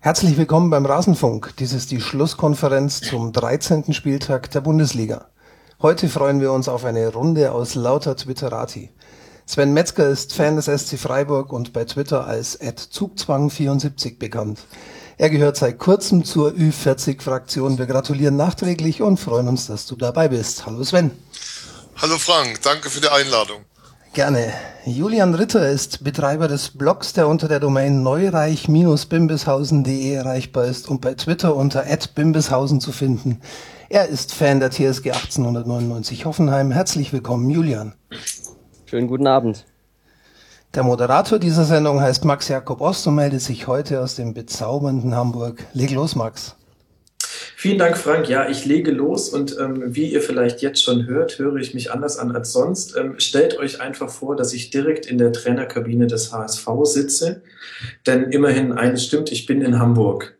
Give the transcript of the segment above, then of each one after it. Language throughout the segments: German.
Herzlich willkommen beim Rasenfunk. Dies ist die Schlusskonferenz zum 13. Spieltag der Bundesliga. Heute freuen wir uns auf eine Runde aus lauter Twitterati. Sven Metzger ist Fan des SC Freiburg und bei Twitter als Zugzwang74 bekannt. Er gehört seit kurzem zur Ü40-Fraktion. Wir gratulieren nachträglich und freuen uns, dass du dabei bist. Hallo Sven. Hallo Frank, danke für die Einladung. Gerne. Julian Ritter ist Betreiber des Blogs, der unter der Domain neureich-bimbishausen.de erreichbar ist und bei Twitter unter @bimbishausen zu finden. Er ist Fan der TSG 1899 Hoffenheim. Herzlich willkommen, Julian. Schönen guten Abend. Der Moderator dieser Sendung heißt Max Jakob Ost und meldet sich heute aus dem bezaubernden Hamburg. Leg los, Max. Vielen Dank, Frank. Ja, ich lege los und ähm, wie ihr vielleicht jetzt schon hört, höre ich mich anders an als sonst. Ähm, stellt euch einfach vor, dass ich direkt in der Trainerkabine des HSV sitze, denn immerhin eines stimmt, ich bin in Hamburg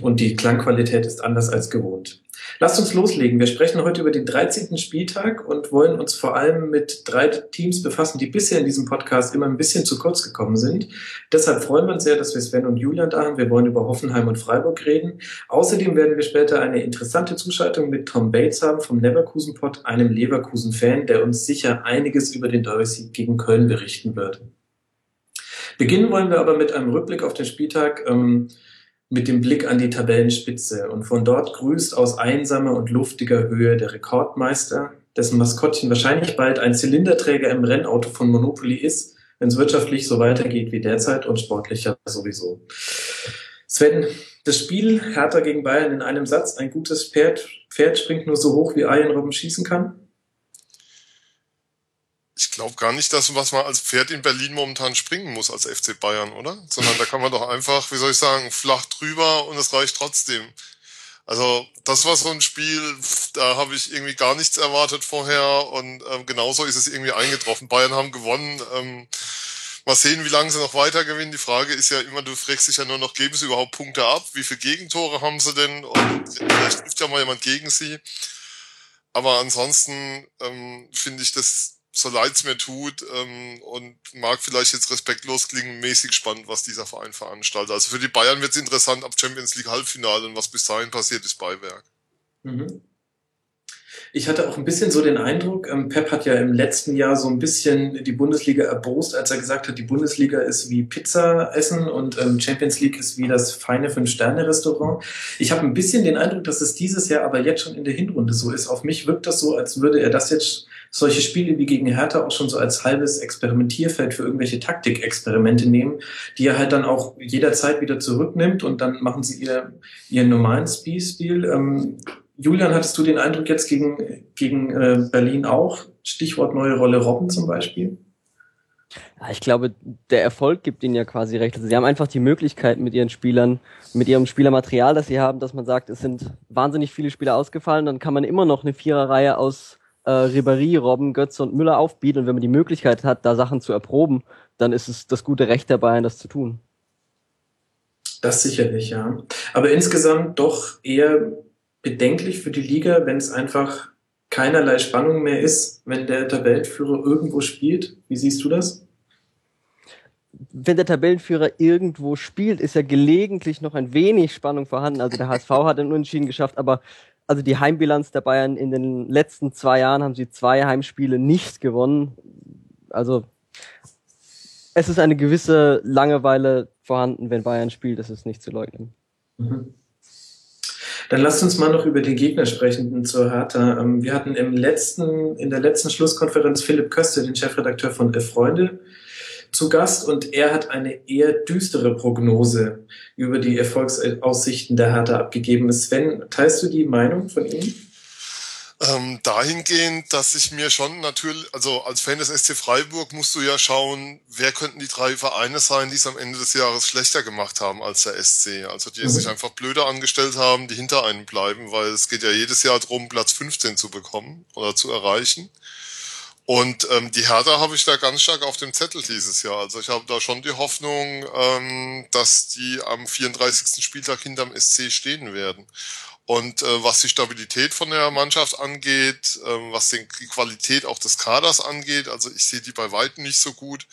und die Klangqualität ist anders als gewohnt. Lasst uns loslegen. Wir sprechen heute über den 13. Spieltag und wollen uns vor allem mit drei Teams befassen, die bisher in diesem Podcast immer ein bisschen zu kurz gekommen sind. Deshalb freuen wir uns sehr, dass wir Sven und Julian da haben. Wir wollen über Hoffenheim und Freiburg reden. Außerdem werden wir später eine interessante Zuschaltung mit Tom Bates haben vom Leverkusen Pod, einem Leverkusen-Fan, der uns sicher einiges über den Derby-Sieg gegen Köln berichten wird. Beginnen wollen wir aber mit einem Rückblick auf den Spieltag. Ähm, mit dem Blick an die Tabellenspitze. Und von dort grüßt aus einsamer und luftiger Höhe der Rekordmeister, dessen Maskottchen wahrscheinlich bald ein Zylinderträger im Rennauto von Monopoly ist, wenn es wirtschaftlich so weitergeht wie derzeit und sportlicher sowieso. Sven, das Spiel Hertha gegen Bayern in einem Satz, ein gutes Pferd, Pferd springt nur so hoch, wie Ian Robben schießen kann? Ich glaube gar nicht, dass was man als Pferd in Berlin momentan springen muss als FC Bayern, oder? Sondern da kann man doch einfach, wie soll ich sagen, flach drüber und es reicht trotzdem. Also das war so ein Spiel, da habe ich irgendwie gar nichts erwartet vorher und ähm, genauso ist es irgendwie eingetroffen. Bayern haben gewonnen. Ähm, mal sehen, wie lange sie noch weiter gewinnen. Die Frage ist ja immer, du fragst dich ja nur noch, geben sie überhaupt Punkte ab? Wie viele Gegentore haben sie denn? Und vielleicht trifft ja mal jemand gegen sie. Aber ansonsten ähm, finde ich das so leid es mir tut ähm, und mag vielleicht jetzt respektlos klingen, mäßig spannend, was dieser Verein veranstaltet. Also für die Bayern wird es interessant ab Champions League Halbfinale und was bis dahin passiert, ist Beiwerk. Mhm. Ich hatte auch ein bisschen so den Eindruck, ähm, Pep hat ja im letzten Jahr so ein bisschen die Bundesliga erbost, als er gesagt hat, die Bundesliga ist wie Pizza essen und ähm, Champions League ist wie das feine Fünf-Sterne-Restaurant. Ich habe ein bisschen den Eindruck, dass es dieses Jahr aber jetzt schon in der Hinrunde so ist. Auf mich wirkt das so, als würde er das jetzt solche Spiele wie gegen Hertha auch schon so als halbes Experimentierfeld für irgendwelche Taktikexperimente nehmen, die er halt dann auch jederzeit wieder zurücknimmt und dann machen sie ihr, ihren normalen Spielstil. Ähm, Julian, hattest du den Eindruck jetzt gegen, gegen äh, Berlin auch? Stichwort neue Rolle Robben zum Beispiel? Ja, ich glaube, der Erfolg gibt ihnen ja quasi recht. Also sie haben einfach die Möglichkeit mit ihren Spielern, mit ihrem Spielermaterial, das sie haben, dass man sagt, es sind wahnsinnig viele Spieler ausgefallen, dann kann man immer noch eine Viererreihe aus äh, Ribéry, Robben, Götze und Müller aufbieten. Und wenn man die Möglichkeit hat, da Sachen zu erproben, dann ist es das gute Recht der Bayern, das zu tun. Das sicherlich, ja. Aber insgesamt doch eher bedenklich für die Liga, wenn es einfach keinerlei Spannung mehr ist, wenn der Tabellenführer irgendwo spielt. Wie siehst du das? Wenn der Tabellenführer irgendwo spielt, ist ja gelegentlich noch ein wenig Spannung vorhanden. Also der HSV hat einen Unentschieden geschafft, aber also die Heimbilanz der Bayern in den letzten zwei Jahren haben sie zwei Heimspiele nicht gewonnen. Also es ist eine gewisse Langeweile vorhanden, wenn Bayern spielt, das ist nicht zu leugnen. Mhm. Dann lasst uns mal noch über den Gegner sprechen zur Hertha. Ähm, wir hatten im letzten, in der letzten Schlusskonferenz Philipp Köster, den Chefredakteur von Freunde, zu Gast und er hat eine eher düstere Prognose über die Erfolgsaussichten der Hertha abgegeben. Sven, teilst du die Meinung von ihm? Ähm, dahingehend, dass ich mir schon natürlich, also als Fan des SC Freiburg musst du ja schauen, wer könnten die drei Vereine sein, die es am Ende des Jahres schlechter gemacht haben als der SC. Also die mhm. sich einfach blöder angestellt haben, die hinter einem bleiben, weil es geht ja jedes Jahr darum, Platz 15 zu bekommen oder zu erreichen. Und ähm, die Hertha habe ich da ganz stark auf dem Zettel dieses Jahr. Also ich habe da schon die Hoffnung, ähm, dass die am 34. Spieltag hinterm SC stehen werden. Und äh, was die Stabilität von der Mannschaft angeht, äh, was den, die Qualität auch des Kaders angeht, also ich sehe die bei weitem nicht so gut.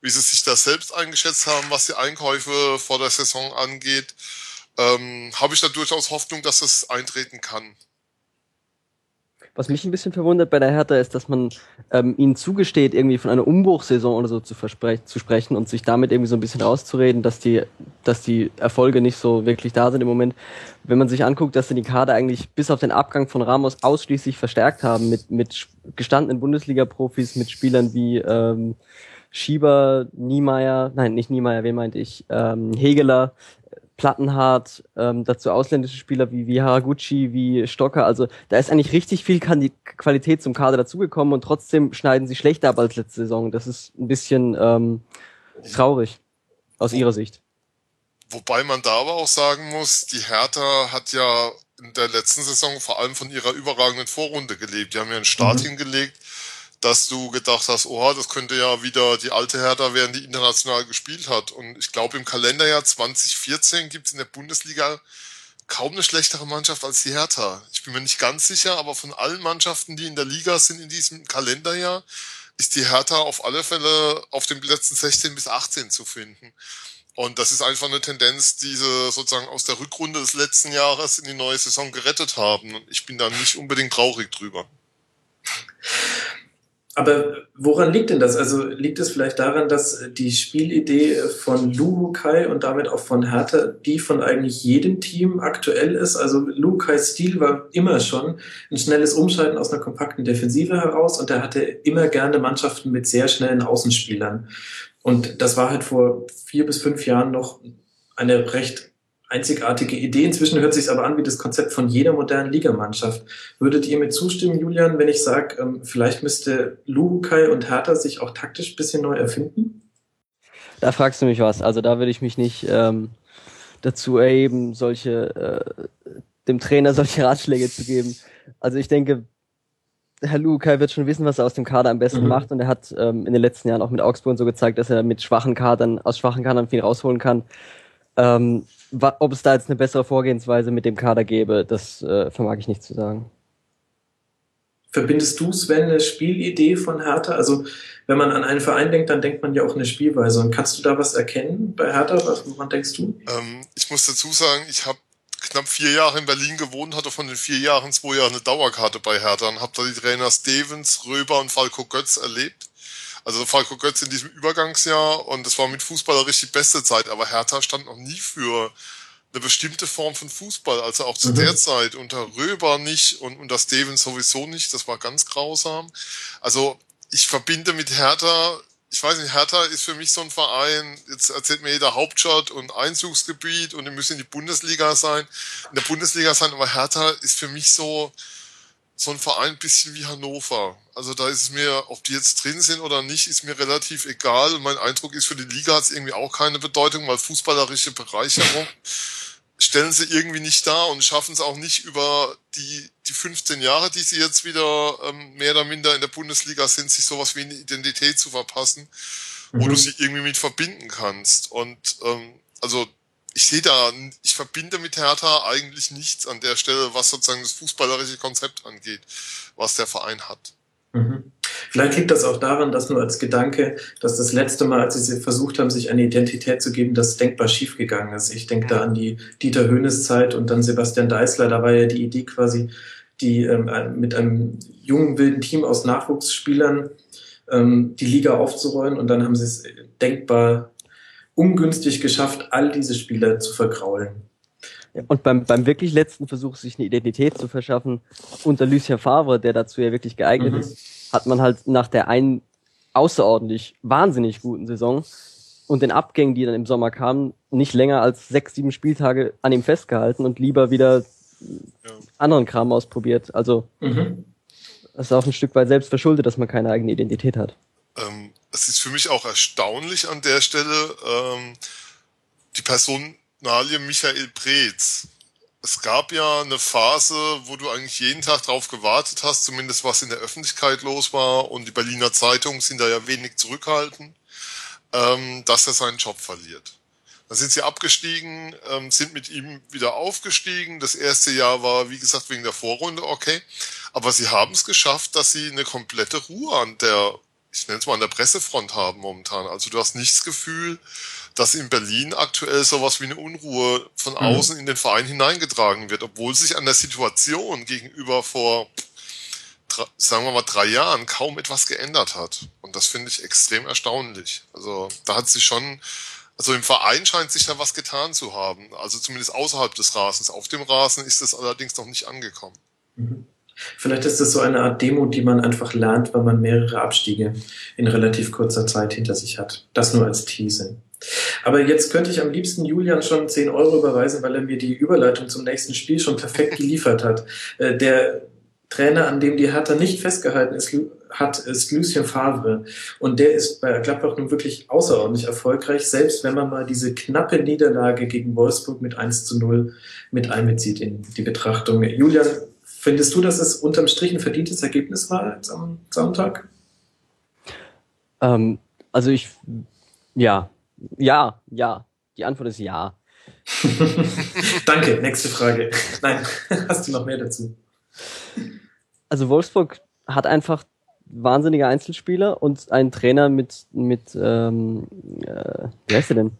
wie sie sich da selbst eingeschätzt haben, was die Einkäufe vor der Saison angeht, ähm, habe ich da durchaus Hoffnung, dass es eintreten kann. Was mich ein bisschen verwundert bei der Hertha ist, dass man ähm, ihnen zugesteht, irgendwie von einer Umbruchsaison oder so zu, zu sprechen und sich damit irgendwie so ein bisschen rauszureden, dass die, dass die Erfolge nicht so wirklich da sind im Moment. Wenn man sich anguckt, dass sie die Kader eigentlich bis auf den Abgang von Ramos ausschließlich verstärkt haben mit, mit gestandenen Bundesliga-Profis, mit Spielern wie ähm, Schieber, Niemeyer, nein, nicht Niemeyer, wen meinte ich, ähm, Hegeler, Plattenhardt, ähm, dazu ausländische Spieler wie, wie Haraguchi, wie Stocker. Also da ist eigentlich richtig viel Qualität zum Kader dazugekommen und trotzdem schneiden sie schlechter ab als letzte Saison. Das ist ein bisschen ähm, traurig aus ihrer Sicht. Wobei man da aber auch sagen muss, die Hertha hat ja in der letzten Saison vor allem von ihrer überragenden Vorrunde gelebt. Die haben ja einen Start mhm. hingelegt, dass du gedacht hast, oh, das könnte ja wieder die alte Hertha werden, die international gespielt hat. Und ich glaube, im Kalenderjahr 2014 gibt es in der Bundesliga kaum eine schlechtere Mannschaft als die Hertha. Ich bin mir nicht ganz sicher, aber von allen Mannschaften, die in der Liga sind in diesem Kalenderjahr, ist die Hertha auf alle Fälle auf den Plätzen 16 bis 18 zu finden. Und das ist einfach eine Tendenz, die sie sozusagen aus der Rückrunde des letzten Jahres in die neue Saison gerettet haben. Und ich bin da nicht unbedingt traurig drüber. Aber woran liegt denn das? Also liegt es vielleicht daran, dass die Spielidee von Luhukai und damit auch von Hertha die von eigentlich jedem Team aktuell ist? Also Luhukais Stil war immer schon ein schnelles Umschalten aus einer kompakten Defensive heraus und er hatte immer gerne Mannschaften mit sehr schnellen Außenspielern. Und das war halt vor vier bis fünf Jahren noch eine recht einzigartige Idee. Inzwischen hört sich aber an wie das Konzept von jeder modernen Ligamannschaft. Würdet ihr mir zustimmen, Julian, wenn ich sage, ähm, vielleicht müsste Luhukai und Hertha sich auch taktisch bisschen neu erfinden? Da fragst du mich was. Also da würde ich mich nicht ähm, dazu erheben, solche äh, dem Trainer solche Ratschläge zu geben. Also ich denke, Herr Lukai wird schon wissen, was er aus dem Kader am besten mhm. macht und er hat ähm, in den letzten Jahren auch mit Augsburg so gezeigt, dass er mit schwachen Kadern, aus schwachen Kadern viel rausholen kann. Ähm, ob es da jetzt eine bessere Vorgehensweise mit dem Kader gäbe, das äh, vermag ich nicht zu sagen. Verbindest du, Sven, eine Spielidee von Hertha? Also, wenn man an einen Verein denkt, dann denkt man ja auch eine Spielweise. Und kannst du da was erkennen bei Hertha? Was, woran denkst du? Ähm, ich muss dazu sagen, ich habe knapp vier Jahre in Berlin gewohnt, hatte von den vier Jahren zwei Jahre eine Dauerkarte bei Hertha und habe da die Trainer Stevens, Röber und Falco Götz erlebt. Also Falco Götz in diesem Übergangsjahr und das war mit Fußballerich die beste Zeit, aber Hertha stand noch nie für eine bestimmte Form von Fußball, also auch zu mhm. der Zeit unter Röber nicht und unter Stevens sowieso nicht, das war ganz grausam. Also ich verbinde mit Hertha, ich weiß nicht, Hertha ist für mich so ein Verein, jetzt erzählt mir jeder Hauptstadt und Einzugsgebiet und die müssen in die Bundesliga sein, in der Bundesliga sein, aber Hertha ist für mich so, so ein Verein ein bisschen wie Hannover. Also da ist es mir, ob die jetzt drin sind oder nicht, ist mir relativ egal. Und mein Eindruck ist, für die Liga hat es irgendwie auch keine Bedeutung, weil fußballerische Bereicherung stellen sie irgendwie nicht dar und schaffen es auch nicht über die, die 15 Jahre, die sie jetzt wieder ähm, mehr oder minder in der Bundesliga sind, sich sowas wie eine Identität zu verpassen, mhm. wo du mhm. sie irgendwie mit verbinden kannst. Und ähm, also ich sehe da, ich verbinde mit Hertha eigentlich nichts an der Stelle, was sozusagen das fußballerische Konzept angeht, was der Verein hat. Mhm. Vielleicht liegt das auch daran, dass nur als Gedanke, dass das letzte Mal, als sie versucht haben, sich eine Identität zu geben, das denkbar schiefgegangen ist. Ich denke da an die Dieter Höhnes Zeit und dann Sebastian Deißler. Da war ja die Idee quasi, die ähm, mit einem jungen, wilden Team aus Nachwuchsspielern ähm, die Liga aufzurollen und dann haben sie es denkbar ungünstig geschafft, all diese Spieler zu vergraulen. Und beim, beim wirklich letzten Versuch, sich eine Identität zu verschaffen, unter Lucien Favre, der dazu ja wirklich geeignet mhm. ist, hat man halt nach der einen außerordentlich wahnsinnig guten Saison und den Abgängen, die dann im Sommer kamen, nicht länger als sechs, sieben Spieltage an ihm festgehalten und lieber wieder ja. anderen Kram ausprobiert. Also mhm. das ist auch ein Stück weit selbst verschuldet, dass man keine eigene Identität hat. Ähm, es ist für mich auch erstaunlich an der Stelle ähm, die Personalie Michael Preetz. Es gab ja eine Phase, wo du eigentlich jeden Tag drauf gewartet hast, zumindest was in der Öffentlichkeit los war und die Berliner Zeitungen sind da ja wenig zurückhaltend, ähm, dass er seinen Job verliert. Dann sind sie abgestiegen, ähm, sind mit ihm wieder aufgestiegen. Das erste Jahr war, wie gesagt, wegen der Vorrunde okay. Aber sie haben es geschafft, dass sie eine komplette Ruhe an der ich nenne es mal an der Pressefront haben momentan. Also du hast nicht das Gefühl, dass in Berlin aktuell sowas wie eine Unruhe von mhm. außen mhm. in den Verein hineingetragen wird, obwohl sich an der Situation gegenüber vor, sagen wir mal, drei Jahren kaum etwas geändert hat. Und das finde ich extrem erstaunlich. Also da hat sich schon, also im Verein scheint sich da was getan zu haben. Also zumindest außerhalb des Rasens. Auf dem Rasen ist es allerdings noch nicht angekommen. Mhm. Vielleicht ist das so eine Art Demo, die man einfach lernt, weil man mehrere Abstiege in relativ kurzer Zeit hinter sich hat. Das nur als Tease. Aber jetzt könnte ich am liebsten Julian schon 10 Euro überweisen, weil er mir die Überleitung zum nächsten Spiel schon perfekt geliefert hat. Äh, der Trainer, an dem die Hertha nicht festgehalten ist, hat, ist Lucien Favre. Und der ist bei Gladbach nun wirklich außerordentlich erfolgreich, selbst wenn man mal diese knappe Niederlage gegen Wolfsburg mit 1 zu 0 mit einbezieht in die Betrachtung. Julian, Findest du, dass es unterm Strich ein verdientes Ergebnis war am Sonntag? Ähm, also ich, ja, ja, ja. Die Antwort ist ja. Danke, nächste Frage. Nein, hast du noch mehr dazu? Also Wolfsburg hat einfach wahnsinnige Einzelspieler und einen Trainer mit, mit ähm, äh, wie heißt er denn?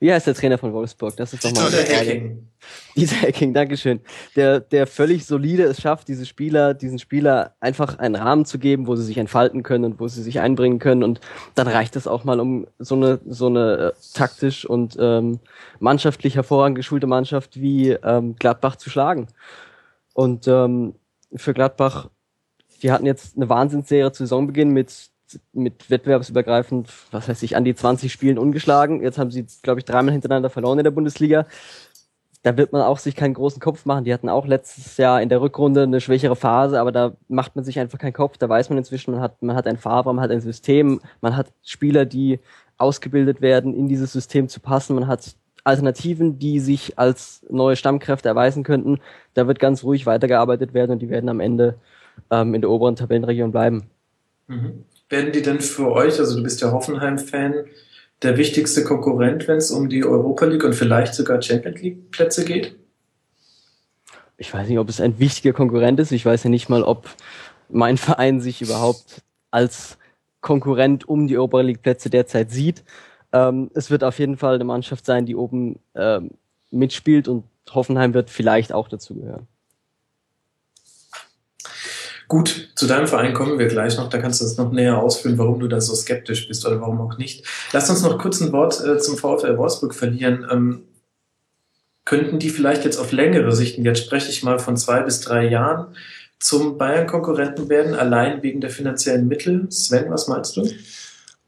Wie heißt der Trainer von Wolfsburg? Das ist doch mal Dieter Hacking. Dieter Hacking, Dankeschön. Der, der völlig solide es schafft, diese Spieler, diesen Spieler einfach einen Rahmen zu geben, wo sie sich entfalten können und wo sie sich einbringen können. Und dann reicht es auch mal, um so eine, so eine äh, taktisch und ähm, mannschaftlich hervorragend geschulte Mannschaft wie ähm, Gladbach zu schlagen. Und ähm, für Gladbach, die hatten jetzt eine Wahnsinnsserie zu Saisonbeginn mit mit wettbewerbsübergreifend, was heißt ich, an die 20 Spielen ungeschlagen. Jetzt haben sie, glaube ich, dreimal hintereinander verloren in der Bundesliga. Da wird man auch sich keinen großen Kopf machen. Die hatten auch letztes Jahr in der Rückrunde eine schwächere Phase, aber da macht man sich einfach keinen Kopf. Da weiß man inzwischen, man hat, man hat ein Fahrraum, man hat ein System, man hat Spieler, die ausgebildet werden, in dieses System zu passen. Man hat Alternativen, die sich als neue Stammkräfte erweisen könnten. Da wird ganz ruhig weitergearbeitet werden und die werden am Ende ähm, in der oberen Tabellenregion bleiben. Mhm werden die denn für euch, also du bist ja Hoffenheim-Fan, der wichtigste Konkurrent, wenn es um die Europa League und vielleicht sogar Champions League Plätze geht? Ich weiß nicht, ob es ein wichtiger Konkurrent ist. Ich weiß ja nicht mal, ob mein Verein sich überhaupt als Konkurrent um die Europa League Plätze derzeit sieht. Ähm, es wird auf jeden Fall eine Mannschaft sein, die oben ähm, mitspielt und Hoffenheim wird vielleicht auch dazu gehören. Gut, zu deinem Verein kommen wir gleich noch. Da kannst du uns noch näher ausführen, warum du da so skeptisch bist oder warum auch nicht. Lass uns noch kurz ein Wort äh, zum VfL Wolfsburg verlieren. Ähm, könnten die vielleicht jetzt auf längere Sicht, und jetzt spreche ich mal von zwei bis drei Jahren, zum Bayern-Konkurrenten werden, allein wegen der finanziellen Mittel? Sven, was meinst du?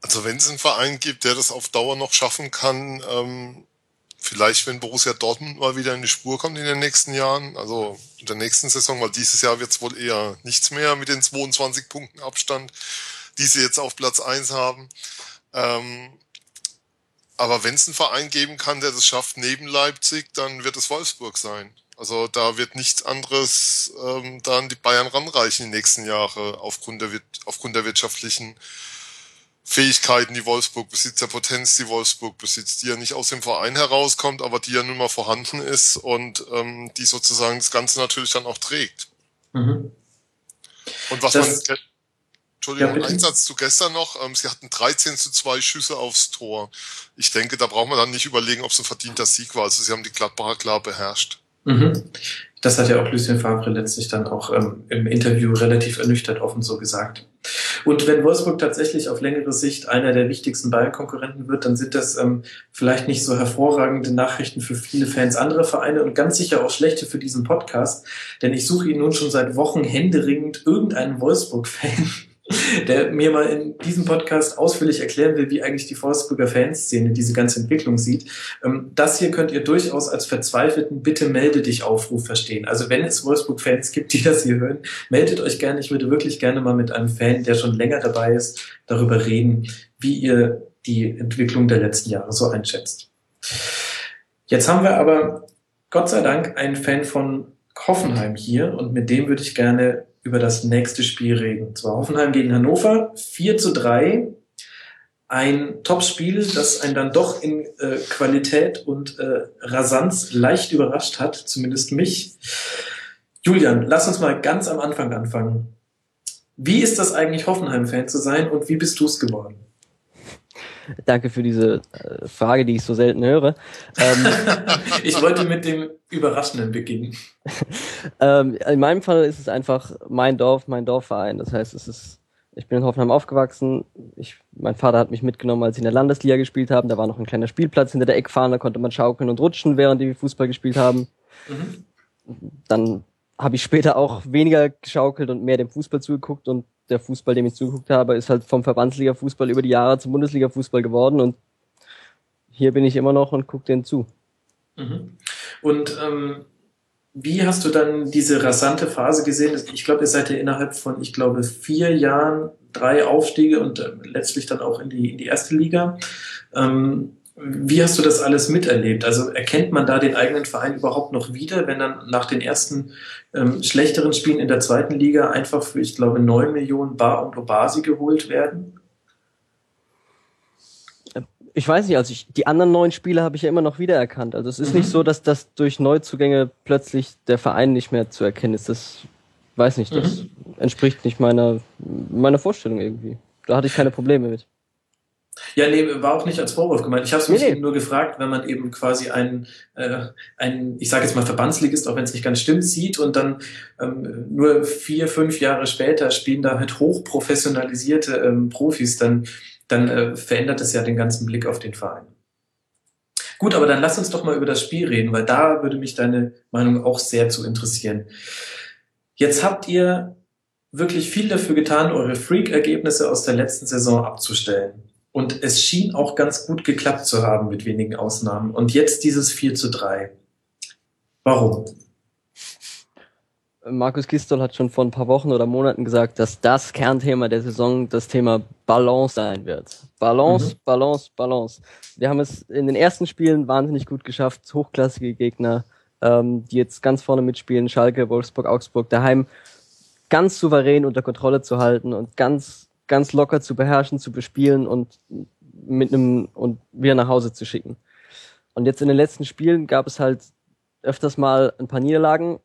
Also wenn es einen Verein gibt, der das auf Dauer noch schaffen kann, ähm, vielleicht, wenn Borussia Dortmund mal wieder in die Spur kommt in den nächsten Jahren, also in der nächsten Saison, weil dieses Jahr wird es wohl eher nichts mehr mit den 22 Punkten Abstand, die sie jetzt auf Platz eins haben. Ähm, aber wenn es einen Verein geben kann, der das schafft neben Leipzig, dann wird es Wolfsburg sein. Also da wird nichts anderes ähm, da an die Bayern ranreichen die nächsten Jahre aufgrund der, aufgrund der wirtschaftlichen Fähigkeiten, die Wolfsburg besitzt, der Potenz, die Wolfsburg besitzt, die ja nicht aus dem Verein herauskommt, aber die ja nun mal vorhanden ist und ähm, die sozusagen das Ganze natürlich dann auch trägt. Mhm. Und was das, man, Entschuldigung, ja, ein Satz zu gestern noch, ähm, sie hatten 13 zu 2 Schüsse aufs Tor. Ich denke, da braucht man dann nicht überlegen, ob es ein verdienter Sieg war. Also sie haben die Gladbacher klar beherrscht. Mhm. Das hat ja auch Lucien Favre letztlich dann auch ähm, im Interview relativ ernüchtert offen so gesagt. Und wenn Wolfsburg tatsächlich auf längere Sicht einer der wichtigsten Bayern-Konkurrenten wird, dann sind das ähm, vielleicht nicht so hervorragende Nachrichten für viele Fans anderer Vereine und ganz sicher auch schlechte für diesen Podcast, denn ich suche ihn nun schon seit Wochen händeringend irgendeinen Wolfsburg-Fan, der mir mal in diesem Podcast ausführlich erklären will, wie eigentlich die Wolfsburger Fanszene diese ganze Entwicklung sieht. Ähm, das hier könnt ihr durchaus als verzweifelten Bitte melde dich Aufruf verstehen. Also wenn es Wolfsburg-Fans gibt, die das hier hören, meldet euch gerne. Ich würde wirklich gerne mal mit einem Fan, der schon länger dabei ist, darüber reden, wie ihr die Entwicklung der letzten Jahre so einschätzt. Jetzt haben wir aber Gott sei Dank einen Fan von Hoffenheim hier und mit dem würde ich gerne über das nächste Spiel reden. Und zwar Hoffenheim gegen Hannover, 4 zu 3. Ein Top-Spiel, das einen dann doch in äh, Qualität und äh, Rasanz leicht überrascht hat, zumindest mich. Julian, lass uns mal ganz am Anfang anfangen. Wie ist das eigentlich, Hoffenheim-Fan zu sein und wie bist du es geworden? Danke für diese äh, Frage, die ich so selten höre. Ähm, ich wollte mit dem Überraschenden beginnen. ähm, in meinem Fall ist es einfach mein Dorf, mein Dorfverein. Das heißt, es ist, ich bin in Hoffenheim aufgewachsen. Ich, mein Vater hat mich mitgenommen, als sie in der Landesliga gespielt haben. Da war noch ein kleiner Spielplatz hinter der Eckfahne, da konnte man schaukeln und rutschen, während die Fußball gespielt haben. Mhm. Dann habe ich später auch weniger geschaukelt und mehr dem Fußball zugeguckt und der Fußball, dem ich zugeguckt habe, ist halt vom Verbandsliga-Fußball über die Jahre zum Bundesliga-Fußball geworden und hier bin ich immer noch und gucke den zu. Mhm. Und ähm, wie hast du dann diese rasante Phase gesehen? Ich glaube, ihr seid ja innerhalb von, ich glaube, vier Jahren drei Aufstiege und äh, letztlich dann auch in die, in die erste Liga. Ähm, wie hast du das alles miterlebt? Also erkennt man da den eigenen Verein überhaupt noch wieder, wenn dann nach den ersten ähm, schlechteren Spielen in der zweiten Liga einfach für, ich glaube, neun Millionen Bar und Obasi geholt werden? Ich weiß nicht, also ich, die anderen neun Spiele habe ich ja immer noch wiedererkannt. Also es ist mhm. nicht so, dass das durch Neuzugänge plötzlich der Verein nicht mehr zu erkennen ist. Das weiß nicht, das mhm. entspricht nicht meiner, meiner Vorstellung irgendwie. Da hatte ich keine Probleme mit. Ja, nee, war auch nicht als Vorwurf gemeint. Ich habe es mich nee, nee. nur gefragt, wenn man eben quasi einen, äh, einen ich sage jetzt mal Verbandsligist, auch wenn es nicht ganz stimmt, sieht und dann ähm, nur vier, fünf Jahre später spielen da halt hochprofessionalisierte ähm, Profis, dann, dann äh, verändert es ja den ganzen Blick auf den Verein. Gut, aber dann lass uns doch mal über das Spiel reden, weil da würde mich deine Meinung auch sehr zu interessieren. Jetzt habt ihr wirklich viel dafür getan, eure Freak-Ergebnisse aus der letzten Saison abzustellen. Und es schien auch ganz gut geklappt zu haben mit wenigen Ausnahmen. Und jetzt dieses 4 zu 3. Warum? Markus Gistol hat schon vor ein paar Wochen oder Monaten gesagt, dass das Kernthema der Saison das Thema Balance sein wird. Balance, mhm. Balance, Balance. Wir haben es in den ersten Spielen wahnsinnig gut geschafft, hochklassige Gegner, ähm, die jetzt ganz vorne mitspielen, Schalke, Wolfsburg, Augsburg, daheim ganz souverän unter Kontrolle zu halten und ganz ganz locker zu beherrschen, zu bespielen und mit einem und wieder nach Hause zu schicken. Und jetzt in den letzten Spielen gab es halt öfters mal ein paar Niederlagen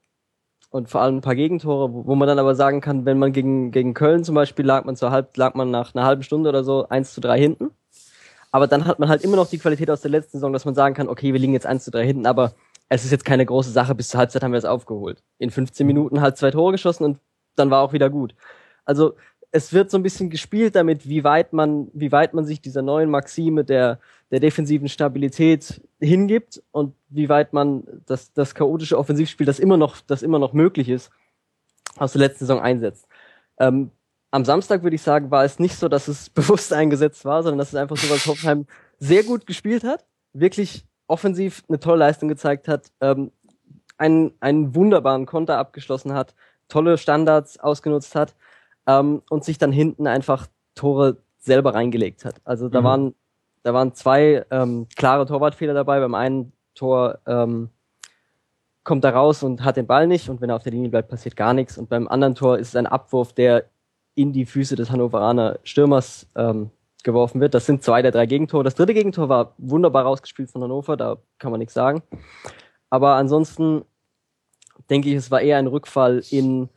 und vor allem ein paar Gegentore, wo, wo man dann aber sagen kann, wenn man gegen, gegen Köln zum Beispiel lag man zur halb, lag man nach einer halben Stunde oder so eins zu drei hinten. Aber dann hat man halt immer noch die Qualität aus der letzten Saison, dass man sagen kann, okay, wir liegen jetzt eins zu drei hinten, aber es ist jetzt keine große Sache, bis zur Halbzeit haben wir es aufgeholt. In 15 Minuten halt zwei Tore geschossen und dann war auch wieder gut. Also es wird so ein bisschen gespielt damit, wie weit man, wie weit man sich dieser neuen Maxime der, der defensiven Stabilität hingibt und wie weit man das, das chaotische Offensivspiel, das immer noch, das immer noch möglich ist, aus der letzten Saison einsetzt. Ähm, am Samstag würde ich sagen, war es nicht so, dass es bewusst eingesetzt war, sondern dass es einfach so, was Hoffenheim sehr gut gespielt hat, wirklich offensiv eine tolle Leistung gezeigt hat, ähm, einen, einen wunderbaren Konter abgeschlossen hat, tolle Standards ausgenutzt hat ähm, und sich dann hinten einfach Tore selber reingelegt hat. Also da mhm. waren da waren zwei ähm, klare Torwartfehler dabei. Beim einen Tor ähm, kommt er raus und hat den Ball nicht und wenn er auf der Linie bleibt, passiert gar nichts. Und beim anderen Tor ist es ein Abwurf, der in die Füße des Hannoveraner Stürmers ähm, geworfen wird. Das sind zwei der drei Gegentore. Das dritte Gegentor war wunderbar rausgespielt von Hannover, da kann man nichts sagen. Aber ansonsten denke ich, es war eher ein Rückfall in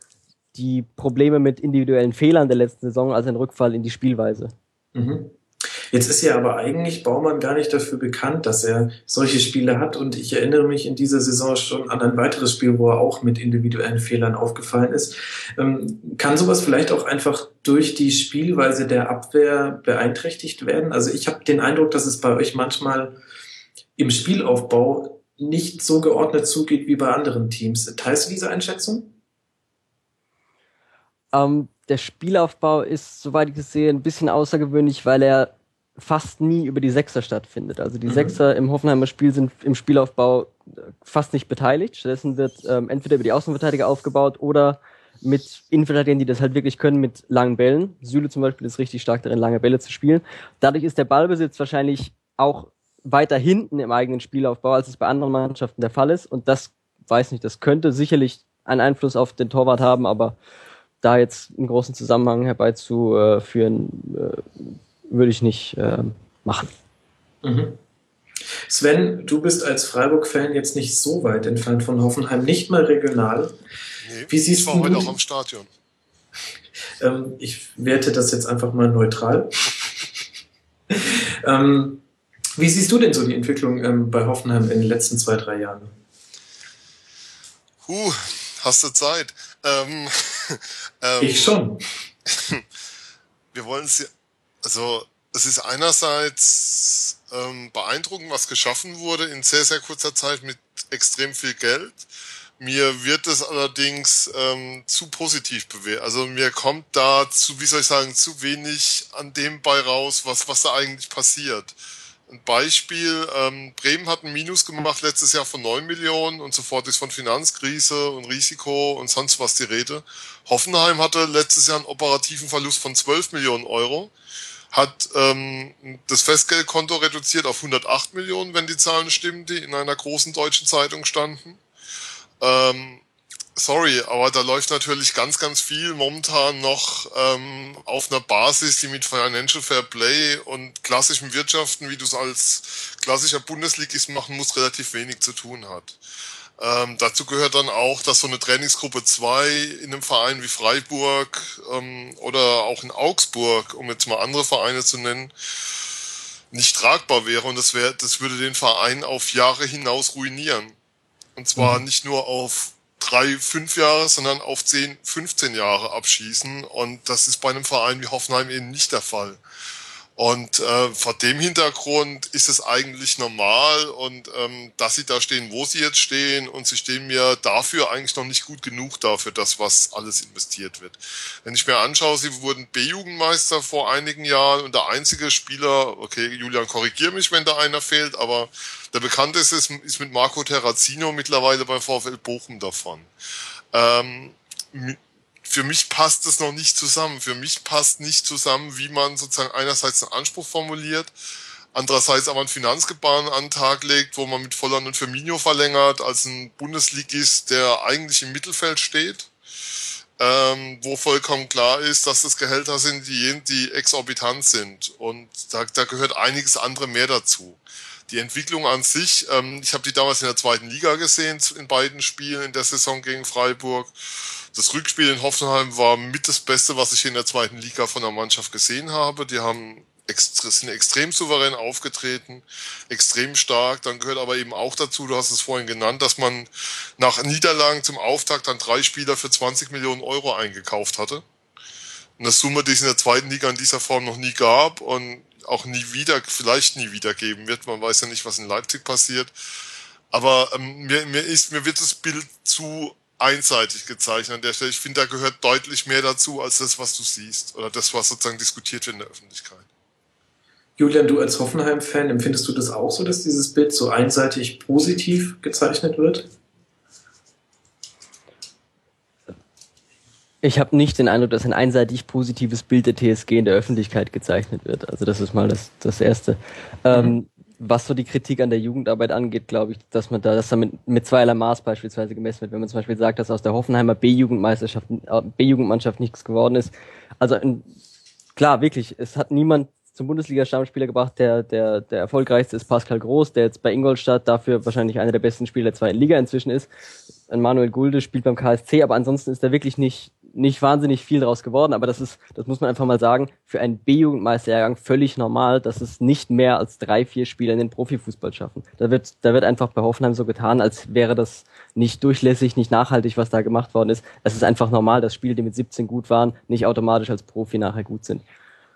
die Probleme mit individuellen Fehlern der letzten Saison als ein Rückfall in die Spielweise. Mhm. Jetzt ist ja aber eigentlich Baumann gar nicht dafür bekannt, dass er solche Spiele hat. Und ich erinnere mich in dieser Saison schon an ein weiteres Spiel, wo er auch mit individuellen Fehlern aufgefallen ist. Ähm, kann sowas vielleicht auch einfach durch die Spielweise der Abwehr beeinträchtigt werden? Also ich habe den Eindruck, dass es bei euch manchmal im Spielaufbau nicht so geordnet zugeht wie bei anderen Teams. Teilst du diese Einschätzung? Ähm, der Spielaufbau ist, soweit ich es sehe, ein bisschen außergewöhnlich, weil er fast nie über die Sechser stattfindet. Also die mhm. Sechser im Hoffenheimer Spiel sind im Spielaufbau äh, fast nicht beteiligt. Stattdessen wird ähm, entweder über die Außenverteidiger aufgebaut oder mit Innenverteidigern, die das halt wirklich können, mit langen Bällen. Süle zum Beispiel ist richtig stark darin, lange Bälle zu spielen. Dadurch ist der Ballbesitz wahrscheinlich auch weiter hinten im eigenen Spielaufbau, als es bei anderen Mannschaften der Fall ist. Und das, weiß nicht, das könnte sicherlich einen Einfluss auf den Torwart haben, aber da jetzt einen großen Zusammenhang herbeizuführen, äh, würde ich nicht äh, machen. Mhm. Sven, du bist als Freiburg-Fan jetzt nicht so weit entfernt von Hoffenheim, nicht mal regional. Nee, Wie siehst ich war heute auch im Stadion. Ähm, ich werte das jetzt einfach mal neutral. ähm, wie siehst du denn so die Entwicklung ähm, bei Hoffenheim in den letzten zwei, drei Jahren? Huh, hast du Zeit? Ähm, ich schon. Wir wollen es, also es ist einerseits ähm, beeindruckend, was geschaffen wurde in sehr, sehr kurzer Zeit mit extrem viel Geld. Mir wird es allerdings ähm, zu positiv bewertet. Also mir kommt da zu, wie soll ich sagen, zu wenig an dem bei raus, was, was da eigentlich passiert. Ein Beispiel, ähm, Bremen hat ein Minus gemacht letztes Jahr von 9 Millionen und sofort ist von Finanzkrise und Risiko und sonst was die Rede. Hoffenheim hatte letztes Jahr einen operativen Verlust von 12 Millionen Euro, hat ähm, das Festgeldkonto reduziert auf 108 Millionen, wenn die Zahlen stimmen, die in einer großen deutschen Zeitung standen. Ähm, sorry, aber da läuft natürlich ganz, ganz viel momentan noch ähm, auf einer Basis, die mit Financial Fair Play und klassischem Wirtschaften, wie du es als klassischer Bundesligist machen musst, relativ wenig zu tun hat. Ähm, dazu gehört dann auch, dass so eine Trainingsgruppe 2 in einem Verein wie Freiburg ähm, oder auch in Augsburg, um jetzt mal andere Vereine zu nennen, nicht tragbar wäre und das, wäre, das würde den Verein auf Jahre hinaus ruinieren. Und zwar mhm. nicht nur auf drei, fünf Jahre, sondern auf zehn, 15 Jahre abschießen. Und das ist bei einem Verein wie Hoffenheim eben nicht der Fall. Und äh, vor dem Hintergrund ist es eigentlich normal und ähm, dass sie da stehen, wo sie jetzt stehen und sie stehen mir dafür eigentlich noch nicht gut genug dafür, das, was alles investiert wird. Wenn ich mir anschaue, sie wurden B-Jugendmeister vor einigen Jahren und der einzige Spieler, okay, Julian, korrigier mich, wenn da einer fehlt, aber der bekannteste ist, ist mit Marco Terrazino mittlerweile beim VfL Bochum davon. Ähm, für mich passt es noch nicht zusammen. Für mich passt nicht zusammen, wie man sozusagen einerseits einen Anspruch formuliert, andererseits aber einen Finanzgebaren an den Tag legt, wo man mit Volland und Firmino verlängert, als ein Bundesligist, der eigentlich im Mittelfeld steht, ähm, wo vollkommen klar ist, dass das Gehälter sind, die, die exorbitant sind. Und da, da gehört einiges andere mehr dazu. Die Entwicklung an sich, ähm, ich habe die damals in der zweiten Liga gesehen, in beiden Spielen in der Saison gegen Freiburg. Das Rückspiel in Hoffenheim war mit das Beste, was ich in der zweiten Liga von der Mannschaft gesehen habe. Die haben sind extrem souverän aufgetreten, extrem stark. Dann gehört aber eben auch dazu, du hast es vorhin genannt, dass man nach Niederlagen zum Auftakt dann drei Spieler für 20 Millionen Euro eingekauft hatte. Eine Summe, die es in der zweiten Liga in dieser Form noch nie gab und auch nie wieder, vielleicht nie wieder geben wird. Man weiß ja nicht, was in Leipzig passiert. Aber ähm, mir, mir, ist, mir wird das Bild zu einseitig gezeichnet an der Stelle. Ich finde, da gehört deutlich mehr dazu als das, was du siehst oder das, was sozusagen diskutiert wird in der Öffentlichkeit. Julian, du als Hoffenheim-Fan, empfindest du das auch so, dass dieses Bild so einseitig positiv gezeichnet wird? Ich habe nicht den Eindruck, dass ein einseitig positives Bild der TSG in der Öffentlichkeit gezeichnet wird. Also das ist mal das, das Erste. Ähm, mhm. Ähm, was so die Kritik an der Jugendarbeit angeht, glaube ich, dass man da, dass da mit, mit zweierlei Maß beispielsweise gemessen wird. Wenn man zum Beispiel sagt, dass aus der Hoffenheimer B-Jugendmeisterschaft, äh, B-Jugendmannschaft nichts geworden ist. Also in, klar, wirklich, es hat niemand zum Bundesliga-Stammspieler gebracht. Der, der, der erfolgreichste ist Pascal Groß, der jetzt bei Ingolstadt dafür wahrscheinlich einer der besten Spieler der zweiten Liga inzwischen ist. Manuel Gulde spielt beim KSC, aber ansonsten ist er wirklich nicht, nicht wahnsinnig viel draus geworden, aber das ist, das muss man einfach mal sagen, für einen B-Jugendmeisterjahrgang völlig normal, dass es nicht mehr als drei, vier Spieler in den Profifußball schaffen. Da wird, da wird einfach bei Hoffenheim so getan, als wäre das nicht durchlässig, nicht nachhaltig, was da gemacht worden ist. Es ist einfach normal, dass Spieler, die mit 17 gut waren, nicht automatisch als Profi nachher gut sind.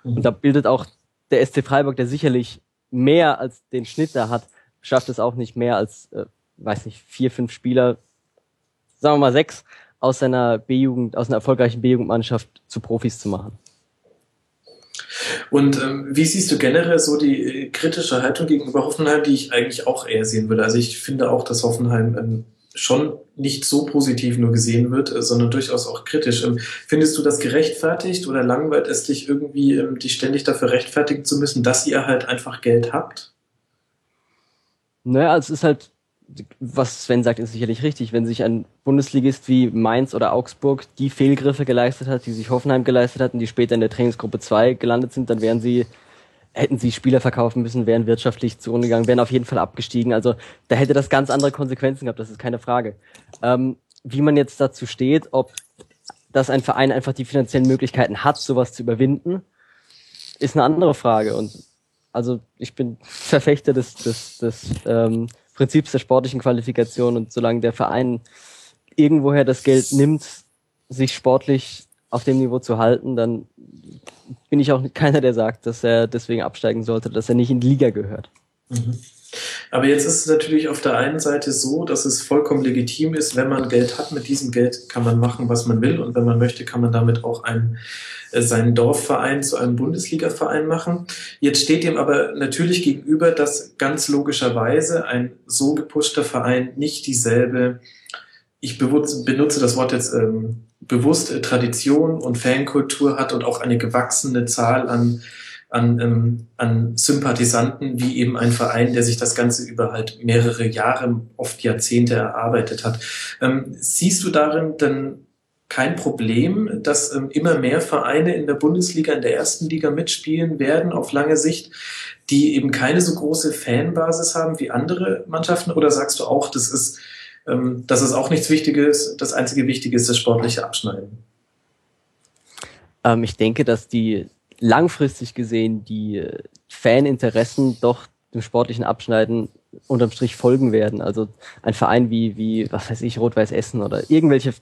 Und da bildet auch der SC Freiburg, der sicherlich mehr als den Schnitt da hat, schafft es auch nicht mehr als, äh, weiß nicht, vier, fünf Spieler, sagen wir mal sechs, aus seiner B-Jugend, aus einer erfolgreichen B-Jugendmannschaft zu Profis zu machen. Und ähm, wie siehst du generell so die äh, kritische Haltung gegenüber Hoffenheim, die ich eigentlich auch eher sehen würde? Also ich finde auch, dass Hoffenheim ähm, schon nicht so positiv nur gesehen wird, äh, sondern durchaus auch kritisch. Ähm, findest du das gerechtfertigt oder langweilt es dich irgendwie, ähm, dich ständig dafür rechtfertigen zu müssen, dass ihr halt einfach Geld habt? Naja, es ist halt was Sven sagt, ist sicherlich richtig. Wenn sich ein Bundesligist wie Mainz oder Augsburg die Fehlgriffe geleistet hat, die sich Hoffenheim geleistet hat und die später in der Trainingsgruppe 2 gelandet sind, dann wären sie, hätten sie Spieler verkaufen müssen, wären wirtschaftlich zu Runde gegangen, wären auf jeden Fall abgestiegen. Also da hätte das ganz andere Konsequenzen gehabt, das ist keine Frage. Ähm, wie man jetzt dazu steht, ob dass ein Verein einfach die finanziellen Möglichkeiten hat, sowas zu überwinden, ist eine andere Frage. Und also ich bin Verfechter des, des, des ähm, Prinzips der sportlichen Qualifikation und solange der Verein irgendwoher das Geld nimmt, sich sportlich auf dem Niveau zu halten, dann bin ich auch keiner, der sagt, dass er deswegen absteigen sollte, dass er nicht in die Liga gehört. Mhm. Aber jetzt ist es natürlich auf der einen Seite so, dass es vollkommen legitim ist, wenn man Geld hat, mit diesem Geld kann man machen, was man will. Und wenn man möchte, kann man damit auch einen, äh, seinen Dorfverein zu einem Bundesligaverein machen. Jetzt steht ihm aber natürlich gegenüber, dass ganz logischerweise ein so gepushter Verein nicht dieselbe, ich benutze das Wort jetzt ähm, bewusst, äh, Tradition und Fankultur hat und auch eine gewachsene Zahl an an, ähm, an Sympathisanten wie eben ein Verein, der sich das Ganze über halt mehrere Jahre, oft Jahrzehnte erarbeitet hat. Ähm, siehst du darin denn kein Problem, dass ähm, immer mehr Vereine in der Bundesliga, in der ersten Liga mitspielen werden auf lange Sicht, die eben keine so große Fanbasis haben wie andere Mannschaften? Oder sagst du auch, das ist, ähm, das ist auch nichts Wichtiges, das einzige Wichtige ist das sportliche Abschneiden? Ähm, ich denke, dass die langfristig gesehen die äh, Faninteressen doch dem sportlichen Abschneiden unterm Strich folgen werden. Also ein Verein wie, wie, was weiß ich, Rot-Weiß Essen oder irgendwelche,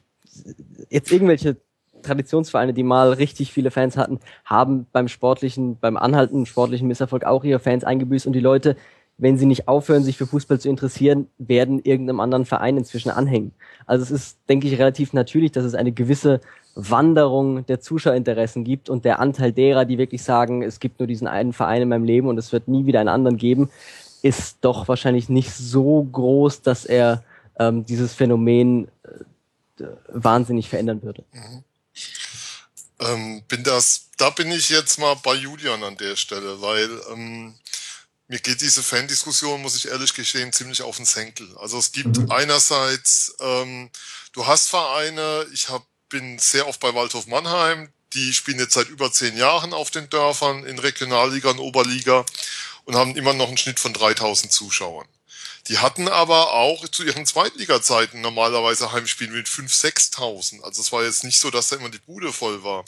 jetzt irgendwelche Traditionsvereine, die mal richtig viele Fans hatten, haben beim sportlichen, beim anhaltenden sportlichen Misserfolg auch ihre Fans eingebüßt und die Leute, wenn sie nicht aufhören, sich für Fußball zu interessieren, werden irgendeinem anderen Verein inzwischen anhängen. Also es ist, denke ich, relativ natürlich, dass es eine gewisse Wanderung der Zuschauerinteressen gibt und der Anteil derer, die wirklich sagen, es gibt nur diesen einen Verein in meinem Leben und es wird nie wieder einen anderen geben, ist doch wahrscheinlich nicht so groß, dass er ähm, dieses Phänomen äh, wahnsinnig verändern würde. Mhm. Ähm, bin das, da bin ich jetzt mal bei Julian an der Stelle, weil ähm, mir geht diese Fan-Diskussion, muss ich ehrlich gestehen, ziemlich auf den Senkel. Also es gibt mhm. einerseits, ähm, du hast Vereine, ich habe bin sehr oft bei Waldhof Mannheim. Die spielen jetzt seit über zehn Jahren auf den Dörfern in Regionalliga und Oberliga und haben immer noch einen Schnitt von 3000 Zuschauern. Die hatten aber auch zu ihren Zweitliga-Zeiten normalerweise Heimspiele mit 5.000, 6.000. Also es war jetzt nicht so, dass da immer die Bude voll war.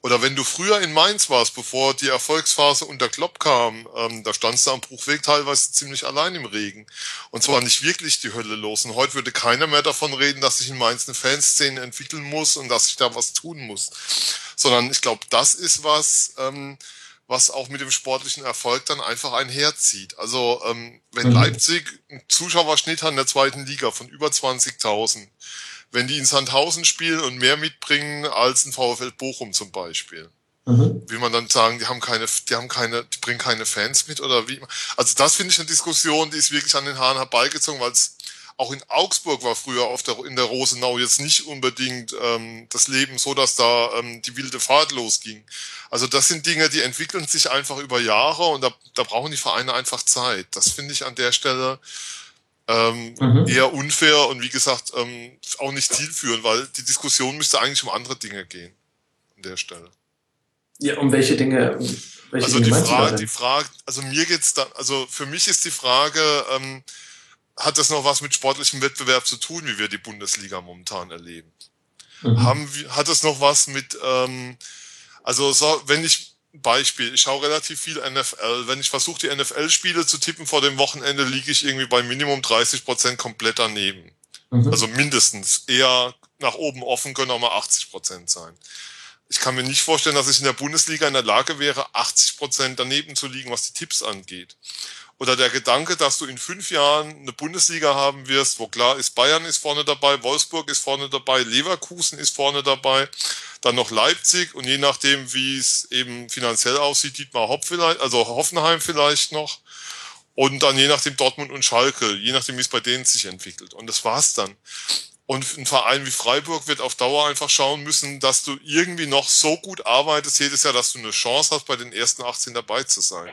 Oder wenn du früher in Mainz warst, bevor die Erfolgsphase unter Klopp kam, ähm, da standst du am Bruchweg teilweise ziemlich allein im Regen. Und zwar nicht wirklich die Hölle los. Und heute würde keiner mehr davon reden, dass sich in Mainz eine Fanszene entwickeln muss und dass sich da was tun muss. Sondern ich glaube, das ist was, ähm, was auch mit dem sportlichen Erfolg dann einfach einherzieht. Also ähm, wenn mhm. Leipzig einen Zuschauerschnitt hat in der zweiten Liga von über 20.000, wenn die in Sandhausen spielen und mehr mitbringen als ein VfL Bochum zum Beispiel, mhm. will man dann sagen, die haben keine, die haben keine, die bringen keine Fans mit oder wie? Also das finde ich eine Diskussion, die ist wirklich an den Haaren herbeigezogen, weil es auch in Augsburg war früher auf der, in der Rosenau jetzt nicht unbedingt ähm, das Leben so, dass da ähm, die wilde Fahrt losging. Also das sind Dinge, die entwickeln sich einfach über Jahre und da, da brauchen die Vereine einfach Zeit. Das finde ich an der Stelle ähm, mhm. eher unfair und wie gesagt ähm, auch nicht zielführend, weil die Diskussion müsste eigentlich um andere Dinge gehen an der Stelle. Ja, um welche Dinge? Welche also Dinge die Frage, die Frage, also mir geht's dann, also für mich ist die Frage, ähm, hat das noch was mit sportlichem Wettbewerb zu tun, wie wir die Bundesliga momentan erleben? Mhm. Haben, hat das noch was mit, ähm, also so, wenn ich, Beispiel, ich schaue relativ viel NFL, wenn ich versuche, die NFL-Spiele zu tippen vor dem Wochenende, liege ich irgendwie bei Minimum 30 Prozent komplett daneben. Mhm. Also mindestens. Eher nach oben offen können auch mal 80 Prozent sein. Ich kann mir nicht vorstellen, dass ich in der Bundesliga in der Lage wäre, 80 Prozent daneben zu liegen, was die Tipps angeht oder der Gedanke, dass du in fünf Jahren eine Bundesliga haben wirst, wo klar ist, Bayern ist vorne dabei, Wolfsburg ist vorne dabei, Leverkusen ist vorne dabei, dann noch Leipzig und je nachdem, wie es eben finanziell aussieht, Dietmar Hopp vielleicht, also Hoffenheim vielleicht noch und dann je nachdem Dortmund und Schalke, je nachdem, wie es bei denen sich entwickelt. Und das war's dann. Und ein Verein wie Freiburg wird auf Dauer einfach schauen müssen, dass du irgendwie noch so gut arbeitest jedes Jahr, dass du eine Chance hast, bei den ersten 18 dabei zu sein.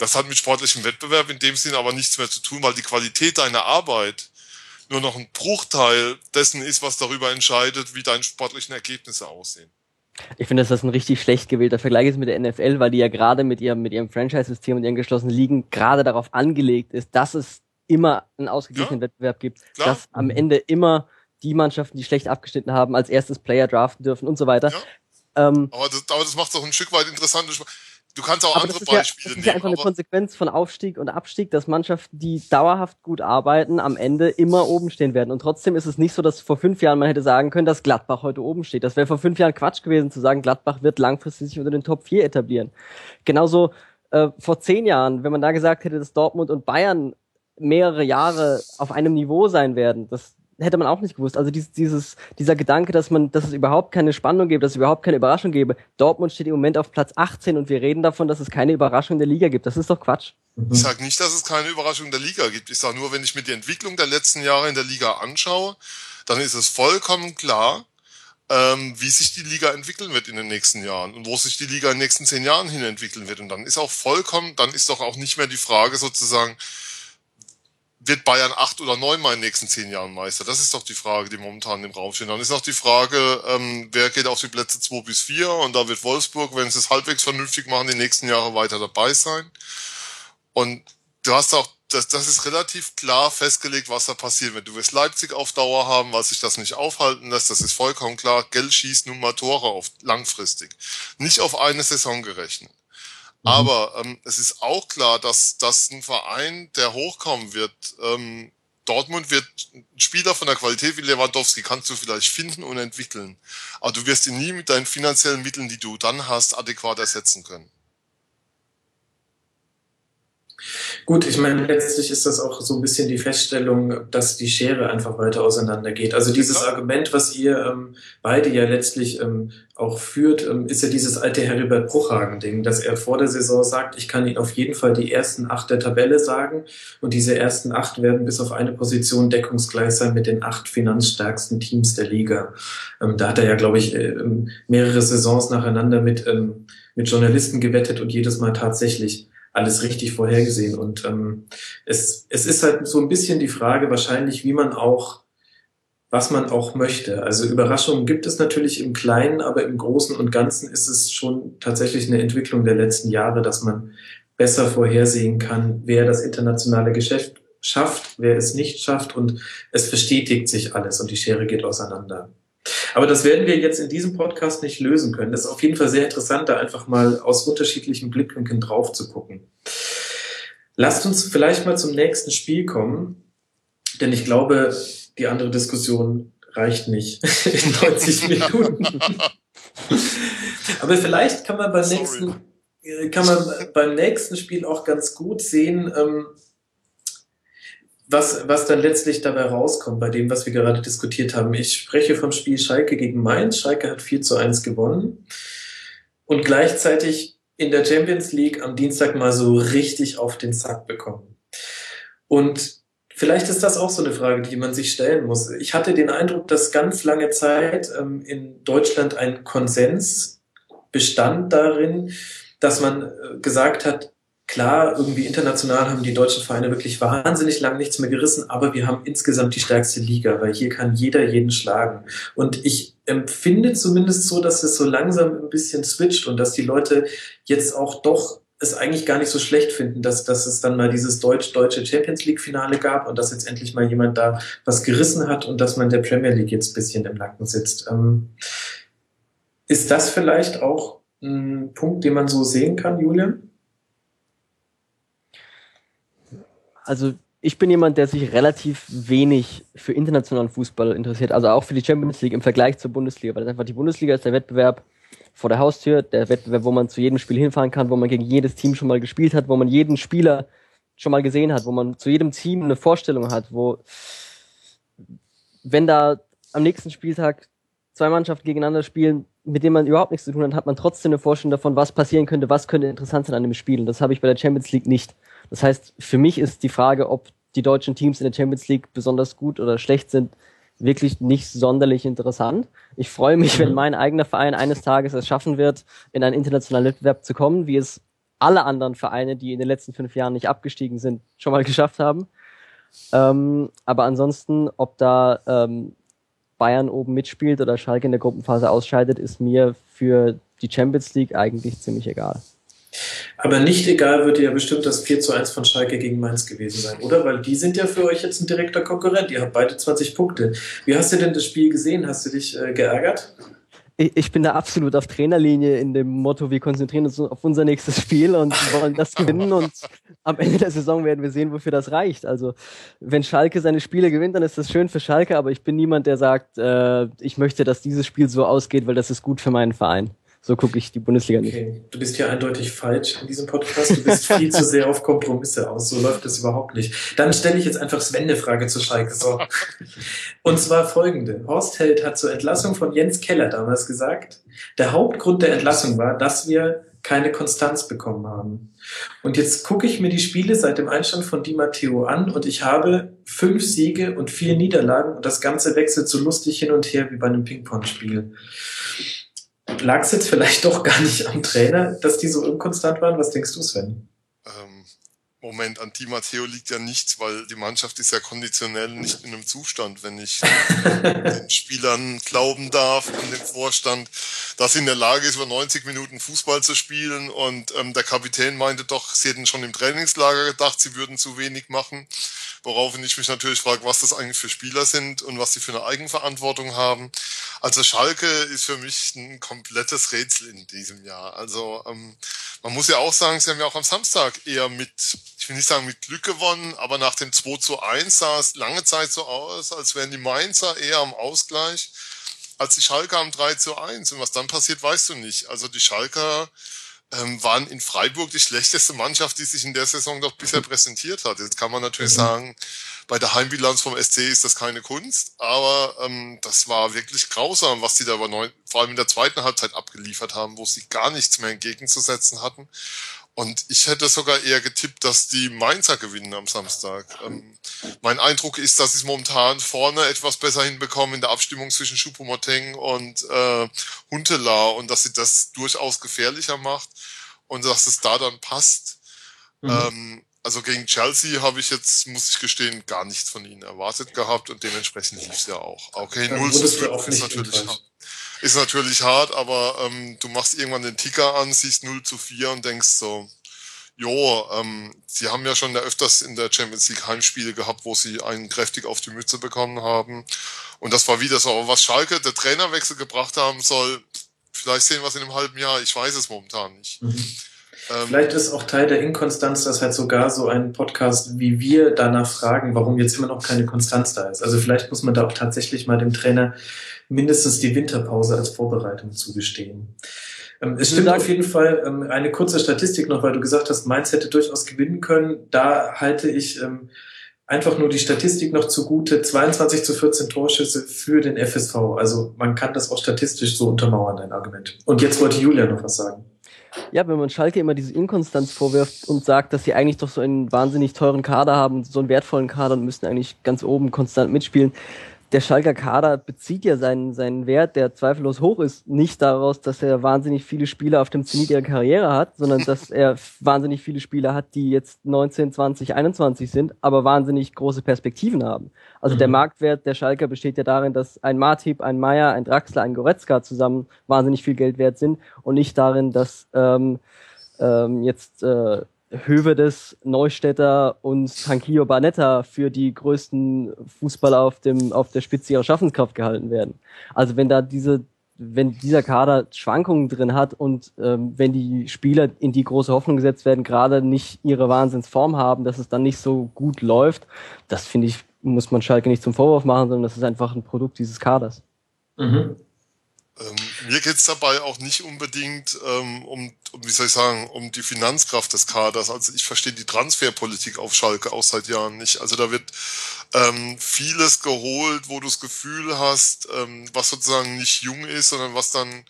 Das hat mit sportlichem Wettbewerb in dem Sinn aber nichts mehr zu tun, weil die Qualität deiner Arbeit nur noch ein Bruchteil dessen ist, was darüber entscheidet, wie deine sportlichen Ergebnisse aussehen. Ich finde, dass das ein richtig schlecht gewählter Vergleich ist mit der NFL, weil die ja gerade mit ihrem, mit ihrem Franchise-System und ihren geschlossenen Ligen gerade darauf angelegt ist, dass es immer einen ausgeglichenen ja, Wettbewerb gibt, klar. dass am Ende immer die Mannschaften, die schlecht abgeschnitten haben, als erstes Player draften dürfen und so weiter. Ja. Ähm, aber das, aber das macht es auch ein Stück weit interessant. Du kannst auch andere Beispiele ja, das ist nehmen. ja einfach eine Konsequenz von Aufstieg und Abstieg, dass Mannschaften, die dauerhaft gut arbeiten, am Ende immer oben stehen werden. Und trotzdem ist es nicht so, dass vor fünf Jahren man hätte sagen können, dass Gladbach heute oben steht. Das wäre vor fünf Jahren Quatsch gewesen zu sagen, Gladbach wird langfristig sich unter den Top 4 etablieren. Genauso äh, vor zehn Jahren, wenn man da gesagt hätte, dass Dortmund und Bayern mehrere Jahre auf einem Niveau sein werden, das hätte man auch nicht gewusst. Also dieses, dieses, dieser Gedanke, dass man, dass es überhaupt keine Spannung gibt, dass es überhaupt keine Überraschung gäbe. Dortmund steht im Moment auf Platz 18 und wir reden davon, dass es keine Überraschung in der Liga gibt. Das ist doch Quatsch. Mhm. Ich sage nicht, dass es keine Überraschung in der Liga gibt. Ich sage nur, wenn ich mir die Entwicklung der letzten Jahre in der Liga anschaue, dann ist es vollkommen klar, ähm, wie sich die Liga entwickeln wird in den nächsten Jahren und wo sich die Liga in den nächsten zehn Jahren hin entwickeln wird. Und dann ist auch vollkommen, dann ist doch auch nicht mehr die Frage sozusagen, wird Bayern acht oder neunmal in den nächsten zehn Jahren Meister? Das ist doch die Frage, die momentan im Raum steht. Dann ist noch die Frage, ähm, wer geht auf die Plätze zwei bis vier und da wird Wolfsburg, wenn sie es halbwegs vernünftig machen, die nächsten Jahre weiter dabei sein. Und du hast auch, das, das ist relativ klar festgelegt, was da passiert wird. Du wirst Leipzig auf Dauer haben, weil sich das nicht aufhalten lässt. Das ist vollkommen klar. Geld schießt nun mal Tore auf langfristig. Nicht auf eine Saison gerechnet. Mhm. Aber ähm, es ist auch klar, dass, dass ein Verein, der hochkommen wird, ähm, Dortmund wird ein Spieler von der Qualität wie Lewandowski kannst du vielleicht finden und entwickeln. Aber du wirst ihn nie mit deinen finanziellen Mitteln, die du dann hast, adäquat ersetzen können. Gut, ich meine, letztlich ist das auch so ein bisschen die Feststellung, dass die Schere einfach weiter auseinander geht. Also dieses ja. Argument, was ihr ähm, beide ja letztlich ähm, auch führt, ähm, ist ja dieses alte Heribert Bruchhagen-Ding, dass er vor der Saison sagt, ich kann Ihnen auf jeden Fall die ersten acht der Tabelle sagen und diese ersten acht werden bis auf eine Position deckungsgleich sein mit den acht finanzstärksten Teams der Liga. Ähm, da hat er ja, glaube ich, äh, mehrere Saisons nacheinander mit, ähm, mit Journalisten gewettet und jedes Mal tatsächlich alles richtig vorhergesehen. Und ähm, es, es ist halt so ein bisschen die Frage wahrscheinlich, wie man auch, was man auch möchte. Also Überraschungen gibt es natürlich im Kleinen, aber im Großen und Ganzen ist es schon tatsächlich eine Entwicklung der letzten Jahre, dass man besser vorhersehen kann, wer das internationale Geschäft schafft, wer es nicht schafft und es verstetigt sich alles und die Schere geht auseinander. Aber das werden wir jetzt in diesem Podcast nicht lösen können. Das ist auf jeden Fall sehr interessant, da einfach mal aus unterschiedlichen Blickwinkeln drauf zu gucken. Lasst uns vielleicht mal zum nächsten Spiel kommen, denn ich glaube, die andere Diskussion reicht nicht in 90 Minuten. Aber vielleicht kann man beim nächsten, kann man beim nächsten Spiel auch ganz gut sehen, ähm, was, was dann letztlich dabei rauskommt, bei dem, was wir gerade diskutiert haben. Ich spreche vom Spiel Schalke gegen Mainz. Schalke hat 4 zu 1 gewonnen und gleichzeitig in der Champions League am Dienstag mal so richtig auf den Sack bekommen. Und vielleicht ist das auch so eine Frage, die man sich stellen muss. Ich hatte den Eindruck, dass ganz lange Zeit ähm, in Deutschland ein Konsens bestand darin, dass man äh, gesagt hat, Klar, irgendwie international haben die deutschen Vereine wirklich wahnsinnig lang nichts mehr gerissen, aber wir haben insgesamt die stärkste Liga, weil hier kann jeder jeden schlagen. Und ich empfinde zumindest so, dass es so langsam ein bisschen switcht und dass die Leute jetzt auch doch es eigentlich gar nicht so schlecht finden, dass, dass es dann mal dieses deutsch-deutsche Champions League-Finale gab und dass jetzt endlich mal jemand da was gerissen hat und dass man der Premier League jetzt ein bisschen im Nacken sitzt. Ähm, ist das vielleicht auch ein Punkt, den man so sehen kann, Julian? Also ich bin jemand, der sich relativ wenig für internationalen Fußball interessiert, also auch für die Champions League im Vergleich zur Bundesliga, weil einfach die Bundesliga ist der Wettbewerb vor der Haustür, der Wettbewerb, wo man zu jedem Spiel hinfahren kann, wo man gegen jedes Team schon mal gespielt hat, wo man jeden Spieler schon mal gesehen hat, wo man zu jedem Team eine Vorstellung hat, wo wenn da am nächsten Spieltag zwei Mannschaften gegeneinander spielen, mit denen man überhaupt nichts zu tun hat, hat man trotzdem eine Vorstellung davon, was passieren könnte, was könnte interessant sein an dem Spiel. Und das habe ich bei der Champions League nicht. Das heißt, für mich ist die Frage, ob die deutschen Teams in der Champions League besonders gut oder schlecht sind, wirklich nicht sonderlich interessant. Ich freue mich, wenn mhm. mein eigener Verein eines Tages es schaffen wird, in einen internationalen Wettbewerb zu kommen, wie es alle anderen Vereine, die in den letzten fünf Jahren nicht abgestiegen sind, schon mal geschafft haben. Ähm, aber ansonsten, ob da ähm, Bayern oben mitspielt oder Schalke in der Gruppenphase ausscheidet, ist mir für die Champions League eigentlich ziemlich egal. Aber nicht egal wird ja bestimmt das 4 zu 1 von Schalke gegen Mainz gewesen sein, oder? Weil die sind ja für euch jetzt ein direkter Konkurrent. Ihr habt beide 20 Punkte. Wie hast du denn das Spiel gesehen? Hast du dich äh, geärgert? ich, ich bin da absolut auf Trainerlinie in dem Motto, wir konzentrieren uns auf unser nächstes Spiel und wollen das gewinnen und am Ende der Saison werden wir sehen, wofür das reicht. Also wenn Schalke seine Spiele gewinnt, dann ist das schön für Schalke, aber ich bin niemand, der sagt, äh, ich möchte, dass dieses Spiel so ausgeht, weil das ist gut für meinen Verein. So gucke ich die Bundesliga nicht. Okay. Du bist hier eindeutig falsch in diesem Podcast. Du bist viel zu sehr auf Kompromisse aus. So läuft das überhaupt nicht. Dann stelle ich jetzt einfach Sven eine Frage zu Schalke. So. Und zwar folgende. Horst Held hat zur Entlassung von Jens Keller damals gesagt, der Hauptgrund der Entlassung war, dass wir keine Konstanz bekommen haben. Und jetzt gucke ich mir die Spiele seit dem Einstand von Di Matteo an und ich habe fünf Siege und vier Niederlagen und das Ganze wechselt so lustig hin und her wie bei einem Ping-Pong-Spiel lag es jetzt vielleicht doch gar nicht am Trainer, dass die so unkonstant waren? Was denkst du, Sven? Ähm, Moment, an Di Matteo liegt ja nichts, weil die Mannschaft ist ja konditionell nicht in einem Zustand, wenn ich den Spielern glauben darf und dem Vorstand, dass sie in der Lage ist, über 90 Minuten Fußball zu spielen. Und ähm, der Kapitän meinte doch, sie hätten schon im Trainingslager gedacht, sie würden zu wenig machen. Woraufhin ich mich natürlich frage, was das eigentlich für Spieler sind und was sie für eine Eigenverantwortung haben. Also Schalke ist für mich ein komplettes Rätsel in diesem Jahr. Also ähm, man muss ja auch sagen, sie haben ja auch am Samstag eher mit, ich will nicht sagen mit Glück gewonnen, aber nach dem 2 zu 1 sah es lange Zeit so aus, als wären die Mainzer eher am Ausgleich als die Schalker am 3 zu 1. Und was dann passiert, weißt du nicht. Also die Schalker ähm, waren in Freiburg die schlechteste Mannschaft, die sich in der Saison doch bisher präsentiert hat. Jetzt kann man natürlich mhm. sagen, bei der Heimbilanz vom SC ist das keine Kunst, aber ähm, das war wirklich grausam, was die da aber neun, vor allem in der zweiten Halbzeit abgeliefert haben, wo sie gar nichts mehr entgegenzusetzen hatten. Und ich hätte sogar eher getippt, dass die Mainzer gewinnen am Samstag. Ähm, mein Eindruck ist, dass sie es momentan vorne etwas besser hinbekommen in der Abstimmung zwischen Choupo-Moting und äh, Huntela und dass sie das durchaus gefährlicher macht und dass es da dann passt. Mhm. Ähm, also gegen Chelsea habe ich jetzt, muss ich gestehen, gar nichts von ihnen erwartet gehabt und dementsprechend lief es ja auch. Okay, 0 zu 5 ist natürlich, hart, ist natürlich hart, aber ähm, du machst irgendwann den Ticker an, siehst 0 zu 4 und denkst so, jo, ähm, sie haben ja schon öfters in der Champions League Heimspiele gehabt, wo sie einen kräftig auf die Mütze bekommen haben. Und das war wieder so. Aber was Schalke, der Trainerwechsel gebracht haben soll, vielleicht sehen wir es in einem halben Jahr, ich weiß es momentan nicht. Mhm. Ähm, Vielleicht ist auch Teil der Inkonstanz, dass halt sogar so ein Podcast wie wir danach fragen, warum jetzt immer noch keine Konstanz da ist. Also vielleicht muss man da auch tatsächlich mal dem Trainer mindestens die Winterpause als Vorbereitung zugestehen. Ähm, es stimmt auf jeden Fall ähm, eine kurze Statistik noch, weil du gesagt hast, Mainz hätte durchaus gewinnen können. Da halte ich einfach nur die Statistik noch zugute. 22 zu 14 Torschüsse für den FSV. Also man kann das auch statistisch so untermauern, dein Argument. Und jetzt wollte Julia noch was sagen. Ja, wenn man Schalke immer diese Inkonstanz vorwirft und sagt, dass sie eigentlich doch so einen wahnsinnig teuren Kader haben, so einen wertvollen Kader und müssten eigentlich ganz oben konstant mitspielen, der Schalker Kader bezieht ja seinen, seinen Wert, der zweifellos hoch ist, nicht daraus, dass er wahnsinnig viele Spieler auf dem Zenit ihrer Karriere hat, sondern dass er wahnsinnig viele Spieler hat, die jetzt 19, 20, 21 sind, aber wahnsinnig große Perspektiven haben. Also mhm. der Marktwert der Schalker besteht ja darin, dass ein Martip, ein Meier, ein Draxler, ein Goretzka zusammen wahnsinnig viel Geld wert sind und nicht darin, dass ähm, ähm, jetzt äh, Hövedes, Neustädter und Tankio Barnetta für die größten Fußballer auf dem auf der Spitze ihrer Schaffenskraft gehalten werden. Also wenn da diese wenn dieser Kader Schwankungen drin hat und ähm, wenn die Spieler in die große Hoffnung gesetzt werden, gerade nicht ihre Wahnsinnsform haben, dass es dann nicht so gut läuft, das finde ich, muss man Schalke nicht zum Vorwurf machen, sondern das ist einfach ein Produkt dieses Kaders. Mhm. Ähm, mir geht's dabei auch nicht unbedingt ähm, um, um, wie soll ich sagen, um die Finanzkraft des Kaders. Also ich verstehe die Transferpolitik auf Schalke auch seit Jahren nicht. Also da wird ähm, vieles geholt, wo du das Gefühl hast, ähm, was sozusagen nicht jung ist, sondern was dann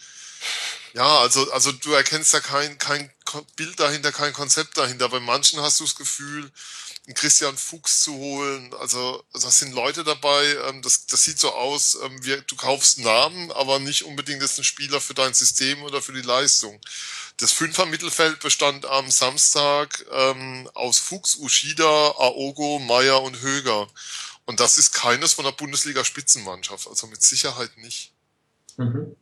ja, also, also du erkennst da kein, kein Bild dahinter, kein Konzept dahinter. Bei manchen hast du das Gefühl, einen Christian Fuchs zu holen. Also das sind Leute dabei, ähm, das, das sieht so aus, ähm, wie, du kaufst Namen, aber nicht unbedingt ist ein Spieler für dein System oder für die Leistung. Das Fünfer-Mittelfeld bestand am Samstag ähm, aus Fuchs, Ushida, Aogo, Meyer und Höger. Und das ist keines von der Bundesliga-Spitzenmannschaft, also mit Sicherheit nicht. Mhm.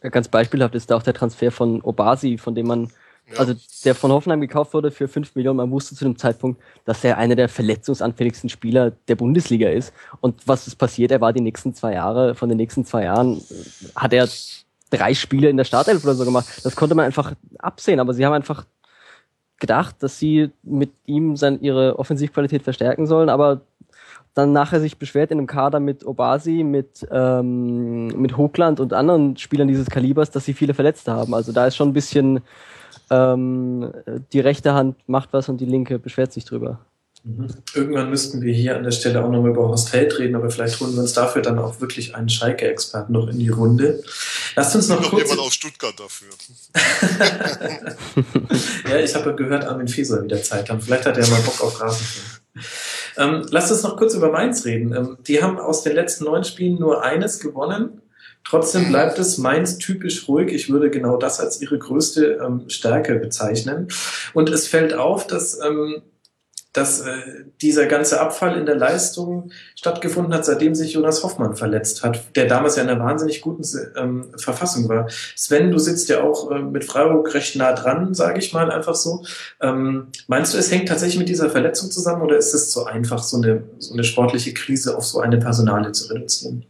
Ganz beispielhaft ist da auch der Transfer von Obasi, von dem man Also der von Hoffenheim gekauft wurde für 5 Millionen. Man wusste zu dem Zeitpunkt, dass er einer der verletzungsanfälligsten Spieler der Bundesliga ist. Und was ist passiert? Er war die nächsten zwei Jahre, von den nächsten zwei Jahren hat er drei Spiele in der Startelf oder so gemacht. Das konnte man einfach absehen. Aber sie haben einfach gedacht, dass sie mit ihm sein, ihre Offensivqualität verstärken sollen, aber dann nachher sich beschwert in einem Kader mit Obasi, mit, ähm, mit Hochland und anderen Spielern dieses Kalibers, dass sie viele Verletzte haben. Also da ist schon ein bisschen ähm, die rechte Hand macht was und die linke beschwert sich drüber. Mhm. Irgendwann müssten wir hier an der Stelle auch nochmal über Horst Held reden, aber vielleicht holen wir uns dafür dann auch wirklich einen Schalke-Experten noch in die Runde. Lasst uns noch, noch kurz... jemand aus Stuttgart dafür. ja, ich habe gehört, Armin Fieser wieder Zeit haben. Vielleicht hat er mal Bock auf Rasenfunk. Ähm, lasst uns noch kurz über Mainz reden. Ähm, die haben aus den letzten neun Spielen nur eines gewonnen. Trotzdem bleibt es Mainz typisch ruhig. Ich würde genau das als ihre größte ähm, Stärke bezeichnen. Und es fällt auf, dass ähm, dass äh, dieser ganze Abfall in der Leistung stattgefunden hat, seitdem sich Jonas Hoffmann verletzt hat, der damals ja in einer wahnsinnig guten ähm, Verfassung war. Sven, du sitzt ja auch äh, mit Freiburg recht nah dran, sage ich mal einfach so. Ähm, meinst du, es hängt tatsächlich mit dieser Verletzung zusammen oder ist es zu einfach, so eine, so eine sportliche Krise auf so eine Personale zu reduzieren?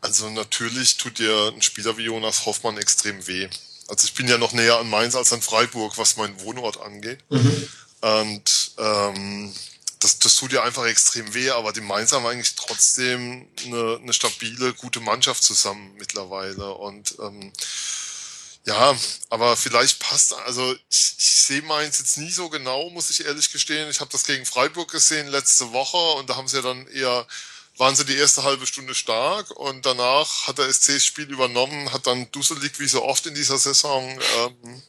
Also natürlich tut dir ein Spieler wie Jonas Hoffmann extrem weh. Also ich bin ja noch näher an Mainz als an Freiburg, was meinen Wohnort angeht. Mhm. Und ähm, das, das tut ja einfach extrem weh, aber die Mainz haben eigentlich trotzdem eine, eine stabile, gute Mannschaft zusammen mittlerweile. Und ähm, ja, aber vielleicht passt, also ich, ich sehe Mainz jetzt nie so genau, muss ich ehrlich gestehen. Ich habe das gegen Freiburg gesehen letzte Woche und da haben sie ja dann eher, waren sie die erste halbe Stunde stark und danach hat der SC das Spiel übernommen, hat dann dusselig wie so oft in dieser Saison ähm,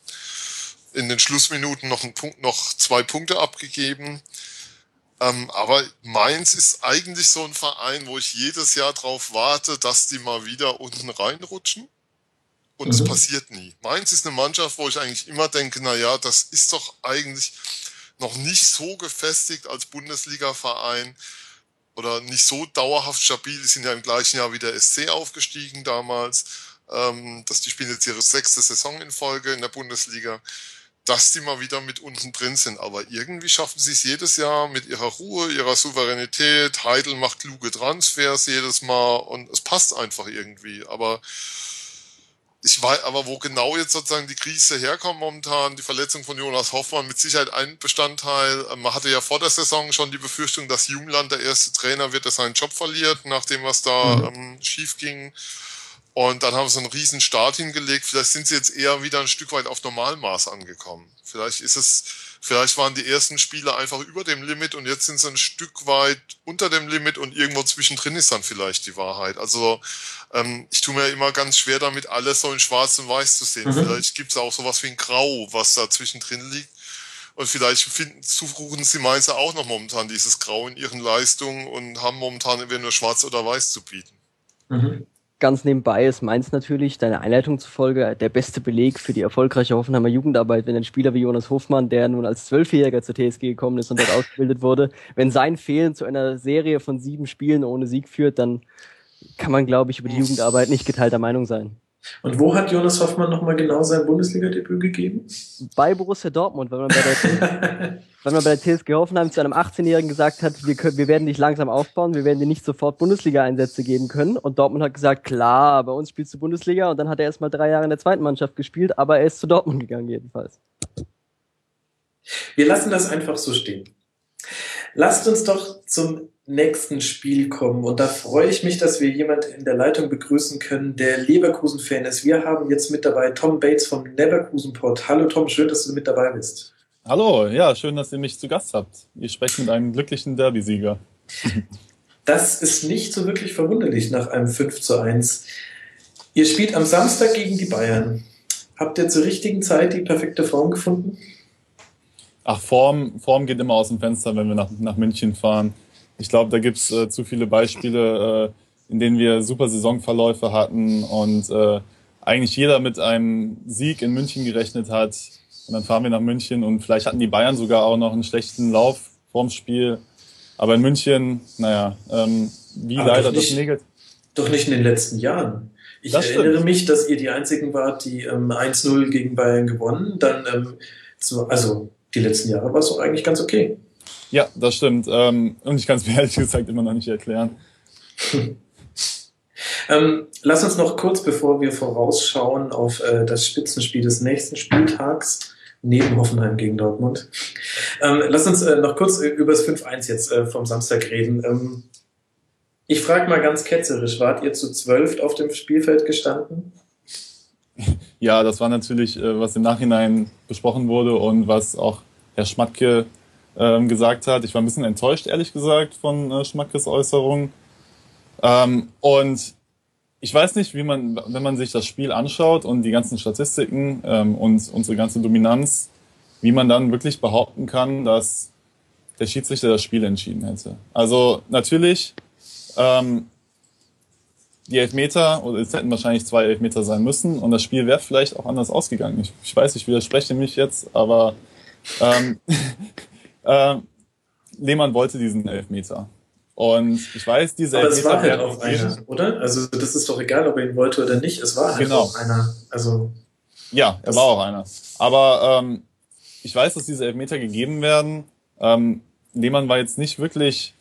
in den Schlussminuten noch, einen Punkt, noch zwei Punkte abgegeben. Ähm, aber Mainz ist eigentlich so ein Verein, wo ich jedes Jahr drauf warte, dass die mal wieder unten reinrutschen. Und mhm. es passiert nie. Mainz ist eine Mannschaft, wo ich eigentlich immer denke, na ja, das ist doch eigentlich noch nicht so gefestigt als Bundesliga-Verein oder nicht so dauerhaft stabil. Die sind ja im gleichen Jahr wie der SC aufgestiegen damals. Ähm, dass die spielen jetzt ihre sechste Saison in Folge in der Bundesliga dass die mal wieder mit unten drin sind. Aber irgendwie schaffen sie es jedes Jahr mit ihrer Ruhe, ihrer Souveränität. Heidel macht kluge Transfers jedes Mal und es passt einfach irgendwie. Aber ich weiß, aber wo genau jetzt sozusagen die Krise herkommt momentan, die Verletzung von Jonas Hoffmann, mit Sicherheit ein Bestandteil. Man hatte ja vor der Saison schon die Befürchtung, dass Jungland der erste Trainer wird, der seinen Job verliert, nachdem was da mhm. ähm, schief ging. Und dann haben sie einen riesen Start hingelegt. Vielleicht sind sie jetzt eher wieder ein Stück weit auf Normalmaß angekommen. Vielleicht ist es, vielleicht waren die ersten Spiele einfach über dem Limit und jetzt sind sie ein Stück weit unter dem Limit und irgendwo zwischendrin ist dann vielleicht die Wahrheit. Also ähm, ich tue mir immer ganz schwer damit, alles so in Schwarz und Weiß zu sehen. Mhm. Vielleicht gibt es auch sowas wie ein Grau, was da zwischendrin liegt. Und vielleicht finden, suchen sie Mainzer auch noch momentan dieses Grau in ihren Leistungen und haben momentan entweder nur schwarz oder weiß zu bieten. Mhm. Ganz nebenbei ist Mainz natürlich, deine Einleitung zufolge, der beste Beleg für die erfolgreiche Hoffenheimer Jugendarbeit, wenn ein Spieler wie Jonas Hofmann, der nun als Zwölfjähriger zur TSG gekommen ist und dort ausgebildet wurde, wenn sein Fehlen zu einer Serie von sieben Spielen ohne Sieg führt, dann kann man, glaube ich, über die Jugendarbeit nicht geteilter Meinung sein. Und wo hat Jonas Hoffmann nochmal genau sein Bundesliga-Debüt gegeben? Bei Borussia Dortmund, weil man bei der, weil man bei der TSG Hoffenheim zu einem 18-Jährigen gesagt hat, wir, können, wir werden dich langsam aufbauen, wir werden dir nicht sofort Bundesliga-Einsätze geben können. Und Dortmund hat gesagt, klar, bei uns spielst du Bundesliga. Und dann hat er erst mal drei Jahre in der zweiten Mannschaft gespielt, aber er ist zu Dortmund gegangen jedenfalls. Wir lassen das einfach so stehen. Lasst uns doch zum nächsten Spiel kommen. Und da freue ich mich, dass wir jemand in der Leitung begrüßen können, der Leverkusen-Fan ist. Wir haben jetzt mit dabei Tom Bates vom Leverkusen-Port. Hallo Tom, schön, dass du mit dabei bist. Hallo, ja, schön, dass ihr mich zu Gast habt. Ihr sprecht mit einem glücklichen Derby-Sieger. Das ist nicht so wirklich verwunderlich nach einem 5 zu 1. Ihr spielt am Samstag gegen die Bayern. Habt ihr zur richtigen Zeit die perfekte Form gefunden? Ach, Form, Form geht immer aus dem Fenster, wenn wir nach, nach München fahren. Ich glaube, da gibt's äh, zu viele Beispiele, äh, in denen wir super Saisonverläufe hatten und äh, eigentlich jeder mit einem Sieg in München gerechnet hat. Und dann fahren wir nach München und vielleicht hatten die Bayern sogar auch noch einen schlechten Lauf vorm Spiel. Aber in München, naja, ähm, wie Aber leider das negativ. Doch nicht in den letzten Jahren. Ich das erinnere stimmt. mich, dass ihr die einzigen wart, die ähm, 1-0 gegen Bayern gewonnen. Dann, ähm, zu, also die letzten Jahre war es auch eigentlich ganz okay. Ja, das stimmt. Ähm, und ich kann es mir ehrlich gesagt immer noch nicht erklären. ähm, lass uns noch kurz, bevor wir vorausschauen auf äh, das Spitzenspiel des nächsten Spieltags, neben Hoffenheim gegen Dortmund. Ähm, lass uns äh, noch kurz über das 5-1 jetzt äh, vom Samstag reden. Ähm, ich frage mal ganz ketzerisch, wart ihr zu zwölf auf dem Spielfeld gestanden? Ja, das war natürlich, äh, was im Nachhinein besprochen wurde und was auch Herr Schmatke ähm, gesagt hat. Ich war ein bisschen enttäuscht, ehrlich gesagt, von äh, Schmackes Äußerung. Ähm, und ich weiß nicht, wie man, wenn man sich das Spiel anschaut und die ganzen Statistiken ähm, und unsere ganze Dominanz, wie man dann wirklich behaupten kann, dass der Schiedsrichter das Spiel entschieden hätte. Also natürlich ähm, die Elfmeter, oder es hätten wahrscheinlich zwei Elfmeter sein müssen und das Spiel wäre vielleicht auch anders ausgegangen. Ich, ich weiß, ich widerspreche mich jetzt, aber ähm, äh, Lehmann wollte diesen Elfmeter. Und ich weiß, diese Aber Elfmeter es war halt auch einer, oder? Also das ist doch egal, ob er ihn wollte oder nicht. Es war halt genau. auch einer. Also ja, er war auch einer. Aber ähm, ich weiß, dass diese Elfmeter gegeben werden. Ähm, Lehmann war jetzt nicht wirklich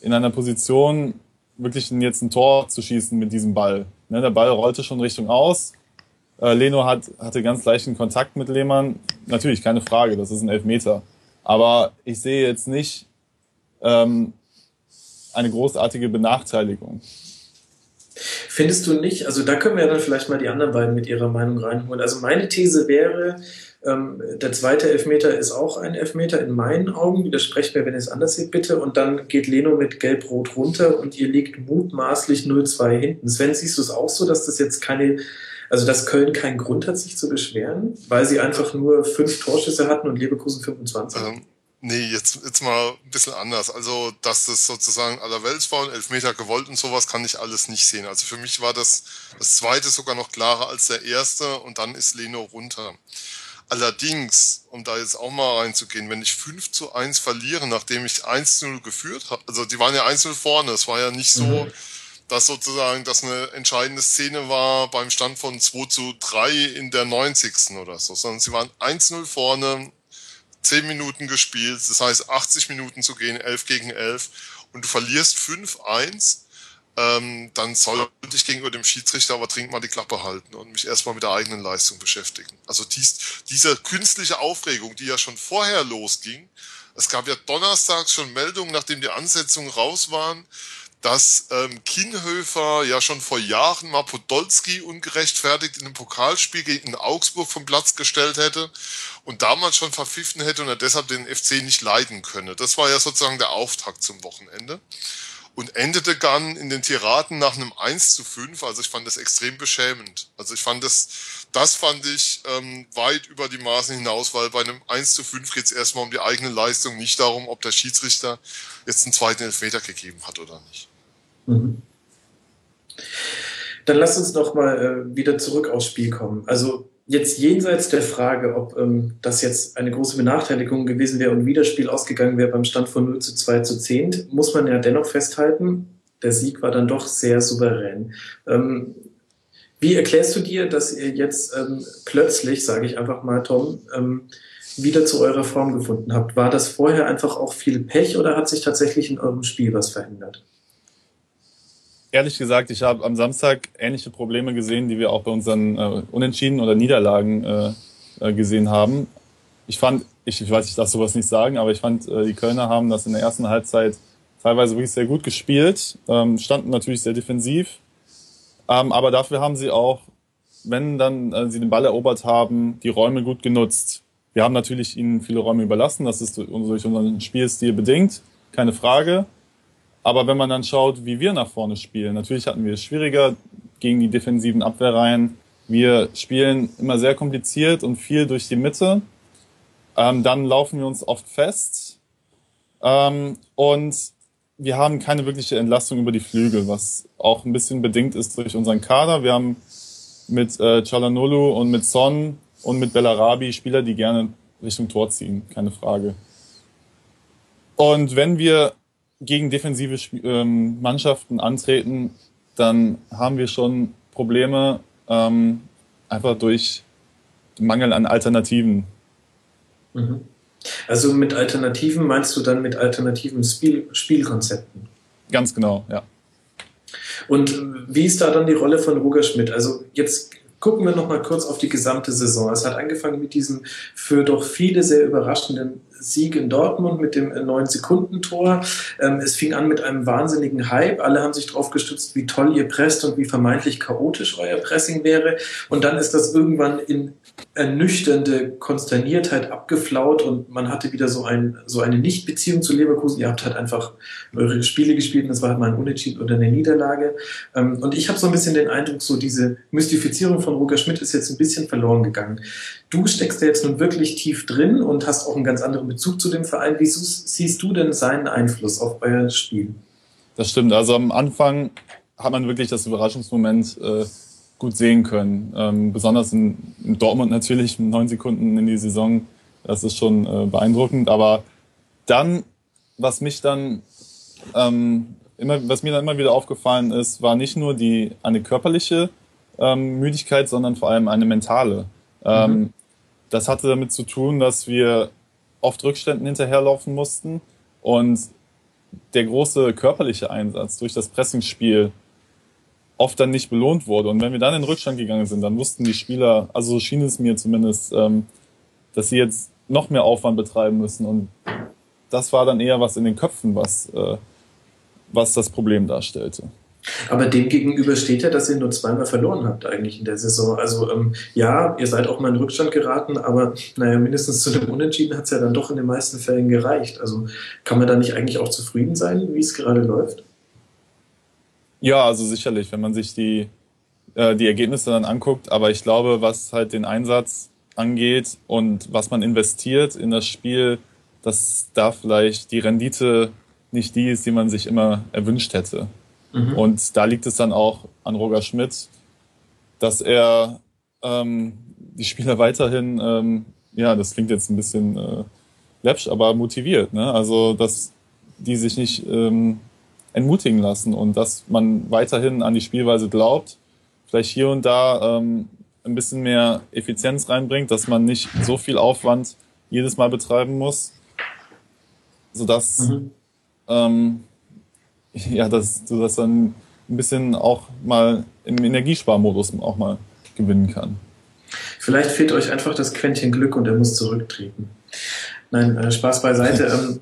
in einer Position, wirklich jetzt ein Tor zu schießen mit diesem Ball. Ne, der Ball rollte schon Richtung aus. Äh, Leno hat, hatte ganz leichten Kontakt mit Lehmann. Natürlich, keine Frage, das ist ein Elfmeter. Aber ich sehe jetzt nicht ähm, eine großartige Benachteiligung. Findest du nicht? Also da können wir ja dann vielleicht mal die anderen beiden mit ihrer Meinung reinholen. Also meine These wäre, ähm, der zweite Elfmeter ist auch ein Elfmeter in meinen Augen. Widersprecht mir, wenn ihr es anders seht, bitte. Und dann geht Leno mit Gelb-Rot runter und ihr liegt mutmaßlich 0-2 hinten. Sven, siehst du es auch so, dass das jetzt keine, also dass Köln keinen Grund hat, sich zu beschweren, weil sie einfach nur fünf Torschüsse hatten und Leverkusen 25? Ähm, nee, jetzt, jetzt mal ein bisschen anders. Also, dass das sozusagen allerweltsfaul, Elfmeter gewollt und sowas kann ich alles nicht sehen. Also für mich war das, das zweite sogar noch klarer als der erste und dann ist Leno runter. Allerdings, um da jetzt auch mal reinzugehen, wenn ich 5 zu 1 verliere, nachdem ich 1 zu 0 geführt habe, also die waren ja 1 0 vorne, es war ja nicht so, mhm. Dass sozusagen das eine entscheidende Szene war beim Stand von 2 zu 3 in der 90. oder so, sondern sie waren 1 0 vorne, 10 Minuten gespielt, das heißt 80 Minuten zu gehen, 11 gegen 11 und du verlierst 5-1 ähm, dann sollte ich gegenüber dem Schiedsrichter aber dringend mal die Klappe halten und mich erstmal mit der eigenen Leistung beschäftigen. Also dies, diese künstliche Aufregung, die ja schon vorher losging, es gab ja donnerstags schon Meldungen, nachdem die Ansetzungen raus waren, dass ähm, Kienhöfer ja schon vor Jahren mal Podolski ungerechtfertigt in einem Pokalspiel gegen Augsburg vom Platz gestellt hätte und damals schon verpfiffen hätte und er deshalb den FC nicht leiden könne. Das war ja sozusagen der Auftakt zum Wochenende und endete dann in den Tiraden nach einem 1 zu 5. Also ich fand das extrem beschämend. Also ich fand das, das fand ich ähm, weit über die Maßen hinaus, weil bei einem 1 zu 5 geht es erstmal um die eigene Leistung, nicht darum, ob der Schiedsrichter jetzt einen zweiten Elfmeter gegeben hat oder nicht. Mhm. Dann lass uns noch mal äh, wieder zurück aufs Spiel kommen. Also jetzt jenseits der Frage, ob ähm, das jetzt eine große Benachteiligung gewesen wäre und wie das Spiel ausgegangen wäre beim Stand von 0 zu 2 zu 10, muss man ja dennoch festhalten, der Sieg war dann doch sehr souverän. Ähm, wie erklärst du dir, dass ihr jetzt ähm, plötzlich, sage ich einfach mal, Tom, ähm, wieder zu eurer Form gefunden habt? War das vorher einfach auch viel Pech oder hat sich tatsächlich in eurem Spiel was verändert? Ehrlich gesagt, ich habe am Samstag ähnliche Probleme gesehen, die wir auch bei unseren äh, Unentschieden oder Niederlagen äh, äh, gesehen haben. Ich fand, ich, ich weiß, ich darf sowas nicht sagen, aber ich fand, äh, die Kölner haben das in der ersten Halbzeit teilweise wirklich sehr gut gespielt, ähm, standen natürlich sehr defensiv, ähm, aber dafür haben sie auch, wenn dann äh, sie den Ball erobert haben, die Räume gut genutzt. Wir haben natürlich ihnen viele Räume überlassen, das ist durch unseren Spielstil bedingt, keine Frage. Aber wenn man dann schaut, wie wir nach vorne spielen, natürlich hatten wir es schwieriger gegen die defensiven Abwehrreihen. Wir spielen immer sehr kompliziert und viel durch die Mitte. Ähm, dann laufen wir uns oft fest. Ähm, und wir haben keine wirkliche Entlastung über die Flügel, was auch ein bisschen bedingt ist durch unseren Kader. Wir haben mit äh, Chalanolu und mit Son und mit Bellarabi Spieler, die gerne Richtung Tor ziehen, keine Frage. Und wenn wir gegen defensive ähm, Mannschaften antreten, dann haben wir schon Probleme ähm, einfach durch Mangel an Alternativen. Mhm. Also mit Alternativen meinst du dann mit alternativen Spiel Spielkonzepten? Ganz genau, ja. Und wie ist da dann die Rolle von Roger Schmidt? Also jetzt gucken wir noch mal kurz auf die gesamte Saison. Es hat angefangen mit diesem für doch viele sehr überraschenden Sieg in Dortmund mit dem 9-Sekunden-Tor. Ähm, es fing an mit einem wahnsinnigen Hype. Alle haben sich darauf gestützt, wie toll ihr presst und wie vermeintlich chaotisch euer Pressing wäre. Und dann ist das irgendwann in ernüchternde Konsterniertheit abgeflaut und man hatte wieder so, ein, so eine Nichtbeziehung zu Leverkusen. Ihr habt halt einfach eure Spiele gespielt und es war halt mal ein Unentschieden oder eine Niederlage. Ähm, und ich habe so ein bisschen den Eindruck, so diese Mystifizierung von Roger Schmidt ist jetzt ein bisschen verloren gegangen. Du steckst da jetzt nun wirklich tief drin und hast auch einen ganz anderen Bezug zu dem Verein. Wie siehst du denn seinen Einfluss auf euer Spiel? Das stimmt. Also am Anfang hat man wirklich das Überraschungsmoment äh, gut sehen können. Ähm, besonders in, in, Dortmund natürlich neun Sekunden in die Saison. Das ist schon äh, beeindruckend. Aber dann, was mich dann ähm, immer, was mir dann immer wieder aufgefallen ist, war nicht nur die eine körperliche ähm, Müdigkeit, sondern vor allem eine mentale. Ähm, mhm. Das hatte damit zu tun, dass wir oft Rückständen hinterherlaufen mussten und der große körperliche Einsatz durch das Pressingspiel oft dann nicht belohnt wurde. Und wenn wir dann in Rückstand gegangen sind, dann wussten die Spieler, also so schien es mir zumindest, ähm, dass sie jetzt noch mehr Aufwand betreiben müssen. Und das war dann eher was in den Köpfen, was, äh, was das Problem darstellte. Aber dem gegenüber steht ja, dass ihr nur zweimal verloren habt eigentlich in der Saison. Also ähm, ja, ihr seid auch mal in Rückstand geraten, aber naja, mindestens zu einem Unentschieden hat es ja dann doch in den meisten Fällen gereicht. Also kann man da nicht eigentlich auch zufrieden sein, wie es gerade läuft? Ja, also sicherlich, wenn man sich die, äh, die Ergebnisse dann anguckt. Aber ich glaube, was halt den Einsatz angeht und was man investiert in das Spiel, dass da vielleicht die Rendite nicht die ist, die man sich immer erwünscht hätte. Mhm. Und da liegt es dann auch an Roger Schmidt, dass er ähm, die Spieler weiterhin, ähm, ja, das klingt jetzt ein bisschen äh, läppsch, aber motiviert. Ne? Also, dass die sich nicht ähm, entmutigen lassen und dass man weiterhin an die Spielweise glaubt, vielleicht hier und da ähm, ein bisschen mehr Effizienz reinbringt, dass man nicht so viel Aufwand jedes Mal betreiben muss, sodass mhm. ähm, ja, dass du das dann ein bisschen auch mal im Energiesparmodus auch mal gewinnen kann. Vielleicht fehlt euch einfach das Quäntchen Glück und er muss zurücktreten. Nein, äh, Spaß beiseite. Ähm,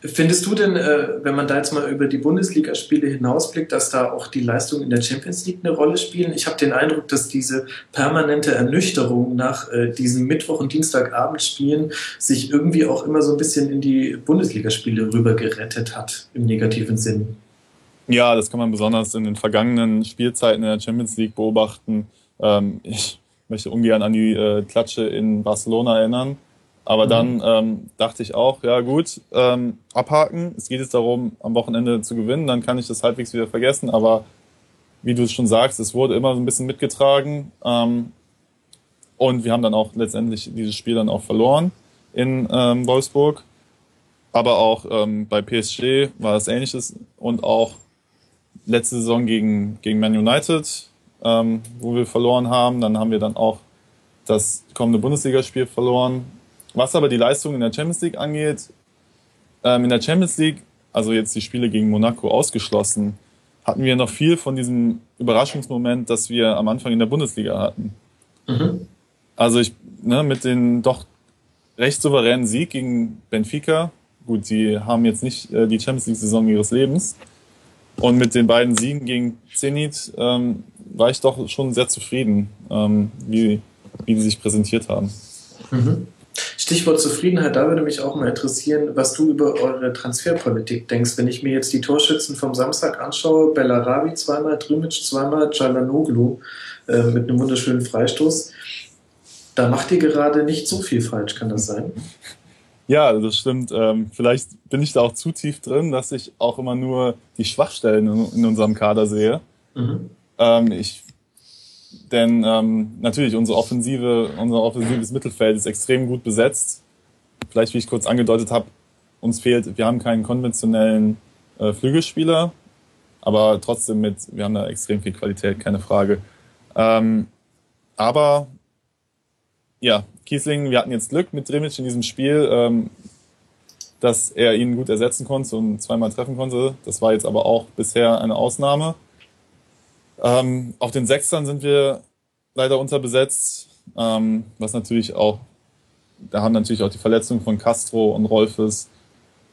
findest du denn, äh, wenn man da jetzt mal über die Bundesligaspiele hinausblickt, dass da auch die Leistungen in der Champions League eine Rolle spielen? Ich habe den Eindruck, dass diese permanente Ernüchterung nach äh, diesen Mittwoch- und Dienstagabendspielen sich irgendwie auch immer so ein bisschen in die Bundesligaspiele rüber gerettet hat, im negativen Sinn. Ja, das kann man besonders in den vergangenen Spielzeiten in der Champions League beobachten. Ähm, ich möchte ungern an die äh, Klatsche in Barcelona erinnern aber mhm. dann ähm, dachte ich auch, ja gut, ähm, abhaken. Es geht jetzt darum, am Wochenende zu gewinnen, dann kann ich das halbwegs wieder vergessen. Aber wie du es schon sagst, es wurde immer so ein bisschen mitgetragen. Ähm, und wir haben dann auch letztendlich dieses Spiel dann auch verloren in ähm, Wolfsburg. Aber auch ähm, bei PSG war das ähnliches und auch letzte Saison gegen, gegen Man United, ähm, wo wir verloren haben. Dann haben wir dann auch das kommende Bundesligaspiel verloren was aber die Leistung in der Champions League angeht, ähm, in der Champions League, also jetzt die Spiele gegen Monaco ausgeschlossen, hatten wir noch viel von diesem Überraschungsmoment, das wir am Anfang in der Bundesliga hatten. Mhm. Also ich, ne, mit dem doch recht souveränen Sieg gegen Benfica, gut, sie haben jetzt nicht äh, die Champions League-Saison ihres Lebens, und mit den beiden Siegen gegen Zenit ähm, war ich doch schon sehr zufrieden, ähm, wie, wie die sich präsentiert haben. Mhm. Stichwort Zufriedenheit, da würde mich auch mal interessieren, was du über eure Transferpolitik denkst. Wenn ich mir jetzt die Torschützen vom Samstag anschaue, Bellarabi zweimal, Drimic zweimal, Calanoglu äh, mit einem wunderschönen Freistoß, da macht ihr gerade nicht so viel falsch, kann das sein? Ja, das stimmt. Ähm, vielleicht bin ich da auch zu tief drin, dass ich auch immer nur die Schwachstellen in, in unserem Kader sehe. Mhm. Ähm, ich denn ähm, natürlich unsere Offensive, unser offensives Mittelfeld ist extrem gut besetzt. Vielleicht, wie ich kurz angedeutet habe, uns fehlt, wir haben keinen konventionellen äh, Flügelspieler. Aber trotzdem mit, wir haben da extrem viel Qualität, keine Frage. Ähm, aber ja, Kiesling, wir hatten jetzt Glück mit Dremic in diesem Spiel, ähm, dass er ihn gut ersetzen konnte und zweimal treffen konnte. Das war jetzt aber auch bisher eine Ausnahme. Ähm, auf den Sechstern sind wir leider unterbesetzt, ähm, was natürlich auch, da haben natürlich auch die Verletzungen von Castro und Rolfes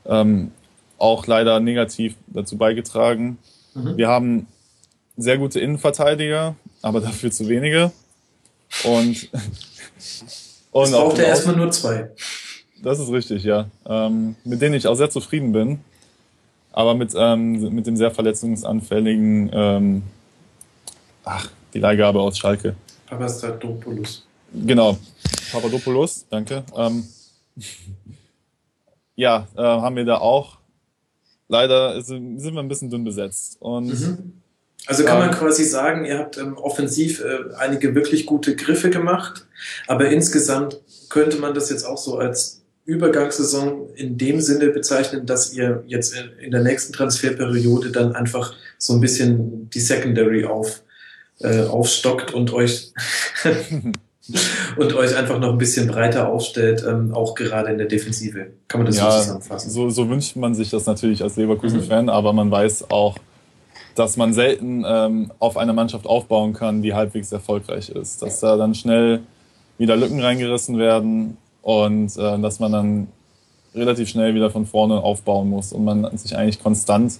ähm, auch leider negativ dazu beigetragen. Mhm. Wir haben sehr gute Innenverteidiger, aber dafür zu wenige. Und, und es braucht ja erstmal nur zwei. Das ist richtig, ja. Ähm, mit denen ich auch sehr zufrieden bin. Aber mit, ähm, mit dem sehr verletzungsanfälligen, ähm, ach, die Leihgabe aus Schalke. Papastatopoulos. Genau, Papadopoulos, danke. Ähm, ja, äh, haben wir da auch. Leider sind wir ein bisschen dünn besetzt. Und mhm. Also kann man quasi sagen, ihr habt ähm, offensiv äh, einige wirklich gute Griffe gemacht, aber insgesamt könnte man das jetzt auch so als Übergangssaison in dem Sinne bezeichnen, dass ihr jetzt in, in der nächsten Transferperiode dann einfach so ein bisschen die Secondary auf, äh, aufstockt und euch und euch einfach noch ein bisschen breiter aufstellt, ähm, auch gerade in der Defensive. Kann man das ja, so zusammenfassen? So, so wünscht man sich das natürlich als Leverkusen-Fan, mhm. aber man weiß auch, dass man selten ähm, auf eine Mannschaft aufbauen kann, die halbwegs erfolgreich ist. Dass da dann schnell wieder Lücken reingerissen werden und äh, dass man dann relativ schnell wieder von vorne aufbauen muss und man sich eigentlich konstant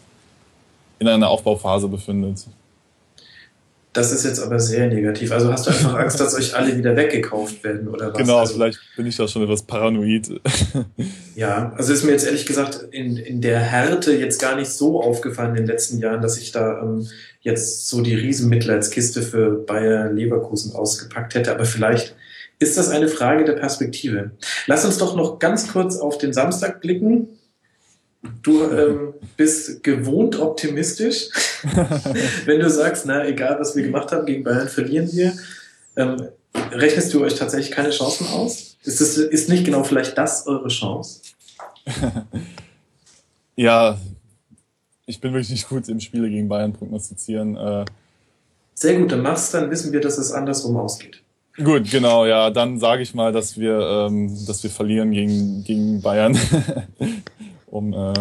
in einer Aufbauphase befindet. Das ist jetzt aber sehr negativ. Also hast du einfach Angst, dass euch alle wieder weggekauft werden oder was? Genau, also, vielleicht bin ich da schon etwas paranoid. ja, also ist mir jetzt ehrlich gesagt in, in der Härte jetzt gar nicht so aufgefallen in den letzten Jahren, dass ich da ähm, jetzt so die Riesenmitleidskiste für Bayer Leverkusen ausgepackt hätte. Aber vielleicht ist das eine Frage der Perspektive. Lass uns doch noch ganz kurz auf den Samstag blicken. Du ähm, bist gewohnt optimistisch, wenn du sagst, na egal was wir gemacht haben, gegen Bayern verlieren wir. Ähm, rechnest du euch tatsächlich keine Chancen aus? Ist, das, ist nicht genau vielleicht das eure Chance? ja, ich bin wirklich nicht gut im Spiele gegen Bayern prognostizieren. Äh, Sehr gut, dann machst dann wissen wir, dass es andersrum ausgeht. Gut, genau, ja, dann sage ich mal, dass wir, ähm, dass wir verlieren gegen, gegen Bayern. um, äh,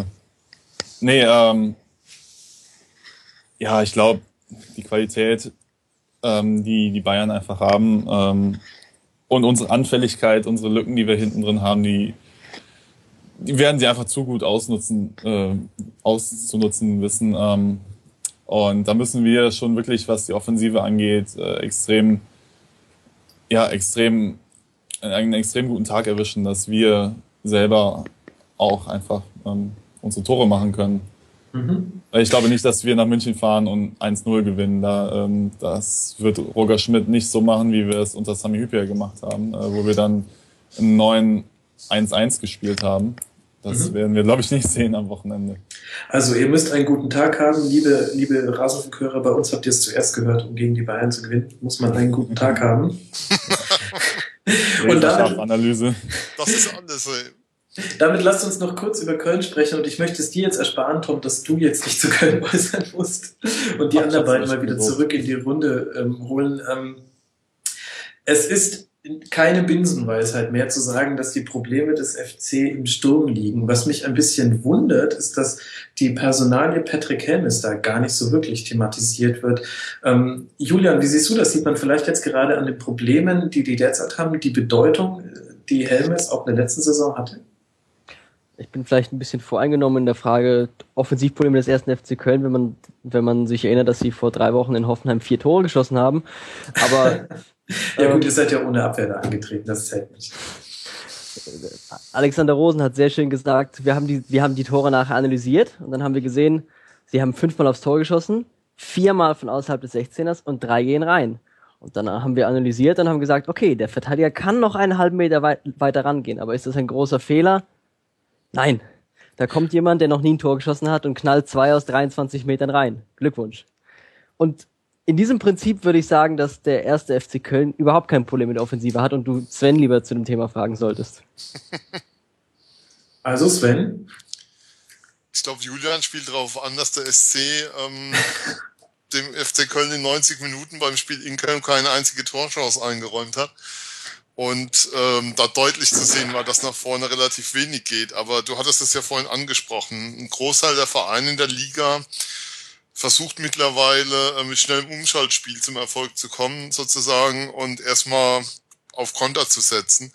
nee, ähm, ja, ich glaube, die Qualität, ähm, die die Bayern einfach haben ähm, und unsere Anfälligkeit, unsere Lücken, die wir hinten drin haben, die, die werden sie einfach zu gut ausnutzen, äh, auszunutzen wissen. Ähm, und da müssen wir schon wirklich, was die Offensive angeht, äh, extrem ja, extrem, einen extrem guten Tag erwischen, dass wir selber auch einfach ähm, unsere Tore machen können. Mhm. Ich glaube nicht, dass wir nach München fahren und 1-0 gewinnen. Da, ähm, das wird Roger Schmidt nicht so machen, wie wir es unter Sami Hüppier gemacht haben, äh, wo wir dann einen neuen 1-1 gespielt haben. Das mhm. werden wir, glaube ich, nicht sehen am Wochenende. Also ihr müsst einen guten Tag haben, liebe, liebe Rasenfunkhörer. Bei uns habt ihr es zuerst gehört, um gegen die Bayern zu gewinnen, muss man einen guten Tag haben. Und damit, Analyse. Das ist alles. Damit lasst uns noch kurz über Köln sprechen und ich möchte es dir jetzt ersparen, Tom, dass du jetzt nicht zu Köln äußern musst und die Ach, anderen beiden mal wieder zurück in die Runde ähm, holen. Ähm, es ist keine Binsenweisheit mehr zu sagen, dass die Probleme des FC im Sturm liegen. Was mich ein bisschen wundert, ist, dass die Personalie Patrick Helmes da gar nicht so wirklich thematisiert wird. Ähm, Julian, wie siehst du das? Sieht man vielleicht jetzt gerade an den Problemen, die die derzeit haben, die Bedeutung, die Helmes auch in der letzten Saison hatte? Ich bin vielleicht ein bisschen voreingenommen in der Frage Offensivprobleme des ersten FC Köln, wenn man, wenn man sich erinnert, dass sie vor drei Wochen in Hoffenheim vier Tore geschossen haben. Aber Ja gut, ihr seid ja ohne Abwehr da angetreten, das zählt nicht. Alexander Rosen hat sehr schön gesagt, wir haben die, wir haben die Tore nachher analysiert und dann haben wir gesehen, sie haben fünfmal aufs Tor geschossen, viermal von außerhalb des 16ers und drei gehen rein. Und dann haben wir analysiert und haben gesagt, okay, der Verteidiger kann noch einen halben Meter weit, weiter rangehen, aber ist das ein großer Fehler? Nein. Da kommt jemand, der noch nie ein Tor geschossen hat und knallt zwei aus 23 Metern rein. Glückwunsch. Und in diesem Prinzip würde ich sagen, dass der erste FC Köln überhaupt kein Problem mit der Offensive hat und du Sven lieber zu dem Thema fragen solltest. Also Sven? ich glaube, Julian spielt darauf an, dass der SC ähm, dem FC Köln in 90 Minuten beim Spiel in Köln keine einzige Torchance eingeräumt hat. Und ähm, da deutlich zu sehen war, dass nach vorne relativ wenig geht. Aber du hattest es ja vorhin angesprochen. Ein Großteil der Vereine in der Liga versucht mittlerweile äh, mit schnellem Umschaltspiel zum Erfolg zu kommen, sozusagen, und erstmal auf Konter zu setzen.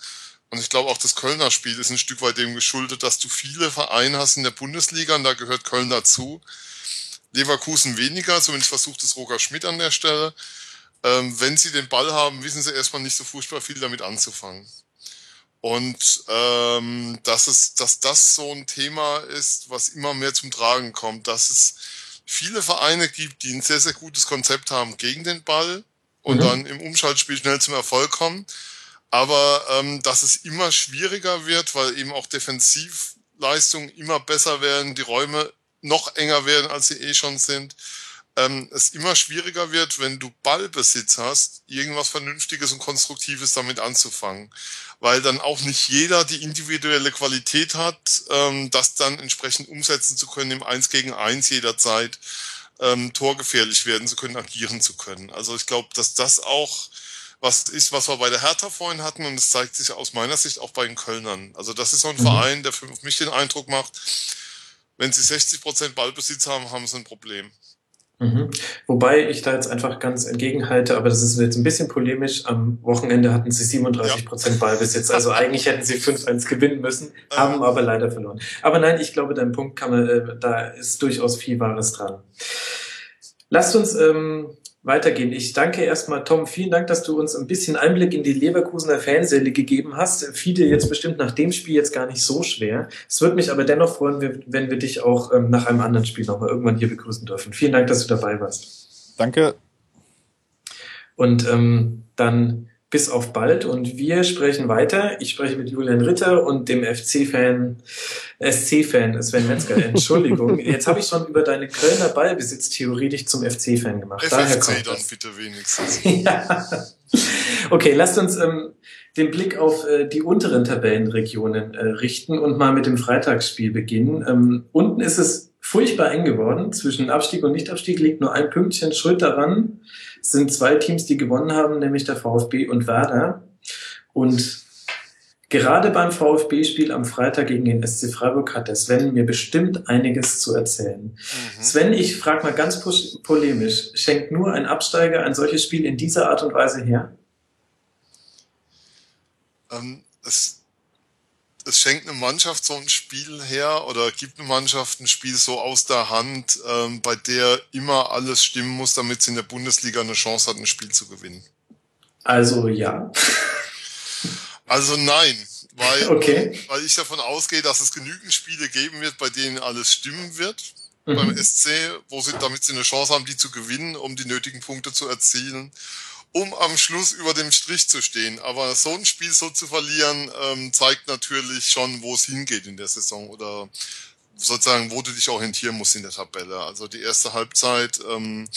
Und ich glaube auch das Kölner Spiel ist ein Stück weit dem geschuldet, dass du viele Vereine hast in der Bundesliga und da gehört Köln dazu. Leverkusen weniger, zumindest versucht es Roger Schmidt an der Stelle. Ähm, wenn sie den Ball haben, wissen sie erstmal nicht so furchtbar viel damit anzufangen. Und ähm, dass, es, dass das so ein Thema ist, was immer mehr zum Tragen kommt, dass es viele Vereine gibt, die ein sehr, sehr gutes Konzept haben gegen den Ball und mhm. dann im Umschaltspiel schnell zum Erfolg kommen aber ähm, dass es immer schwieriger wird, weil eben auch Defensivleistungen immer besser werden, die Räume noch enger werden, als sie eh schon sind. Ähm, es immer schwieriger wird, wenn du Ballbesitz hast, irgendwas Vernünftiges und Konstruktives damit anzufangen. Weil dann auch nicht jeder die individuelle Qualität hat, ähm, das dann entsprechend umsetzen zu können im Eins gegen Eins jederzeit, ähm, torgefährlich werden zu können, agieren zu können. Also ich glaube, dass das auch was ist, was wir bei der Hertha vorhin hatten und es zeigt sich aus meiner Sicht auch bei den Kölnern. Also das ist so ein mhm. Verein, der für mich den Eindruck macht, wenn sie 60 Prozent Ballbesitz haben, haben sie ein Problem. Mhm. Wobei ich da jetzt einfach ganz entgegenhalte, aber das ist jetzt ein bisschen polemisch. Am Wochenende hatten sie 37 Prozent ja. Ballbesitz. Also eigentlich hätten sie 5-1 gewinnen müssen, haben aber leider verloren. Aber nein, ich glaube, dein Punkt kann man, äh, da ist durchaus viel Wahres dran. Lasst uns ähm, weitergehen. Ich danke erstmal, Tom, vielen Dank, dass du uns ein bisschen Einblick in die Leverkusener Fanseele gegeben hast. Viele jetzt bestimmt nach dem Spiel jetzt gar nicht so schwer. Es würde mich aber dennoch freuen, wenn wir dich auch ähm, nach einem anderen Spiel nochmal irgendwann hier begrüßen dürfen. Vielen Dank, dass du dabei warst. Danke. Und ähm, dann bis auf bald und wir sprechen weiter. Ich spreche mit Julian Ritter und dem FC-Fan, SC-Fan Sven Metzger. Entschuldigung, jetzt habe ich schon über deine Kölner Ballbesitztheorie dich zum FC-Fan gemacht. FFC Daher kommt dann das. bitte wenigstens. ja. Okay, lasst uns ähm, den Blick auf äh, die unteren Tabellenregionen äh, richten und mal mit dem Freitagsspiel beginnen. Ähm, unten ist es furchtbar eng geworden. Zwischen Abstieg und Nichtabstieg liegt nur ein Pünktchen Schuld daran. Es sind zwei Teams, die gewonnen haben, nämlich der VfB und Werder. Und gerade beim VfB-Spiel am Freitag gegen den SC Freiburg hat der Sven mir bestimmt einiges zu erzählen. Mhm. Sven, ich frage mal ganz polemisch, schenkt nur ein Absteiger ein solches Spiel in dieser Art und Weise her? Ähm, es, es schenkt eine Mannschaft so ein Spiel her oder gibt eine Mannschaft ein Spiel so aus der Hand, ähm, bei der immer alles stimmen muss, damit sie in der Bundesliga eine Chance hat, ein Spiel zu gewinnen? Also ja. Also nein, weil, okay. weil ich davon ausgehe, dass es genügend Spiele geben wird, bei denen alles stimmen wird mhm. beim SC, wo sie, damit sie eine Chance haben, die zu gewinnen, um die nötigen Punkte zu erzielen um am Schluss über dem Strich zu stehen. Aber so ein Spiel so zu verlieren, ähm, zeigt natürlich schon, wo es hingeht in der Saison oder sozusagen, wo du dich orientieren musst in der Tabelle. Also die erste Halbzeit ähm,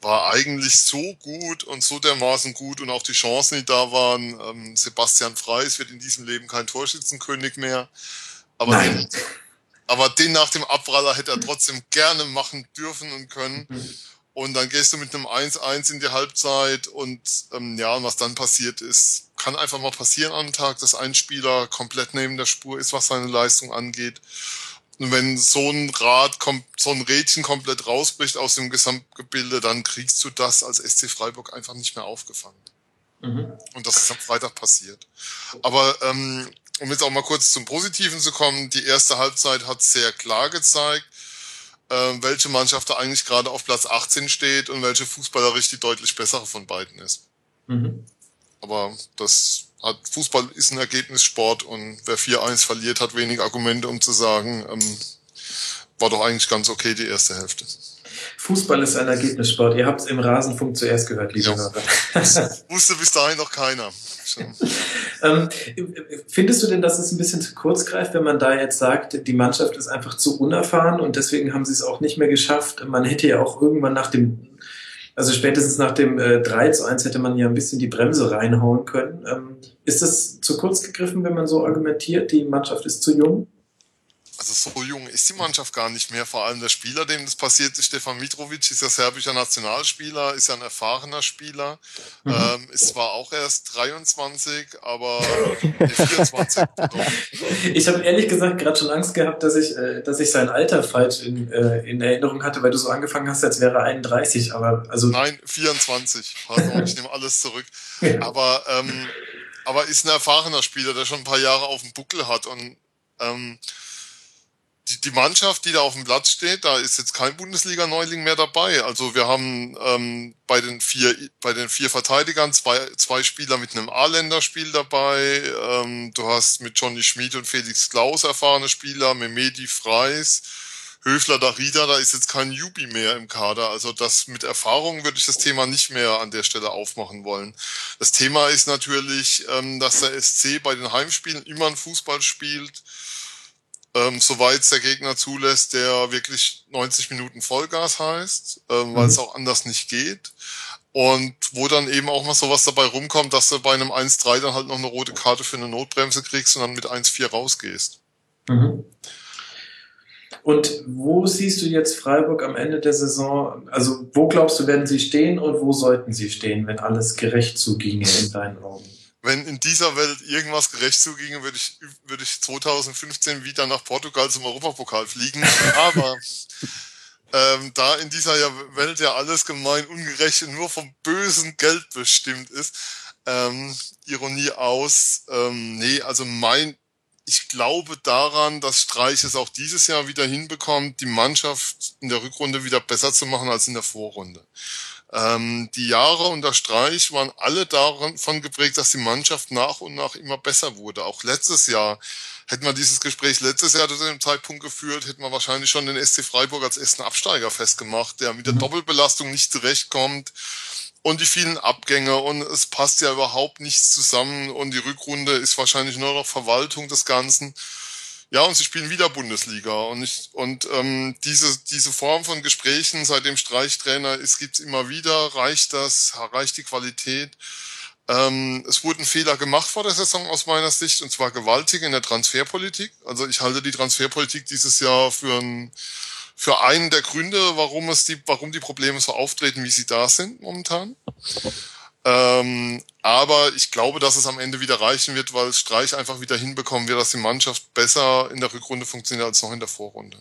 war eigentlich so gut und so dermaßen gut und auch die Chancen, die da waren. Ähm, Sebastian Freis wird in diesem Leben kein Torschützenkönig mehr. Aber den, aber den nach dem Abpraller hätte er trotzdem gerne machen dürfen und können. Und dann gehst du mit einem 1-1 in die Halbzeit und ähm, ja, was dann passiert ist, kann einfach mal passieren am Tag, dass ein Spieler komplett neben der Spur ist, was seine Leistung angeht. Und wenn so ein Rad, so ein Rädchen komplett rausbricht aus dem Gesamtgebilde, dann kriegst du das als SC Freiburg einfach nicht mehr aufgefangen. Mhm. Und das ist am Freitag passiert. Aber ähm, um jetzt auch mal kurz zum Positiven zu kommen, die erste Halbzeit hat sehr klar gezeigt, äh, welche Mannschaft da eigentlich gerade auf Platz 18 steht und welche fußballerisch die deutlich bessere von beiden ist. Mhm. Aber das hat, Fußball ist ein Ergebnissport und wer 4-1 verliert, hat wenig Argumente, um zu sagen, ähm, war doch eigentlich ganz okay die erste Hälfte. Fußball ist ein Ergebnissport. Ihr habt es im Rasenfunk zuerst gehört, liebe. Hörer. Wusste bis dahin noch keiner. ähm, findest du denn, dass es ein bisschen zu kurz greift, wenn man da jetzt sagt, die Mannschaft ist einfach zu unerfahren und deswegen haben sie es auch nicht mehr geschafft? Man hätte ja auch irgendwann nach dem, also spätestens nach dem äh, 3 zu 1 hätte man ja ein bisschen die Bremse reinhauen können. Ähm, ist das zu kurz gegriffen, wenn man so argumentiert, die Mannschaft ist zu jung? Also so jung ist die Mannschaft gar nicht mehr. Vor allem der Spieler, dem das passiert, ist Stefan Mitrovic, ist ja serbischer Nationalspieler, ist ja ein erfahrener Spieler, mhm. ähm, ist zwar auch erst 23, aber nee, 24. ich habe ehrlich gesagt gerade schon Angst gehabt, dass ich, äh, dass ich sein Alter falsch in, äh, in Erinnerung hatte, weil du so angefangen hast, als wäre er 31, aber also. Nein, 24. Pardon, ich nehme alles zurück. Aber, ähm, aber ist ein erfahrener Spieler, der schon ein paar Jahre auf dem Buckel hat und ähm, die, die Mannschaft, die da auf dem Platz steht, da ist jetzt kein Bundesliga-Neuling mehr dabei. Also wir haben ähm, bei den vier bei den vier Verteidigern zwei, zwei Spieler mit einem A-Länderspiel dabei. Ähm, du hast mit Johnny Schmid und Felix Klaus erfahrene Spieler, Memedi Freis, Höfler Darida, da ist jetzt kein Jubi mehr im Kader. Also das mit Erfahrung würde ich das Thema nicht mehr an der Stelle aufmachen wollen. Das Thema ist natürlich, ähm, dass der SC bei den Heimspielen immer ein Fußball spielt ähm, soweit es der Gegner zulässt, der wirklich 90 Minuten Vollgas heißt, ähm, weil mhm. es auch anders nicht geht. Und wo dann eben auch mal sowas dabei rumkommt, dass du bei einem 1-3 dann halt noch eine rote Karte für eine Notbremse kriegst und dann mit 1-4 rausgehst. Mhm. Und wo siehst du jetzt Freiburg am Ende der Saison? Also wo glaubst du, werden sie stehen und wo sollten sie stehen, wenn alles gerecht zuginge in deinen Augen? Wenn in dieser Welt irgendwas gerecht zuginge, würde ich, würde ich 2015 wieder nach Portugal zum Europapokal fliegen. Aber ähm, da in dieser Welt ja alles gemein ungerecht und nur vom bösen Geld bestimmt ist, ähm, Ironie aus, ähm, nee, also mein, ich glaube daran, dass Streich es auch dieses Jahr wieder hinbekommt, die Mannschaft in der Rückrunde wieder besser zu machen als in der Vorrunde. Ähm, die Jahre unter Streich waren alle davon geprägt, dass die Mannschaft nach und nach immer besser wurde. Auch letztes Jahr hätten wir dieses Gespräch letztes Jahr zu dem Zeitpunkt geführt, hätten wir wahrscheinlich schon den SC Freiburg als ersten Absteiger festgemacht, der mit der mhm. Doppelbelastung nicht zurechtkommt und die vielen Abgänge und es passt ja überhaupt nichts zusammen und die Rückrunde ist wahrscheinlich nur noch Verwaltung des Ganzen. Ja, und sie spielen wieder Bundesliga. Und, ich, und ähm, diese, diese Form von Gesprächen, seitdem Streichtrainer ist, gibt's immer wieder. Reicht das? Reicht die Qualität? Ähm, es wurden Fehler gemacht vor der Saison aus meiner Sicht, und zwar gewaltig in der Transferpolitik. Also ich halte die Transferpolitik dieses Jahr für, ein, für einen der Gründe, warum es die, warum die Probleme so auftreten, wie sie da sind momentan. Ähm, aber ich glaube, dass es am Ende wieder reichen wird, weil Streich einfach wieder hinbekommen wird, dass die Mannschaft besser in der Rückrunde funktioniert als noch in der Vorrunde.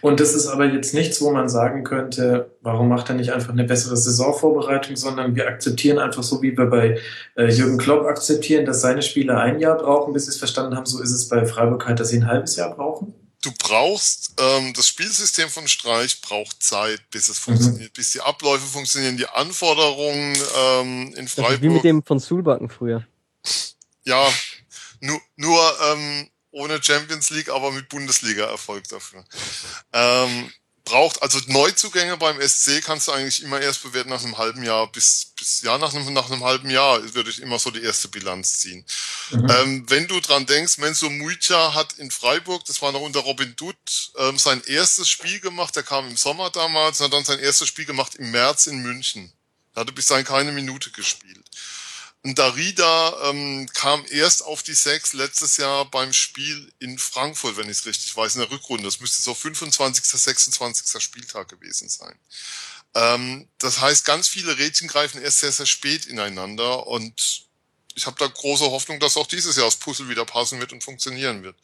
Und das ist aber jetzt nichts, wo man sagen könnte, warum macht er nicht einfach eine bessere Saisonvorbereitung, sondern wir akzeptieren einfach so, wie wir bei äh, Jürgen Klopp akzeptieren, dass seine Spieler ein Jahr brauchen, bis sie es verstanden haben. So ist es bei Freiburg halt, dass sie ein halbes Jahr brauchen du brauchst, ähm, das Spielsystem von Streich braucht Zeit, bis es funktioniert, mhm. bis die Abläufe funktionieren, die Anforderungen ähm, in Freiburg. wie mit dem von Sulbacken früher. Ja, nur, nur ähm, ohne Champions League, aber mit Bundesliga-Erfolg dafür. Ähm, braucht, also Neuzugänge beim SC kannst du eigentlich immer erst bewerten nach einem halben Jahr bis, bis ja, nach einem, nach einem halben Jahr würde ich immer so die erste Bilanz ziehen. Mhm. Ähm, wenn du dran denkst, Menzo Muica hat in Freiburg, das war noch unter Robin Dutt, ähm, sein erstes Spiel gemacht, der kam im Sommer damals, und hat dann sein erstes Spiel gemacht im März in München. Da hatte bis dahin keine Minute gespielt. Und Darida ähm, kam erst auf die Sechs letztes Jahr beim Spiel in Frankfurt, wenn ich es richtig weiß, in der Rückrunde. Das müsste so 25., 26. Spieltag gewesen sein. Ähm, das heißt, ganz viele Rädchen greifen erst sehr, sehr spät ineinander und ich habe da große Hoffnung, dass auch dieses Jahr das Puzzle wieder passen wird und funktionieren wird.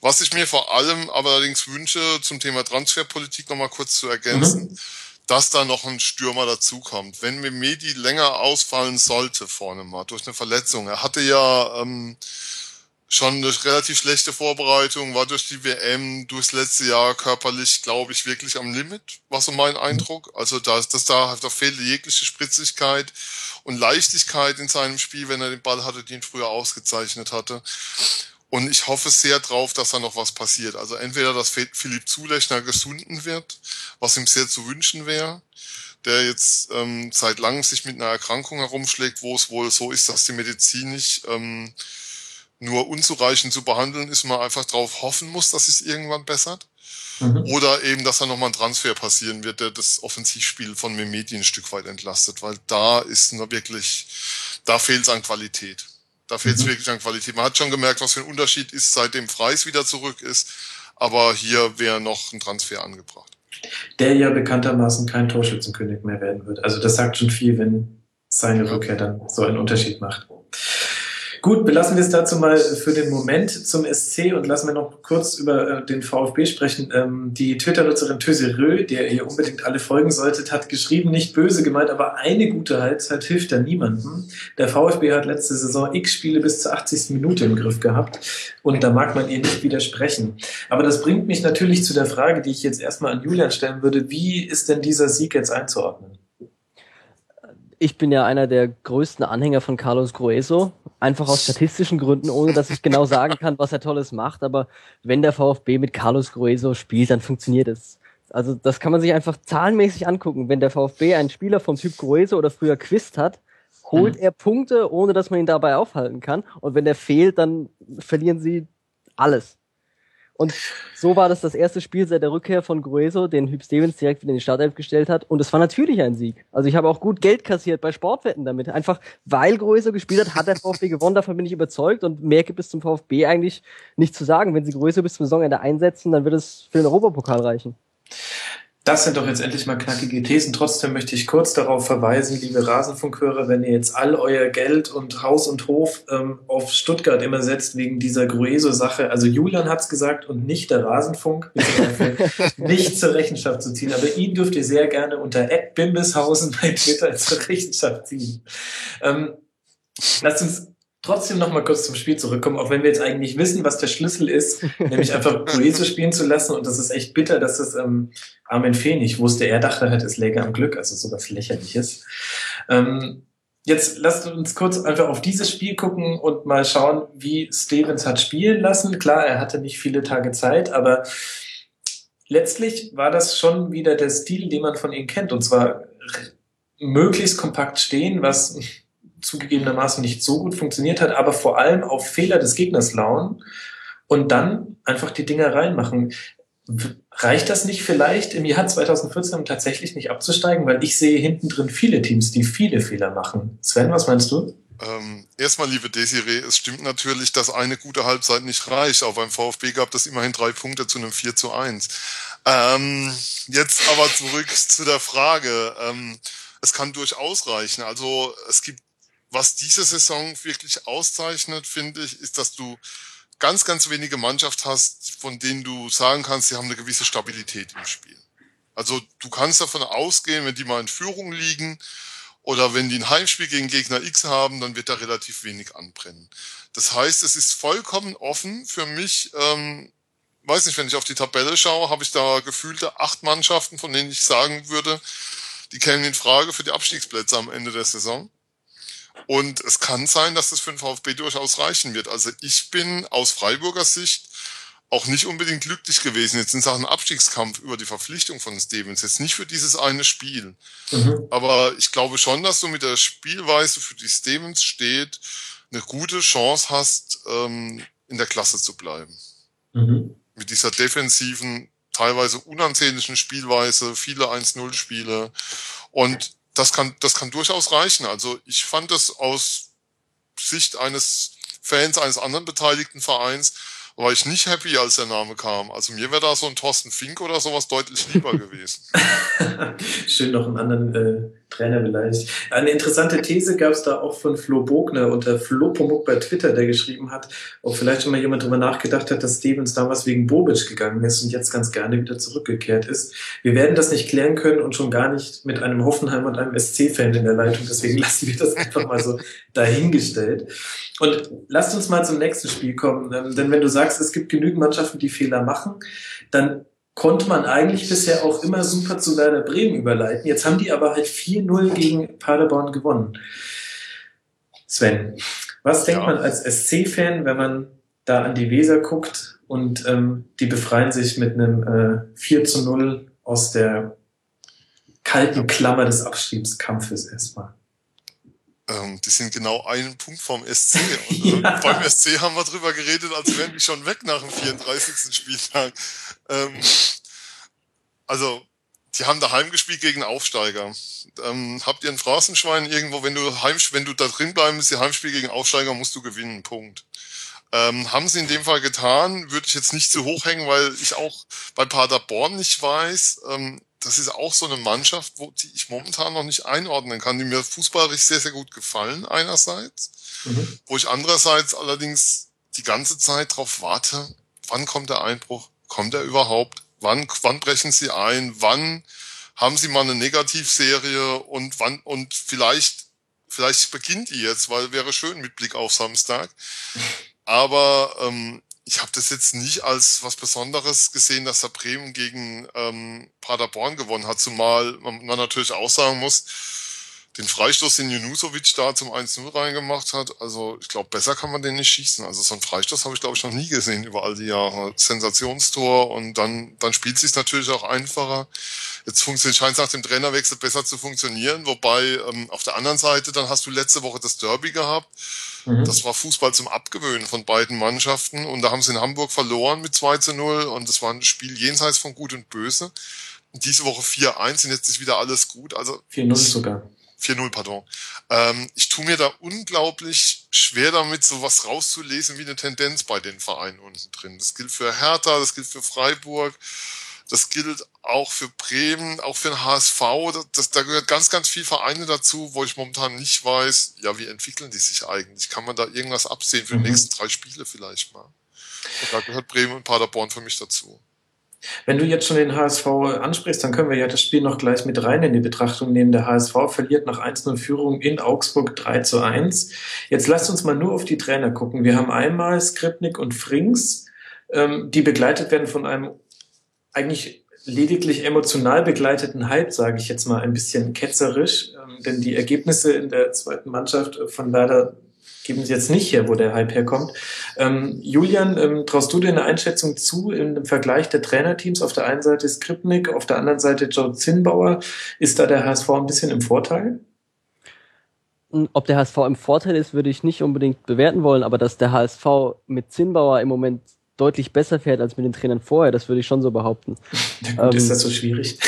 Was ich mir vor allem allerdings wünsche, zum Thema Transferpolitik nochmal kurz zu ergänzen. Mhm dass da noch ein Stürmer dazukommt. Wenn Medi länger ausfallen sollte vorne mal durch eine Verletzung. Er hatte ja ähm, schon eine relativ schlechte Vorbereitung, war durch die WM, durchs letzte Jahr körperlich, glaube ich, wirklich am Limit, war so mein Eindruck. Also da, ist das da, da fehlte jegliche Spritzigkeit und Leichtigkeit in seinem Spiel, wenn er den Ball hatte, den früher ausgezeichnet hatte. Und ich hoffe sehr drauf, dass da noch was passiert. Also entweder, dass Philipp Zulechner gesunden wird, was ihm sehr zu wünschen wäre, der jetzt ähm, seit langem sich mit einer Erkrankung herumschlägt, wo es wohl so ist, dass die Medizin nicht ähm, nur unzureichend zu behandeln ist, man einfach darauf hoffen muss, dass es irgendwann bessert. Mhm. Oder eben, dass da nochmal ein Transfer passieren wird, der das Offensivspiel von Memedi ein Stück weit entlastet, weil da ist nur wirklich, da fehlt es an Qualität. Da fehlt es mhm. wirklich an Qualität. Man hat schon gemerkt, was für ein Unterschied ist, seitdem Freis wieder zurück ist. aber hier wäre noch ein Transfer angebracht. Der ja bekanntermaßen kein Torschützenkönig mehr werden wird. Also das sagt schon viel, wenn seine Rückkehr dann so einen Unterschied macht. Gut, belassen wir es dazu mal für den Moment zum SC und lassen wir noch kurz über äh, den VfB sprechen. Ähm, die Twitter-Nutzerin Töserö, der ihr unbedingt alle folgen solltet, hat geschrieben, nicht böse gemeint, aber eine gute Halbzeit hilft da niemandem. Der VfB hat letzte Saison x Spiele bis zur 80. Minute im Griff gehabt und da mag man ihr nicht widersprechen. Aber das bringt mich natürlich zu der Frage, die ich jetzt erstmal an Julian stellen würde. Wie ist denn dieser Sieg jetzt einzuordnen? Ich bin ja einer der größten Anhänger von Carlos Grueso, einfach aus statistischen Gründen, ohne dass ich genau sagen kann, was er Tolles macht. Aber wenn der VfB mit Carlos Grueso spielt, dann funktioniert es. Also das kann man sich einfach zahlenmäßig angucken. Wenn der VfB einen Spieler vom Typ Grueso oder früher Quist hat, holt mhm. er Punkte, ohne dass man ihn dabei aufhalten kann. Und wenn der fehlt, dann verlieren sie alles. Und so war das das erste Spiel seit der Rückkehr von Grueso, den Hüb Stevens direkt wieder in die Startelf gestellt hat. Und es war natürlich ein Sieg. Also ich habe auch gut Geld kassiert bei Sportwetten damit. Einfach weil Grueso gespielt hat, hat der VfB gewonnen. Davon bin ich überzeugt. Und mehr gibt es zum VfB eigentlich nicht zu sagen. Wenn sie Grueso bis zum Saisonende einsetzen, dann wird es für den Europapokal reichen. Das sind doch jetzt endlich mal knackige Thesen. Trotzdem möchte ich kurz darauf verweisen, liebe Rasenfunkhörer, wenn ihr jetzt all euer Geld und Haus und Hof ähm, auf Stuttgart immer setzt wegen dieser Grueso-Sache. Also Julian hat's gesagt und nicht der Rasenfunk, nicht zur Rechenschaft zu ziehen. Aber ihn dürft ihr sehr gerne unter Bimbishausen bei Twitter zur Rechenschaft ziehen. Ähm, lasst uns trotzdem noch mal kurz zum Spiel zurückkommen, auch wenn wir jetzt eigentlich wissen, was der Schlüssel ist, nämlich einfach Grueso spielen zu lassen. Und das ist echt bitter, dass das ähm, Armin Fee nicht wusste. Er dachte halt, es läge am Glück, also sowas lächerliches. Ähm, jetzt lasst uns kurz einfach auf dieses Spiel gucken und mal schauen, wie Stevens hat spielen lassen. Klar, er hatte nicht viele Tage Zeit, aber letztlich war das schon wieder der Stil, den man von ihm kennt. Und zwar möglichst kompakt stehen, was zugegebenermaßen nicht so gut funktioniert hat, aber vor allem auf Fehler des Gegners lauen und dann einfach die Dinger reinmachen. Reicht das nicht vielleicht im Jahr 2014 tatsächlich nicht abzusteigen? Weil ich sehe hinten drin viele Teams, die viele Fehler machen. Sven, was meinst du? Ähm, erstmal, liebe Desiree, es stimmt natürlich, dass eine gute Halbzeit nicht reicht. Auch beim VfB gab es immerhin drei Punkte zu einem 4 zu 1. Ähm, jetzt aber zurück zu der Frage. Ähm, es kann durchaus reichen. Also es gibt was diese Saison wirklich auszeichnet, finde ich, ist, dass du ganz, ganz wenige Mannschaft hast, von denen du sagen kannst, sie haben eine gewisse Stabilität im Spiel. Also du kannst davon ausgehen, wenn die mal in Führung liegen oder wenn die ein Heimspiel gegen Gegner X haben, dann wird da relativ wenig anbrennen. Das heißt, es ist vollkommen offen für mich. Ähm, weiß nicht, wenn ich auf die Tabelle schaue, habe ich da gefühlte acht Mannschaften, von denen ich sagen würde, die kämen in Frage für die Abstiegsplätze am Ende der Saison. Und es kann sein, dass das für den VfB durchaus reichen wird. Also ich bin aus Freiburger Sicht auch nicht unbedingt glücklich gewesen jetzt in Sachen Abstiegskampf über die Verpflichtung von Stevens. Jetzt nicht für dieses eine Spiel. Mhm. Aber ich glaube schon, dass du mit der Spielweise, für die Stevens steht, eine gute Chance hast, ähm, in der Klasse zu bleiben. Mhm. Mit dieser defensiven, teilweise unansehnlichen Spielweise, viele 1-0-Spiele. Und das kann, das kann durchaus reichen. Also ich fand das aus Sicht eines Fans eines anderen beteiligten Vereins war ich nicht happy, als der Name kam. Also mir wäre da so ein Thorsten Fink oder sowas deutlich lieber gewesen. Schön noch einen anderen äh, Trainer vielleicht. Eine interessante These gab es da auch von Flo Bogner unter Flo Pomuk bei Twitter, der geschrieben hat, ob vielleicht schon mal jemand drüber nachgedacht hat, dass Stevens damals wegen Bobic gegangen ist und jetzt ganz gerne wieder zurückgekehrt ist. Wir werden das nicht klären können und schon gar nicht mit einem Hoffenheim und einem SC-Fan in der Leitung. Deswegen lassen wir das einfach mal so dahingestellt. Und lasst uns mal zum nächsten Spiel kommen. Denn wenn du sagst, es gibt genügend Mannschaften, die Fehler machen, dann konnte man eigentlich bisher auch immer super zu Werder Bremen überleiten. Jetzt haben die aber halt 4-0 gegen Paderborn gewonnen. Sven, was denkt ja. man als SC-Fan, wenn man da an die Weser guckt und ähm, die befreien sich mit einem äh, 4 zu 0 aus der kalten Klammer des Abstiegskampfes erstmal? Ähm, die sind genau einen Punkt vom SC. Und, äh, ja. Beim SC haben wir drüber geredet, als wären die schon weg nach dem 34. Spieltag. Ähm, also, die haben daheim gespielt gegen Aufsteiger. Ähm, habt ihr ein Phrasenschwein irgendwo, wenn du heim, wenn du da drin bleiben musst, die Heimspiel gegen Aufsteiger musst du gewinnen, Punkt. Ähm, haben sie in dem Fall getan, würde ich jetzt nicht zu hoch hängen, weil ich auch bei Paderborn nicht weiß, ähm, das ist auch so eine Mannschaft, wo die ich momentan noch nicht einordnen kann, die mir fußballerisch sehr, sehr gut gefallen einerseits, mhm. wo ich andererseits allerdings die ganze Zeit darauf warte, wann kommt der Einbruch, kommt er überhaupt, wann, wann brechen sie ein, wann haben sie mal eine Negativserie und wann, und vielleicht, vielleicht beginnt die jetzt, weil wäre schön mit Blick auf Samstag. Aber ähm, ich habe das jetzt nicht als was Besonderes gesehen, dass der Bremen gegen ähm, Paderborn gewonnen hat, zumal man, man natürlich auch sagen muss, den Freistoß, den Junusovic da zum 1-0 reingemacht hat, also ich glaube, besser kann man den nicht schießen. Also so einen Freistoß habe ich, glaube ich, noch nie gesehen über all die Jahre. Sensationstor und dann, dann spielt sich natürlich auch einfacher. Jetzt funktioniert, scheint es nach dem Trainerwechsel besser zu funktionieren, wobei ähm, auf der anderen Seite, dann hast du letzte Woche das Derby gehabt. Mhm. Das war Fußball zum Abgewöhnen von beiden Mannschaften und da haben sie in Hamburg verloren mit 2 zu 0 und das war ein Spiel jenseits von Gut und Böse. Und diese Woche 4-1 und jetzt ist wieder alles gut. Also 4-0 sogar. 4-0, pardon. Ähm, ich tue mir da unglaublich schwer damit, sowas rauszulesen wie eine Tendenz bei den Vereinen unten drin. Das gilt für Hertha, das gilt für Freiburg, das gilt auch für Bremen, auch für den HSV. Das, da gehört ganz, ganz viel Vereine dazu, wo ich momentan nicht weiß, ja, wie entwickeln die sich eigentlich? Kann man da irgendwas absehen für die mhm. nächsten drei Spiele vielleicht mal? Und da gehört Bremen und Paderborn für mich dazu. Wenn du jetzt schon den HSV ansprichst, dann können wir ja das Spiel noch gleich mit rein in die Betrachtung nehmen. Der HSV verliert nach 1-0 Führung in Augsburg 3 zu 1. Jetzt lasst uns mal nur auf die Trainer gucken. Wir haben einmal Skripnik und Frings, ähm, die begleitet werden von einem eigentlich lediglich emotional begleiteten Hype, sage ich jetzt mal ein bisschen ketzerisch. Ähm, denn die Ergebnisse in der zweiten Mannschaft von Werder geben Sie jetzt nicht her, wo der Hype herkommt. Ähm, Julian, ähm, traust du dir eine Einschätzung zu im Vergleich der Trainerteams? Auf der einen Seite Skripnik, auf der anderen Seite Joe Zinnbauer. Ist da der HSV ein bisschen im Vorteil? Ob der HSV im Vorteil ist, würde ich nicht unbedingt bewerten wollen, aber dass der HSV mit Zinnbauer im Moment deutlich besser fährt als mit den Trainern vorher, das würde ich schon so behaupten. Na gut, ähm, ist das so schwierig?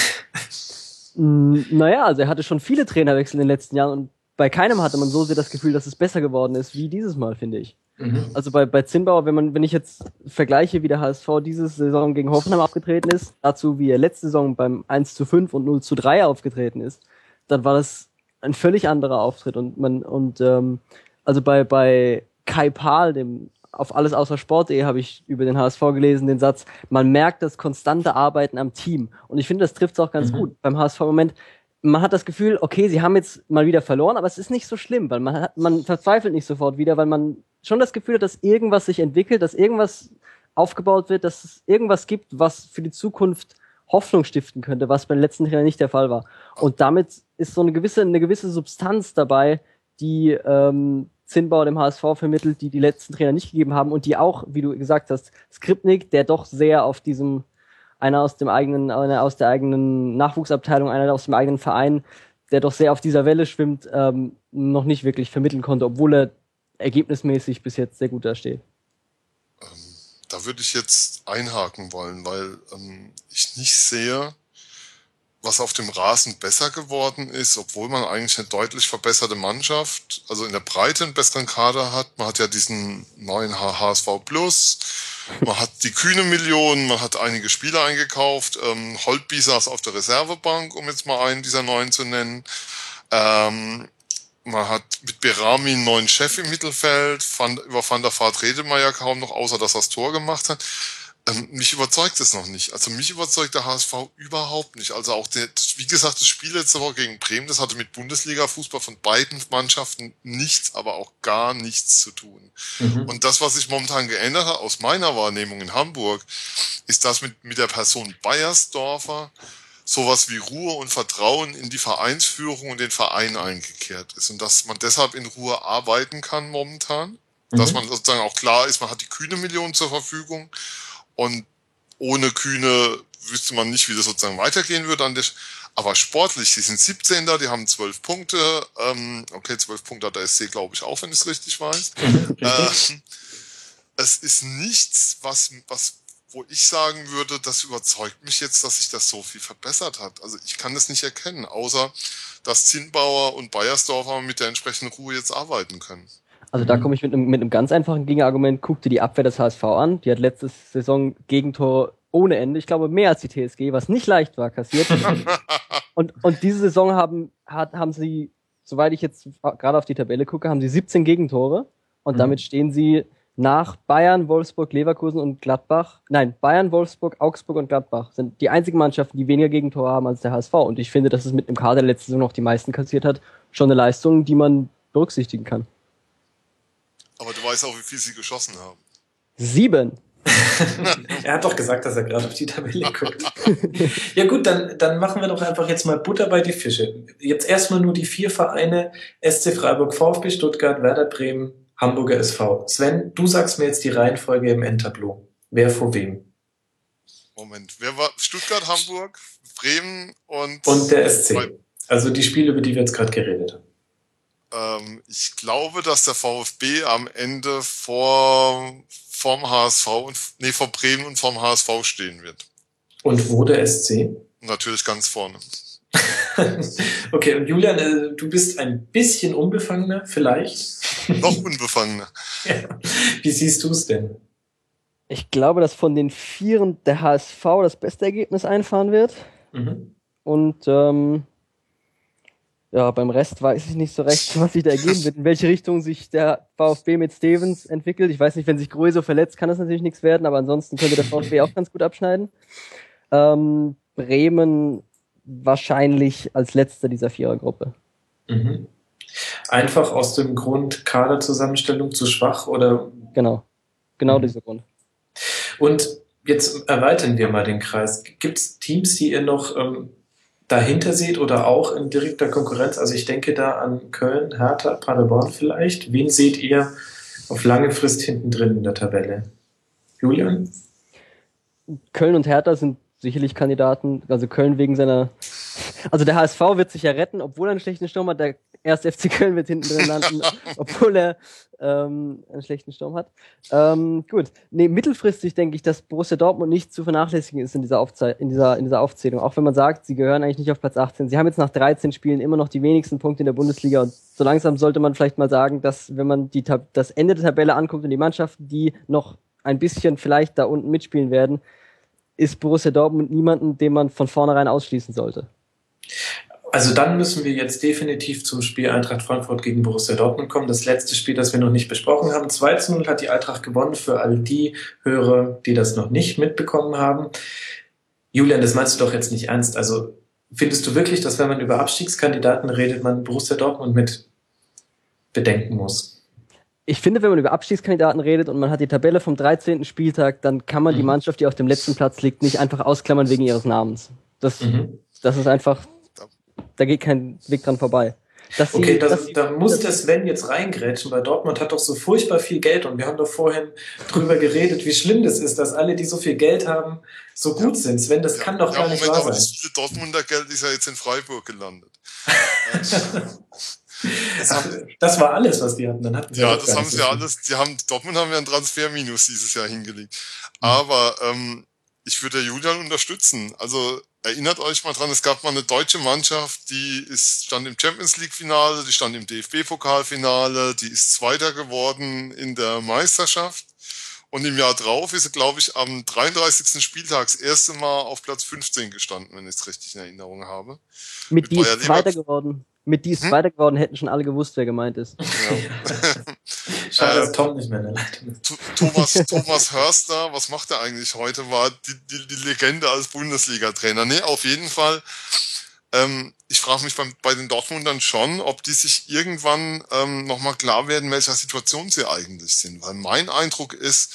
Naja, also er hatte schon viele Trainerwechsel in den letzten Jahren und bei keinem hatte man so sehr das Gefühl, dass es besser geworden ist wie dieses Mal, finde ich. Mhm. Also bei, bei Zinnbauer, wenn man, wenn ich jetzt vergleiche, wie der HSV diese Saison gegen Hoffenheim aufgetreten ist, dazu wie er letzte Saison beim 1 zu 5 und 0 zu 3 aufgetreten ist, dann war das ein völlig anderer Auftritt und man, und ähm, also bei, bei Kai Pahl, dem auf alles außer Sport.de habe ich über den HSV gelesen, den Satz, man merkt das konstante Arbeiten am Team. Und ich finde, das trifft es auch ganz mhm. gut. Beim HSV im Moment man hat das Gefühl, okay, sie haben jetzt mal wieder verloren, aber es ist nicht so schlimm, weil man hat, man verzweifelt nicht sofort wieder, weil man schon das Gefühl hat, dass irgendwas sich entwickelt, dass irgendwas aufgebaut wird, dass es irgendwas gibt, was für die Zukunft Hoffnung stiften könnte, was beim letzten Trainer nicht der Fall war. Und damit ist so eine gewisse, eine gewisse Substanz dabei, die ähm, Zinnbauer dem HSV vermittelt, die die letzten Trainer nicht gegeben haben und die auch, wie du gesagt hast, Skripnik, der doch sehr auf diesem einer aus dem eigenen, einer aus der eigenen Nachwuchsabteilung, einer aus dem eigenen Verein, der doch sehr auf dieser Welle schwimmt, ähm, noch nicht wirklich vermitteln konnte, obwohl er ergebnismäßig bis jetzt sehr gut dasteht. Ähm, da würde ich jetzt einhaken wollen, weil ähm, ich nicht sehe, was auf dem Rasen besser geworden ist, obwohl man eigentlich eine deutlich verbesserte Mannschaft, also in der Breite einen besseren Kader hat. Man hat ja diesen neuen HSV Plus, man hat die kühne Million, man hat einige Spieler eingekauft. Ähm, Holtby saß auf der Reservebank, um jetzt mal einen dieser neuen zu nennen. Ähm, man hat mit Berami einen neuen Chef im Mittelfeld. Van, über Van der Vaart redet man ja kaum noch, außer dass er das Tor gemacht hat. Ähm, mich überzeugt es noch nicht. Also mich überzeugt der HSV überhaupt nicht. Also auch der, wie gesagt, das Spiel letzte Woche gegen Bremen, das hatte mit Bundesliga-Fußball von beiden Mannschaften nichts, aber auch gar nichts zu tun. Mhm. Und das, was sich momentan geändert hat, aus meiner Wahrnehmung in Hamburg, ist das mit, mit der Person Bayersdorfer sowas wie Ruhe und Vertrauen in die Vereinsführung und den Verein eingekehrt ist. Und dass man deshalb in Ruhe arbeiten kann momentan. Mhm. Dass man sozusagen auch klar ist, man hat die kühne Million zur Verfügung und ohne Kühne wüsste man nicht, wie das sozusagen weitergehen würde. An der, aber sportlich, sie sind 17. die haben 12 Punkte. Ähm, okay, 12 Punkte hat der SC, glaube ich, auch, wenn ich es richtig weiß. Äh, es ist nichts, was, was, wo ich sagen würde, das überzeugt mich jetzt, dass sich das so viel verbessert hat. Also ich kann das nicht erkennen, außer dass Zinnbauer und Bayersdorfer mit der entsprechenden Ruhe jetzt arbeiten können. Also da komme ich mit einem, mit einem ganz einfachen Gegenargument. Guck dir die Abwehr des HSV an. Die hat letzte Saison Gegentor ohne Ende. Ich glaube, mehr als die TSG, was nicht leicht war, kassiert. und, und diese Saison haben, hat, haben sie, soweit ich jetzt gerade auf die Tabelle gucke, haben sie 17 Gegentore. Und mhm. damit stehen sie nach Bayern, Wolfsburg, Leverkusen und Gladbach. Nein, Bayern, Wolfsburg, Augsburg und Gladbach sind die einzigen Mannschaften, die weniger Gegentore haben als der HSV. Und ich finde, dass es mit einem Kader der letzte Saison noch die meisten kassiert hat, schon eine Leistung, die man berücksichtigen kann. Aber du weißt auch, wie viel sie geschossen haben. Sieben. er hat doch gesagt, dass er gerade auf die Tabelle guckt. ja gut, dann, dann machen wir doch einfach jetzt mal Butter bei die Fische. Jetzt erstmal nur die vier Vereine, SC Freiburg, VfB Stuttgart, Werder Bremen, Hamburger SV. Sven, du sagst mir jetzt die Reihenfolge im Endtableau. Wer vor wem? Moment, wer war Stuttgart, Hamburg, Bremen und... Und der SC. Also die Spiele, über die wir jetzt gerade geredet haben. Ähm, ich glaube, dass der VfB am Ende vor vom HSV und nee, vor Bremen und vom HSV stehen wird. Und wo der SC? Natürlich ganz vorne. okay, und Julian, äh, du bist ein bisschen unbefangener, vielleicht? Noch unbefangener. ja. Wie siehst du es denn? Ich glaube, dass von den Vieren der HSV das beste Ergebnis einfahren wird. Mhm. Und ähm, ja, beim Rest weiß ich nicht so recht, was sich da ergeben wird, in welche Richtung sich der VfB mit Stevens entwickelt. Ich weiß nicht, wenn sich Größe verletzt, kann das natürlich nichts werden, aber ansonsten könnte der VfB auch ganz gut abschneiden. Ähm, Bremen wahrscheinlich als letzter dieser Vierergruppe. Mhm. Einfach aus dem Grund Kaderzusammenstellung zu schwach oder? Genau, genau mhm. dieser Grund. Und jetzt erweitern wir mal den Kreis. Gibt es Teams, die ihr noch ähm, dahinter seht oder auch in direkter Konkurrenz? Also ich denke da an Köln, Hertha, Paderborn vielleicht. Wen seht ihr auf lange Frist hinten drin in der Tabelle? Julian? Köln und Hertha sind sicherlich Kandidaten. Also Köln wegen seiner. Also der HSV wird sich ja retten, obwohl er einen schlechten Sturm hat. Der erste FC Köln wird hinten drin landen, obwohl er ähm, einen schlechten Sturm hat. Ähm, gut. Nee, mittelfristig denke ich, dass Borussia Dortmund nicht zu vernachlässigen ist in dieser, in, dieser, in dieser Aufzählung. Auch wenn man sagt, sie gehören eigentlich nicht auf Platz 18. Sie haben jetzt nach 13 Spielen immer noch die wenigsten Punkte in der Bundesliga und so langsam sollte man vielleicht mal sagen, dass wenn man die das Ende der Tabelle anguckt und die Mannschaften, die noch ein bisschen vielleicht da unten mitspielen werden, ist Borussia Dortmund niemanden, den man von vornherein ausschließen sollte. Also dann müssen wir jetzt definitiv zum Spiel Eintracht Frankfurt gegen Borussia Dortmund kommen. Das letzte Spiel, das wir noch nicht besprochen haben. 2 zu 0 hat die Eintracht gewonnen für all die Hörer, die das noch nicht mitbekommen haben. Julian, das meinst du doch jetzt nicht ernst. Also findest du wirklich, dass wenn man über Abstiegskandidaten redet, man Borussia Dortmund mit bedenken muss? ich finde, wenn man über Abstiegskandidaten redet und man hat die Tabelle vom 13. Spieltag, dann kann man mhm. die Mannschaft, die auf dem letzten Platz liegt, nicht einfach ausklammern wegen ihres Namens. Das, mhm. das ist einfach, da geht kein Weg dran vorbei. Dass okay, sie, das, da muss der Sven jetzt reingrätschen, weil Dortmund hat doch so furchtbar viel Geld und wir haben doch vorhin drüber geredet, wie schlimm das ist, dass alle, die so viel Geld haben, so gut sind. Sven, das ja, kann doch ja, gar nicht Moment, wahr sein. Das Dortmunder Geld ist ja jetzt in Freiburg gelandet. Das, das, war alles, was die hatten. Dann hatten sie ja, das haben sie ja alles. Die haben, Dortmund haben ja einen Transferminus dieses Jahr hingelegt. Mhm. Aber ähm, ich würde Julian unterstützen. Also erinnert euch mal dran, es gab mal eine deutsche Mannschaft, die ist, stand im Champions League Finale, die stand im DFB-Pokalfinale, die ist Zweiter geworden in der Meisterschaft. Und im Jahr drauf ist sie, glaube ich, am 33. Spieltag das erste Mal auf Platz 15 gestanden, wenn ich es richtig in Erinnerung habe. Mit, Mit die ist Zweiter geworden. Mit die ist hm? Zweiter geworden, hätten schon alle gewusst, wer gemeint ist. Ja. Schade, dass Tom nicht mehr in der Leitung ist. Thomas, Thomas Hörster, was macht er eigentlich heute? War die, die, die Legende als Bundesliga-Trainer. Nee, auf jeden Fall. Ähm, ich frage mich beim, bei den Dortmundern schon, ob die sich irgendwann ähm, nochmal klar werden, welcher Situation sie eigentlich sind. Weil mein Eindruck ist,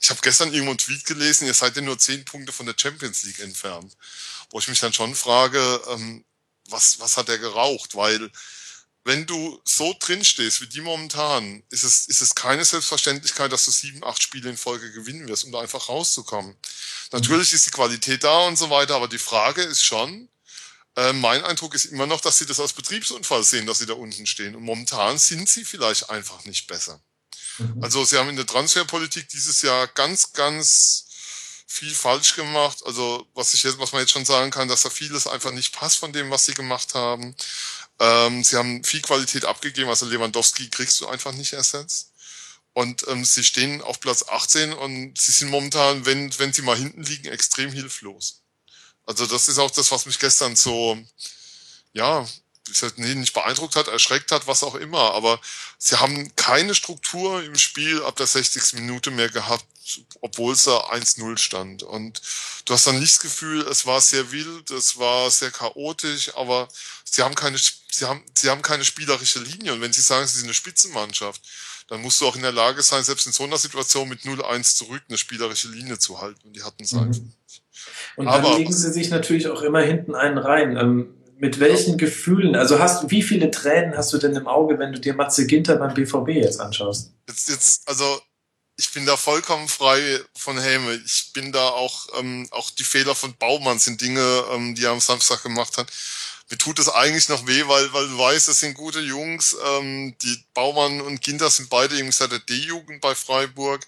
ich habe gestern irgendwo einen Tweet gelesen, ihr seid ja nur zehn Punkte von der Champions League entfernt. Wo ich mich dann schon frage, ähm, was, was hat er geraucht? Weil wenn du so drin stehst wie die momentan, ist es, ist es keine Selbstverständlichkeit, dass du sieben, acht Spiele in Folge gewinnen wirst, um da einfach rauszukommen. Natürlich ist die Qualität da und so weiter, aber die Frage ist schon, äh, mein Eindruck ist immer noch, dass sie das als Betriebsunfall sehen, dass sie da unten stehen. Und momentan sind sie vielleicht einfach nicht besser. Mhm. Also sie haben in der Transferpolitik dieses Jahr ganz, ganz viel falsch gemacht. Also was ich jetzt, was man jetzt schon sagen kann, dass da vieles einfach nicht passt von dem, was sie gemacht haben. Ähm, sie haben viel Qualität abgegeben, also Lewandowski kriegst du einfach nicht ersetzt. Und ähm, sie stehen auf Platz 18 und sie sind momentan, wenn, wenn sie mal hinten liegen, extrem hilflos. Also das ist auch das, was mich gestern so, ja, nicht beeindruckt hat, erschreckt hat, was auch immer. Aber sie haben keine Struktur im Spiel ab der 60. Minute mehr gehabt, obwohl es da 1-0 stand. Und du hast dann nicht das Gefühl, es war sehr wild, es war sehr chaotisch, aber sie haben keine, sie haben, sie haben keine spielerische Linie. Und wenn sie sagen, sie sind eine Spitzenmannschaft, dann musst du auch in der Lage sein, selbst in so einer Situation mit 0-1 zurück eine spielerische Linie zu halten. Und die hatten es mhm. einfach nicht. Und dann Aber, legen sie sich natürlich auch immer hinten einen rein. Ähm, mit welchen Gefühlen, also hast wie viele Tränen hast du denn im Auge, wenn du dir Matze Ginter beim BVB jetzt anschaust? Jetzt, jetzt, also ich bin da vollkommen frei von Häme. Ich bin da auch, ähm, auch die Fehler von Baumann sind Dinge, ähm, die er am Samstag gemacht hat. Mir tut es eigentlich noch weh, weil, weil du weißt, das sind gute Jungs. Ähm, die Baumann und Ginter sind beide irgendwie seit der D-Jugend bei Freiburg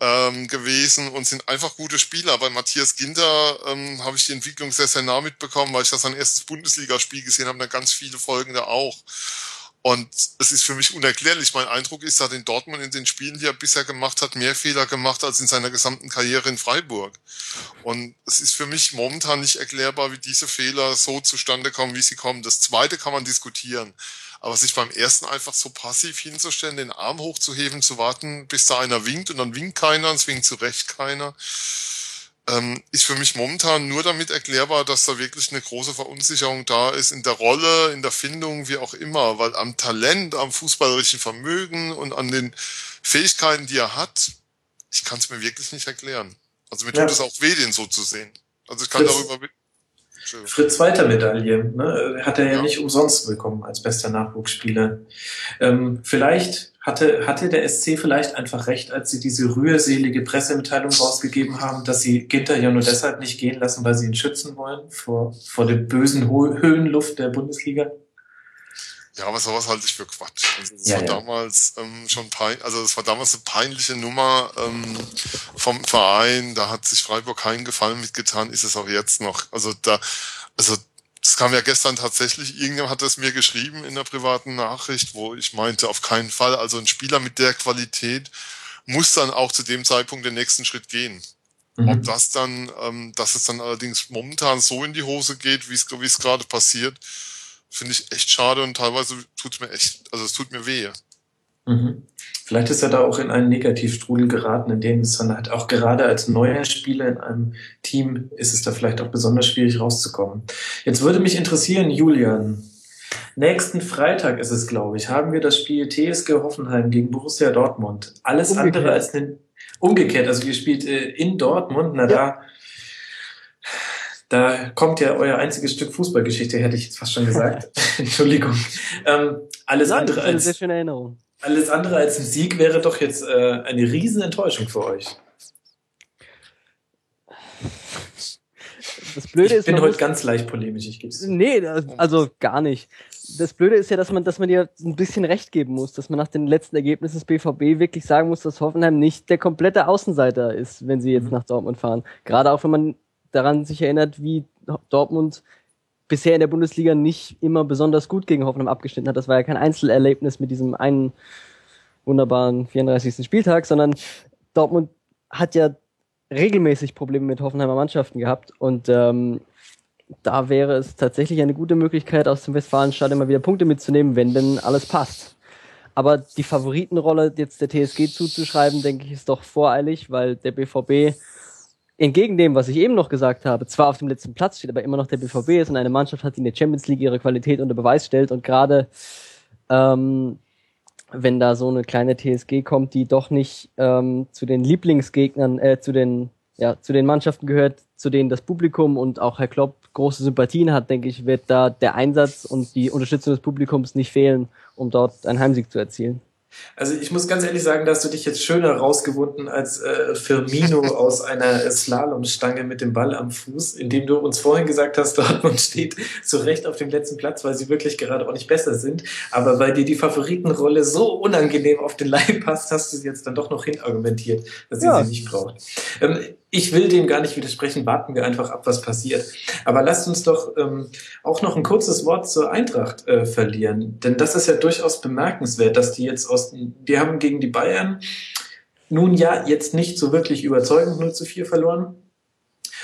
ähm, gewesen und sind einfach gute Spieler. Bei Matthias Ginter ähm, habe ich die Entwicklung sehr, sehr nah mitbekommen, weil ich das sein erstes Bundesligaspiel gesehen habe, dann ganz viele Folgen da auch. Und es ist für mich unerklärlich. Mein Eindruck ist, er hat in Dortmund in den Spielen, die er bisher gemacht hat, mehr Fehler gemacht als in seiner gesamten Karriere in Freiburg. Und es ist für mich momentan nicht erklärbar, wie diese Fehler so zustande kommen, wie sie kommen. Das zweite kann man diskutieren. Aber sich beim ersten einfach so passiv hinzustellen, den Arm hochzuheben, zu warten, bis da einer winkt und dann winkt keiner und es winkt zurecht keiner, ähm, ist für mich momentan nur damit erklärbar, dass da wirklich eine große Verunsicherung da ist in der Rolle, in der Findung, wie auch immer, weil am Talent, am fußballerischen Vermögen und an den Fähigkeiten, die er hat, ich kann es mir wirklich nicht erklären. Also mir tut es auch weh, den so zu sehen. Also ich kann das darüber Fritz Walter Medaille, ne? hat er ja, ja, nicht umsonst bekommen als bester Nachwuchsspieler. Ähm, vielleicht hatte, hatte der SC vielleicht einfach recht, als sie diese rührselige Pressemitteilung rausgegeben haben, dass sie Ginter ja nur deshalb nicht gehen lassen, weil sie ihn schützen wollen vor, vor der bösen Höhenluft der Bundesliga? Ja, aber sowas halte ich für Quatsch. Also das ja, war ja. damals ähm, schon pein, also das war damals eine peinliche Nummer ähm, vom Verein. Da hat sich Freiburg keinen Gefallen mitgetan, ist es auch jetzt noch. Also da, also das kam ja gestern tatsächlich, irgendjemand hat es mir geschrieben in der privaten Nachricht, wo ich meinte, auf keinen Fall. Also ein Spieler mit der Qualität muss dann auch zu dem Zeitpunkt den nächsten Schritt gehen. Mhm. Ob das dann, ähm, dass es dann allerdings momentan so in die Hose geht, wie es wie es gerade passiert, finde ich echt schade und teilweise tut es mir echt, also es tut mir weh. Mhm. Vielleicht ist er da auch in einen Negativstrudel geraten, in dem es dann halt auch gerade als neuer Spieler in einem Team ist es da vielleicht auch besonders schwierig rauszukommen. Jetzt würde mich interessieren, Julian, nächsten Freitag ist es, glaube ich, haben wir das Spiel TSG Hoffenheim gegen Borussia Dortmund. Alles umgekehrt. andere als eine, umgekehrt, also ihr spielt äh, in Dortmund, na ja. da da kommt ja euer einziges Stück Fußballgeschichte, hätte ich jetzt fast schon gesagt. Entschuldigung. Ähm, alles Nein, andere als sehr schöne Erinnerung. Alles andere als ein Sieg wäre doch jetzt äh, eine Riesenenttäuschung für euch. Das Blöde ich ist, bin heute ganz leicht polemisch, ich gebe es. Nee, also gar nicht. Das Blöde ist ja, dass man, dass man dir ein bisschen recht geben muss, dass man nach den letzten Ergebnissen des BVB wirklich sagen muss, dass Hoffenheim nicht der komplette Außenseiter ist, wenn sie jetzt mhm. nach Dortmund fahren. Gerade auch wenn man daran sich erinnert, wie Dortmund bisher in der Bundesliga nicht immer besonders gut gegen Hoffenheim abgeschnitten hat. Das war ja kein Einzelerlebnis mit diesem einen wunderbaren 34. Spieltag, sondern Dortmund hat ja regelmäßig Probleme mit Hoffenheimer Mannschaften gehabt und ähm, da wäre es tatsächlich eine gute Möglichkeit, aus dem Westfalenstadion mal wieder Punkte mitzunehmen, wenn denn alles passt. Aber die Favoritenrolle jetzt der TSG zuzuschreiben, denke ich, ist doch voreilig, weil der BVB entgegen dem, was ich eben noch gesagt habe, zwar auf dem letzten Platz steht, aber immer noch der BVB ist und eine Mannschaft hat, die in der Champions League ihre Qualität unter Beweis stellt und gerade ähm, wenn da so eine kleine TSG kommt, die doch nicht ähm, zu den Lieblingsgegnern, äh, zu den ja, zu den Mannschaften gehört, zu denen das Publikum und auch Herr Klopp große Sympathien hat, denke ich, wird da der Einsatz und die Unterstützung des Publikums nicht fehlen, um dort einen Heimsieg zu erzielen. Also ich muss ganz ehrlich sagen, dass du dich jetzt schöner rausgewunden als äh, Firmino aus einer Slalomstange mit dem Ball am Fuß, indem du uns vorhin gesagt hast, Dortmund steht zu Recht auf dem letzten Platz, weil sie wirklich gerade auch nicht besser sind. Aber weil dir die Favoritenrolle so unangenehm auf den Leib passt, hast du sie jetzt dann doch noch hinargumentiert, dass sie ja. sie nicht braucht. Ähm, ich will dem gar nicht widersprechen, warten wir einfach ab, was passiert. Aber lasst uns doch ähm, auch noch ein kurzes Wort zur Eintracht äh, verlieren. Denn das ist ja durchaus bemerkenswert, dass die jetzt aus, die haben gegen die Bayern nun ja jetzt nicht so wirklich überzeugend 0 zu 4 verloren.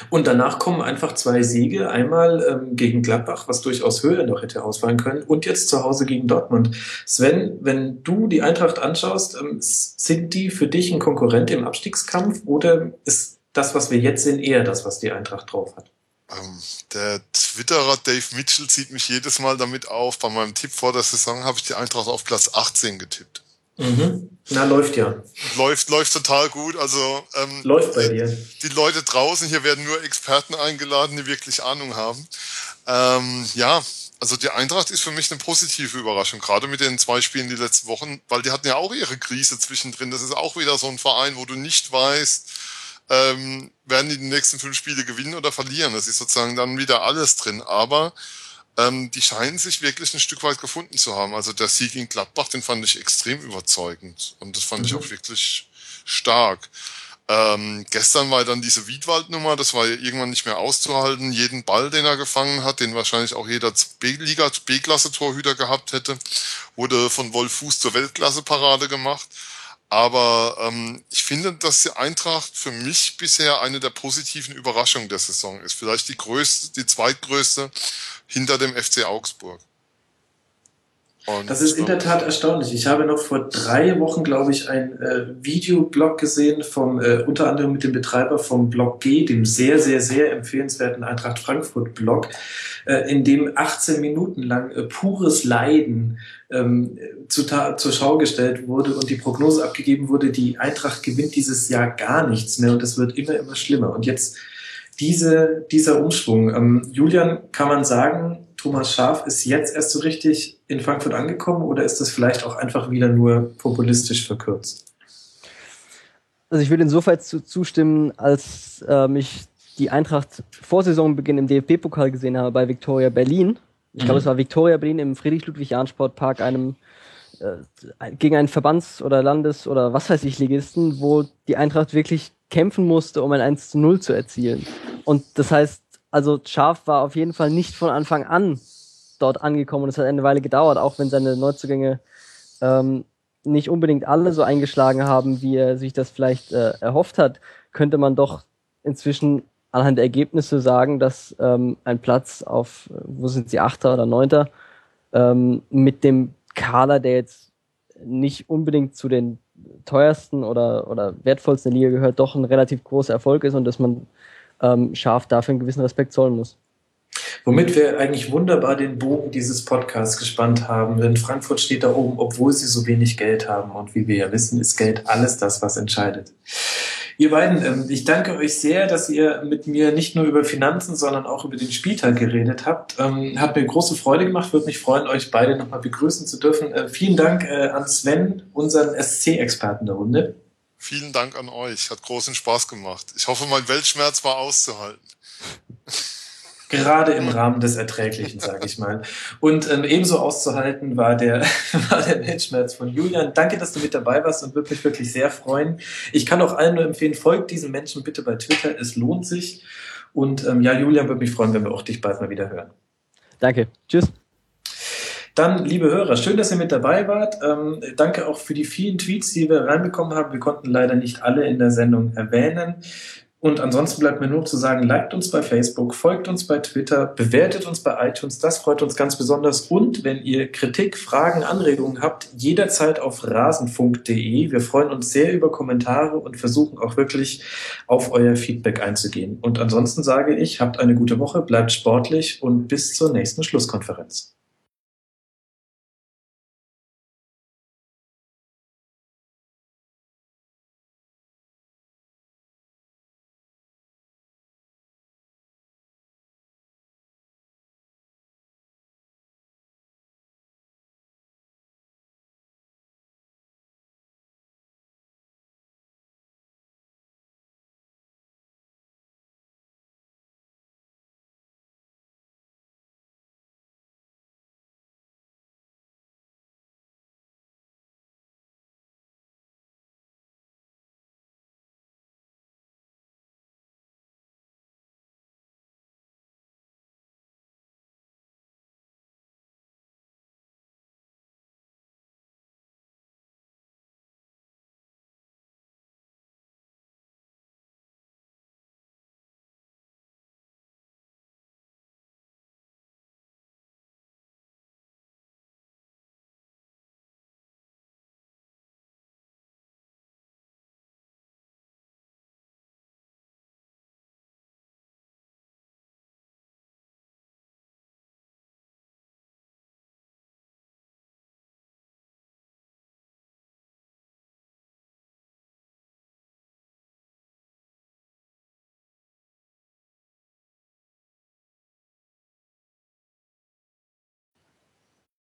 Und danach kommen einfach zwei Siege, einmal ähm, gegen Gladbach, was durchaus höher noch hätte ausfallen können, und jetzt zu Hause gegen Dortmund. Sven, wenn du die Eintracht anschaust, ähm, sind die für dich ein Konkurrent im Abstiegskampf oder ist das, was wir jetzt sehen, eher das, was die Eintracht drauf hat. Ähm, der Twitterer Dave Mitchell zieht mich jedes Mal damit auf. Bei meinem Tipp vor der Saison habe ich die Eintracht auf Platz 18 getippt. Mhm. Na, läuft ja. Läuft, läuft total gut. Also ähm, läuft bei dir. Die Leute draußen, hier werden nur Experten eingeladen, die wirklich Ahnung haben. Ähm, ja, also die Eintracht ist für mich eine positive Überraschung, gerade mit den zwei Spielen die letzten Wochen, weil die hatten ja auch ihre Krise zwischendrin. Das ist auch wieder so ein Verein, wo du nicht weißt, ähm, werden die die nächsten fünf Spiele gewinnen oder verlieren. Das ist sozusagen dann wieder alles drin. Aber ähm, die scheinen sich wirklich ein Stück weit gefunden zu haben. Also der Sieg in Gladbach, den fand ich extrem überzeugend. Und das fand mhm. ich auch wirklich stark. Ähm, gestern war dann diese Wiedwald-Nummer, das war ja irgendwann nicht mehr auszuhalten. Jeden Ball, den er gefangen hat, den wahrscheinlich auch jeder B-Liga, B-Klasse-Torhüter gehabt hätte, wurde von Wolf Fuß zur Weltklasse-Parade gemacht. Aber ähm, ich finde, dass die Eintracht für mich bisher eine der positiven Überraschungen der Saison ist. Vielleicht die größte, die zweitgrößte hinter dem FC Augsburg. Und das ist in der Tat erstaunlich. Ich habe noch vor drei Wochen, glaube ich, ein äh, Videoblog gesehen vom äh, unter anderem mit dem Betreiber vom Blog G, dem sehr, sehr, sehr empfehlenswerten Eintracht Frankfurt Blog, äh, in dem 18 Minuten lang äh, pures Leiden ähm, zu, zur Schau gestellt wurde und die Prognose abgegeben wurde, die Eintracht gewinnt dieses Jahr gar nichts mehr und es wird immer, immer schlimmer. Und jetzt diese, dieser Umschwung. Ähm, Julian, kann man sagen, Thomas Schaf ist jetzt erst so richtig in Frankfurt angekommen oder ist das vielleicht auch einfach wieder nur populistisch verkürzt? Also ich würde insofern zu, zustimmen, als äh, mich die Eintracht vor Saisonbeginn im DFB-Pokal gesehen habe bei Viktoria Berlin. Ich glaube, mhm. es war Viktoria Berlin im Friedrich-Ludwig-Jahn-Sportpark, einem äh, gegen einen Verbands- oder Landes- oder was weiß ich Ligisten, wo die Eintracht wirklich kämpfen musste, um ein 1 zu 0 zu erzielen. Und das heißt, also Schaf war auf jeden Fall nicht von Anfang an dort angekommen und es hat eine Weile gedauert, auch wenn seine Neuzugänge ähm, nicht unbedingt alle so eingeschlagen haben, wie er sich das vielleicht äh, erhofft hat, könnte man doch inzwischen anhand der Ergebnisse sagen, dass ähm, ein Platz auf, wo sind sie, Achter oder Neunter, ähm, mit dem Kader, der jetzt nicht unbedingt zu den teuersten oder, oder wertvollsten Liga gehört, doch ein relativ großer Erfolg ist und dass man ähm, scharf dafür einen gewissen Respekt zollen muss. Womit wir eigentlich wunderbar den Bogen dieses Podcasts gespannt haben, denn Frankfurt steht da oben, obwohl sie so wenig Geld haben. Und wie wir ja wissen, ist Geld alles das, was entscheidet. Ihr beiden, ähm, ich danke euch sehr, dass ihr mit mir nicht nur über Finanzen, sondern auch über den Spieltag geredet habt. Ähm, hat mir große Freude gemacht, würde mich freuen, euch beide nochmal begrüßen zu dürfen. Äh, vielen Dank äh, an Sven, unseren SC-Experten der Runde. Vielen Dank an euch. Hat großen Spaß gemacht. Ich hoffe, mein Weltschmerz war auszuhalten. Gerade im Rahmen des Erträglichen, sage ich mal. Und ähm, ebenso auszuhalten war der, war der Weltschmerz von Julian. Danke, dass du mit dabei warst und würde mich wirklich sehr freuen. Ich kann auch allen nur empfehlen, folgt diesen Menschen bitte bei Twitter. Es lohnt sich. Und ähm, ja, Julian würde mich freuen, wenn wir auch dich bald mal wieder hören. Danke. Tschüss. Dann, liebe Hörer, schön, dass ihr mit dabei wart. Ähm, danke auch für die vielen Tweets, die wir reinbekommen haben. Wir konnten leider nicht alle in der Sendung erwähnen. Und ansonsten bleibt mir nur zu sagen, liked uns bei Facebook, folgt uns bei Twitter, bewertet uns bei iTunes, das freut uns ganz besonders. Und wenn ihr Kritik, Fragen, Anregungen habt, jederzeit auf rasenfunk.de. Wir freuen uns sehr über Kommentare und versuchen auch wirklich auf euer Feedback einzugehen. Und ansonsten sage ich, habt eine gute Woche, bleibt sportlich und bis zur nächsten Schlusskonferenz.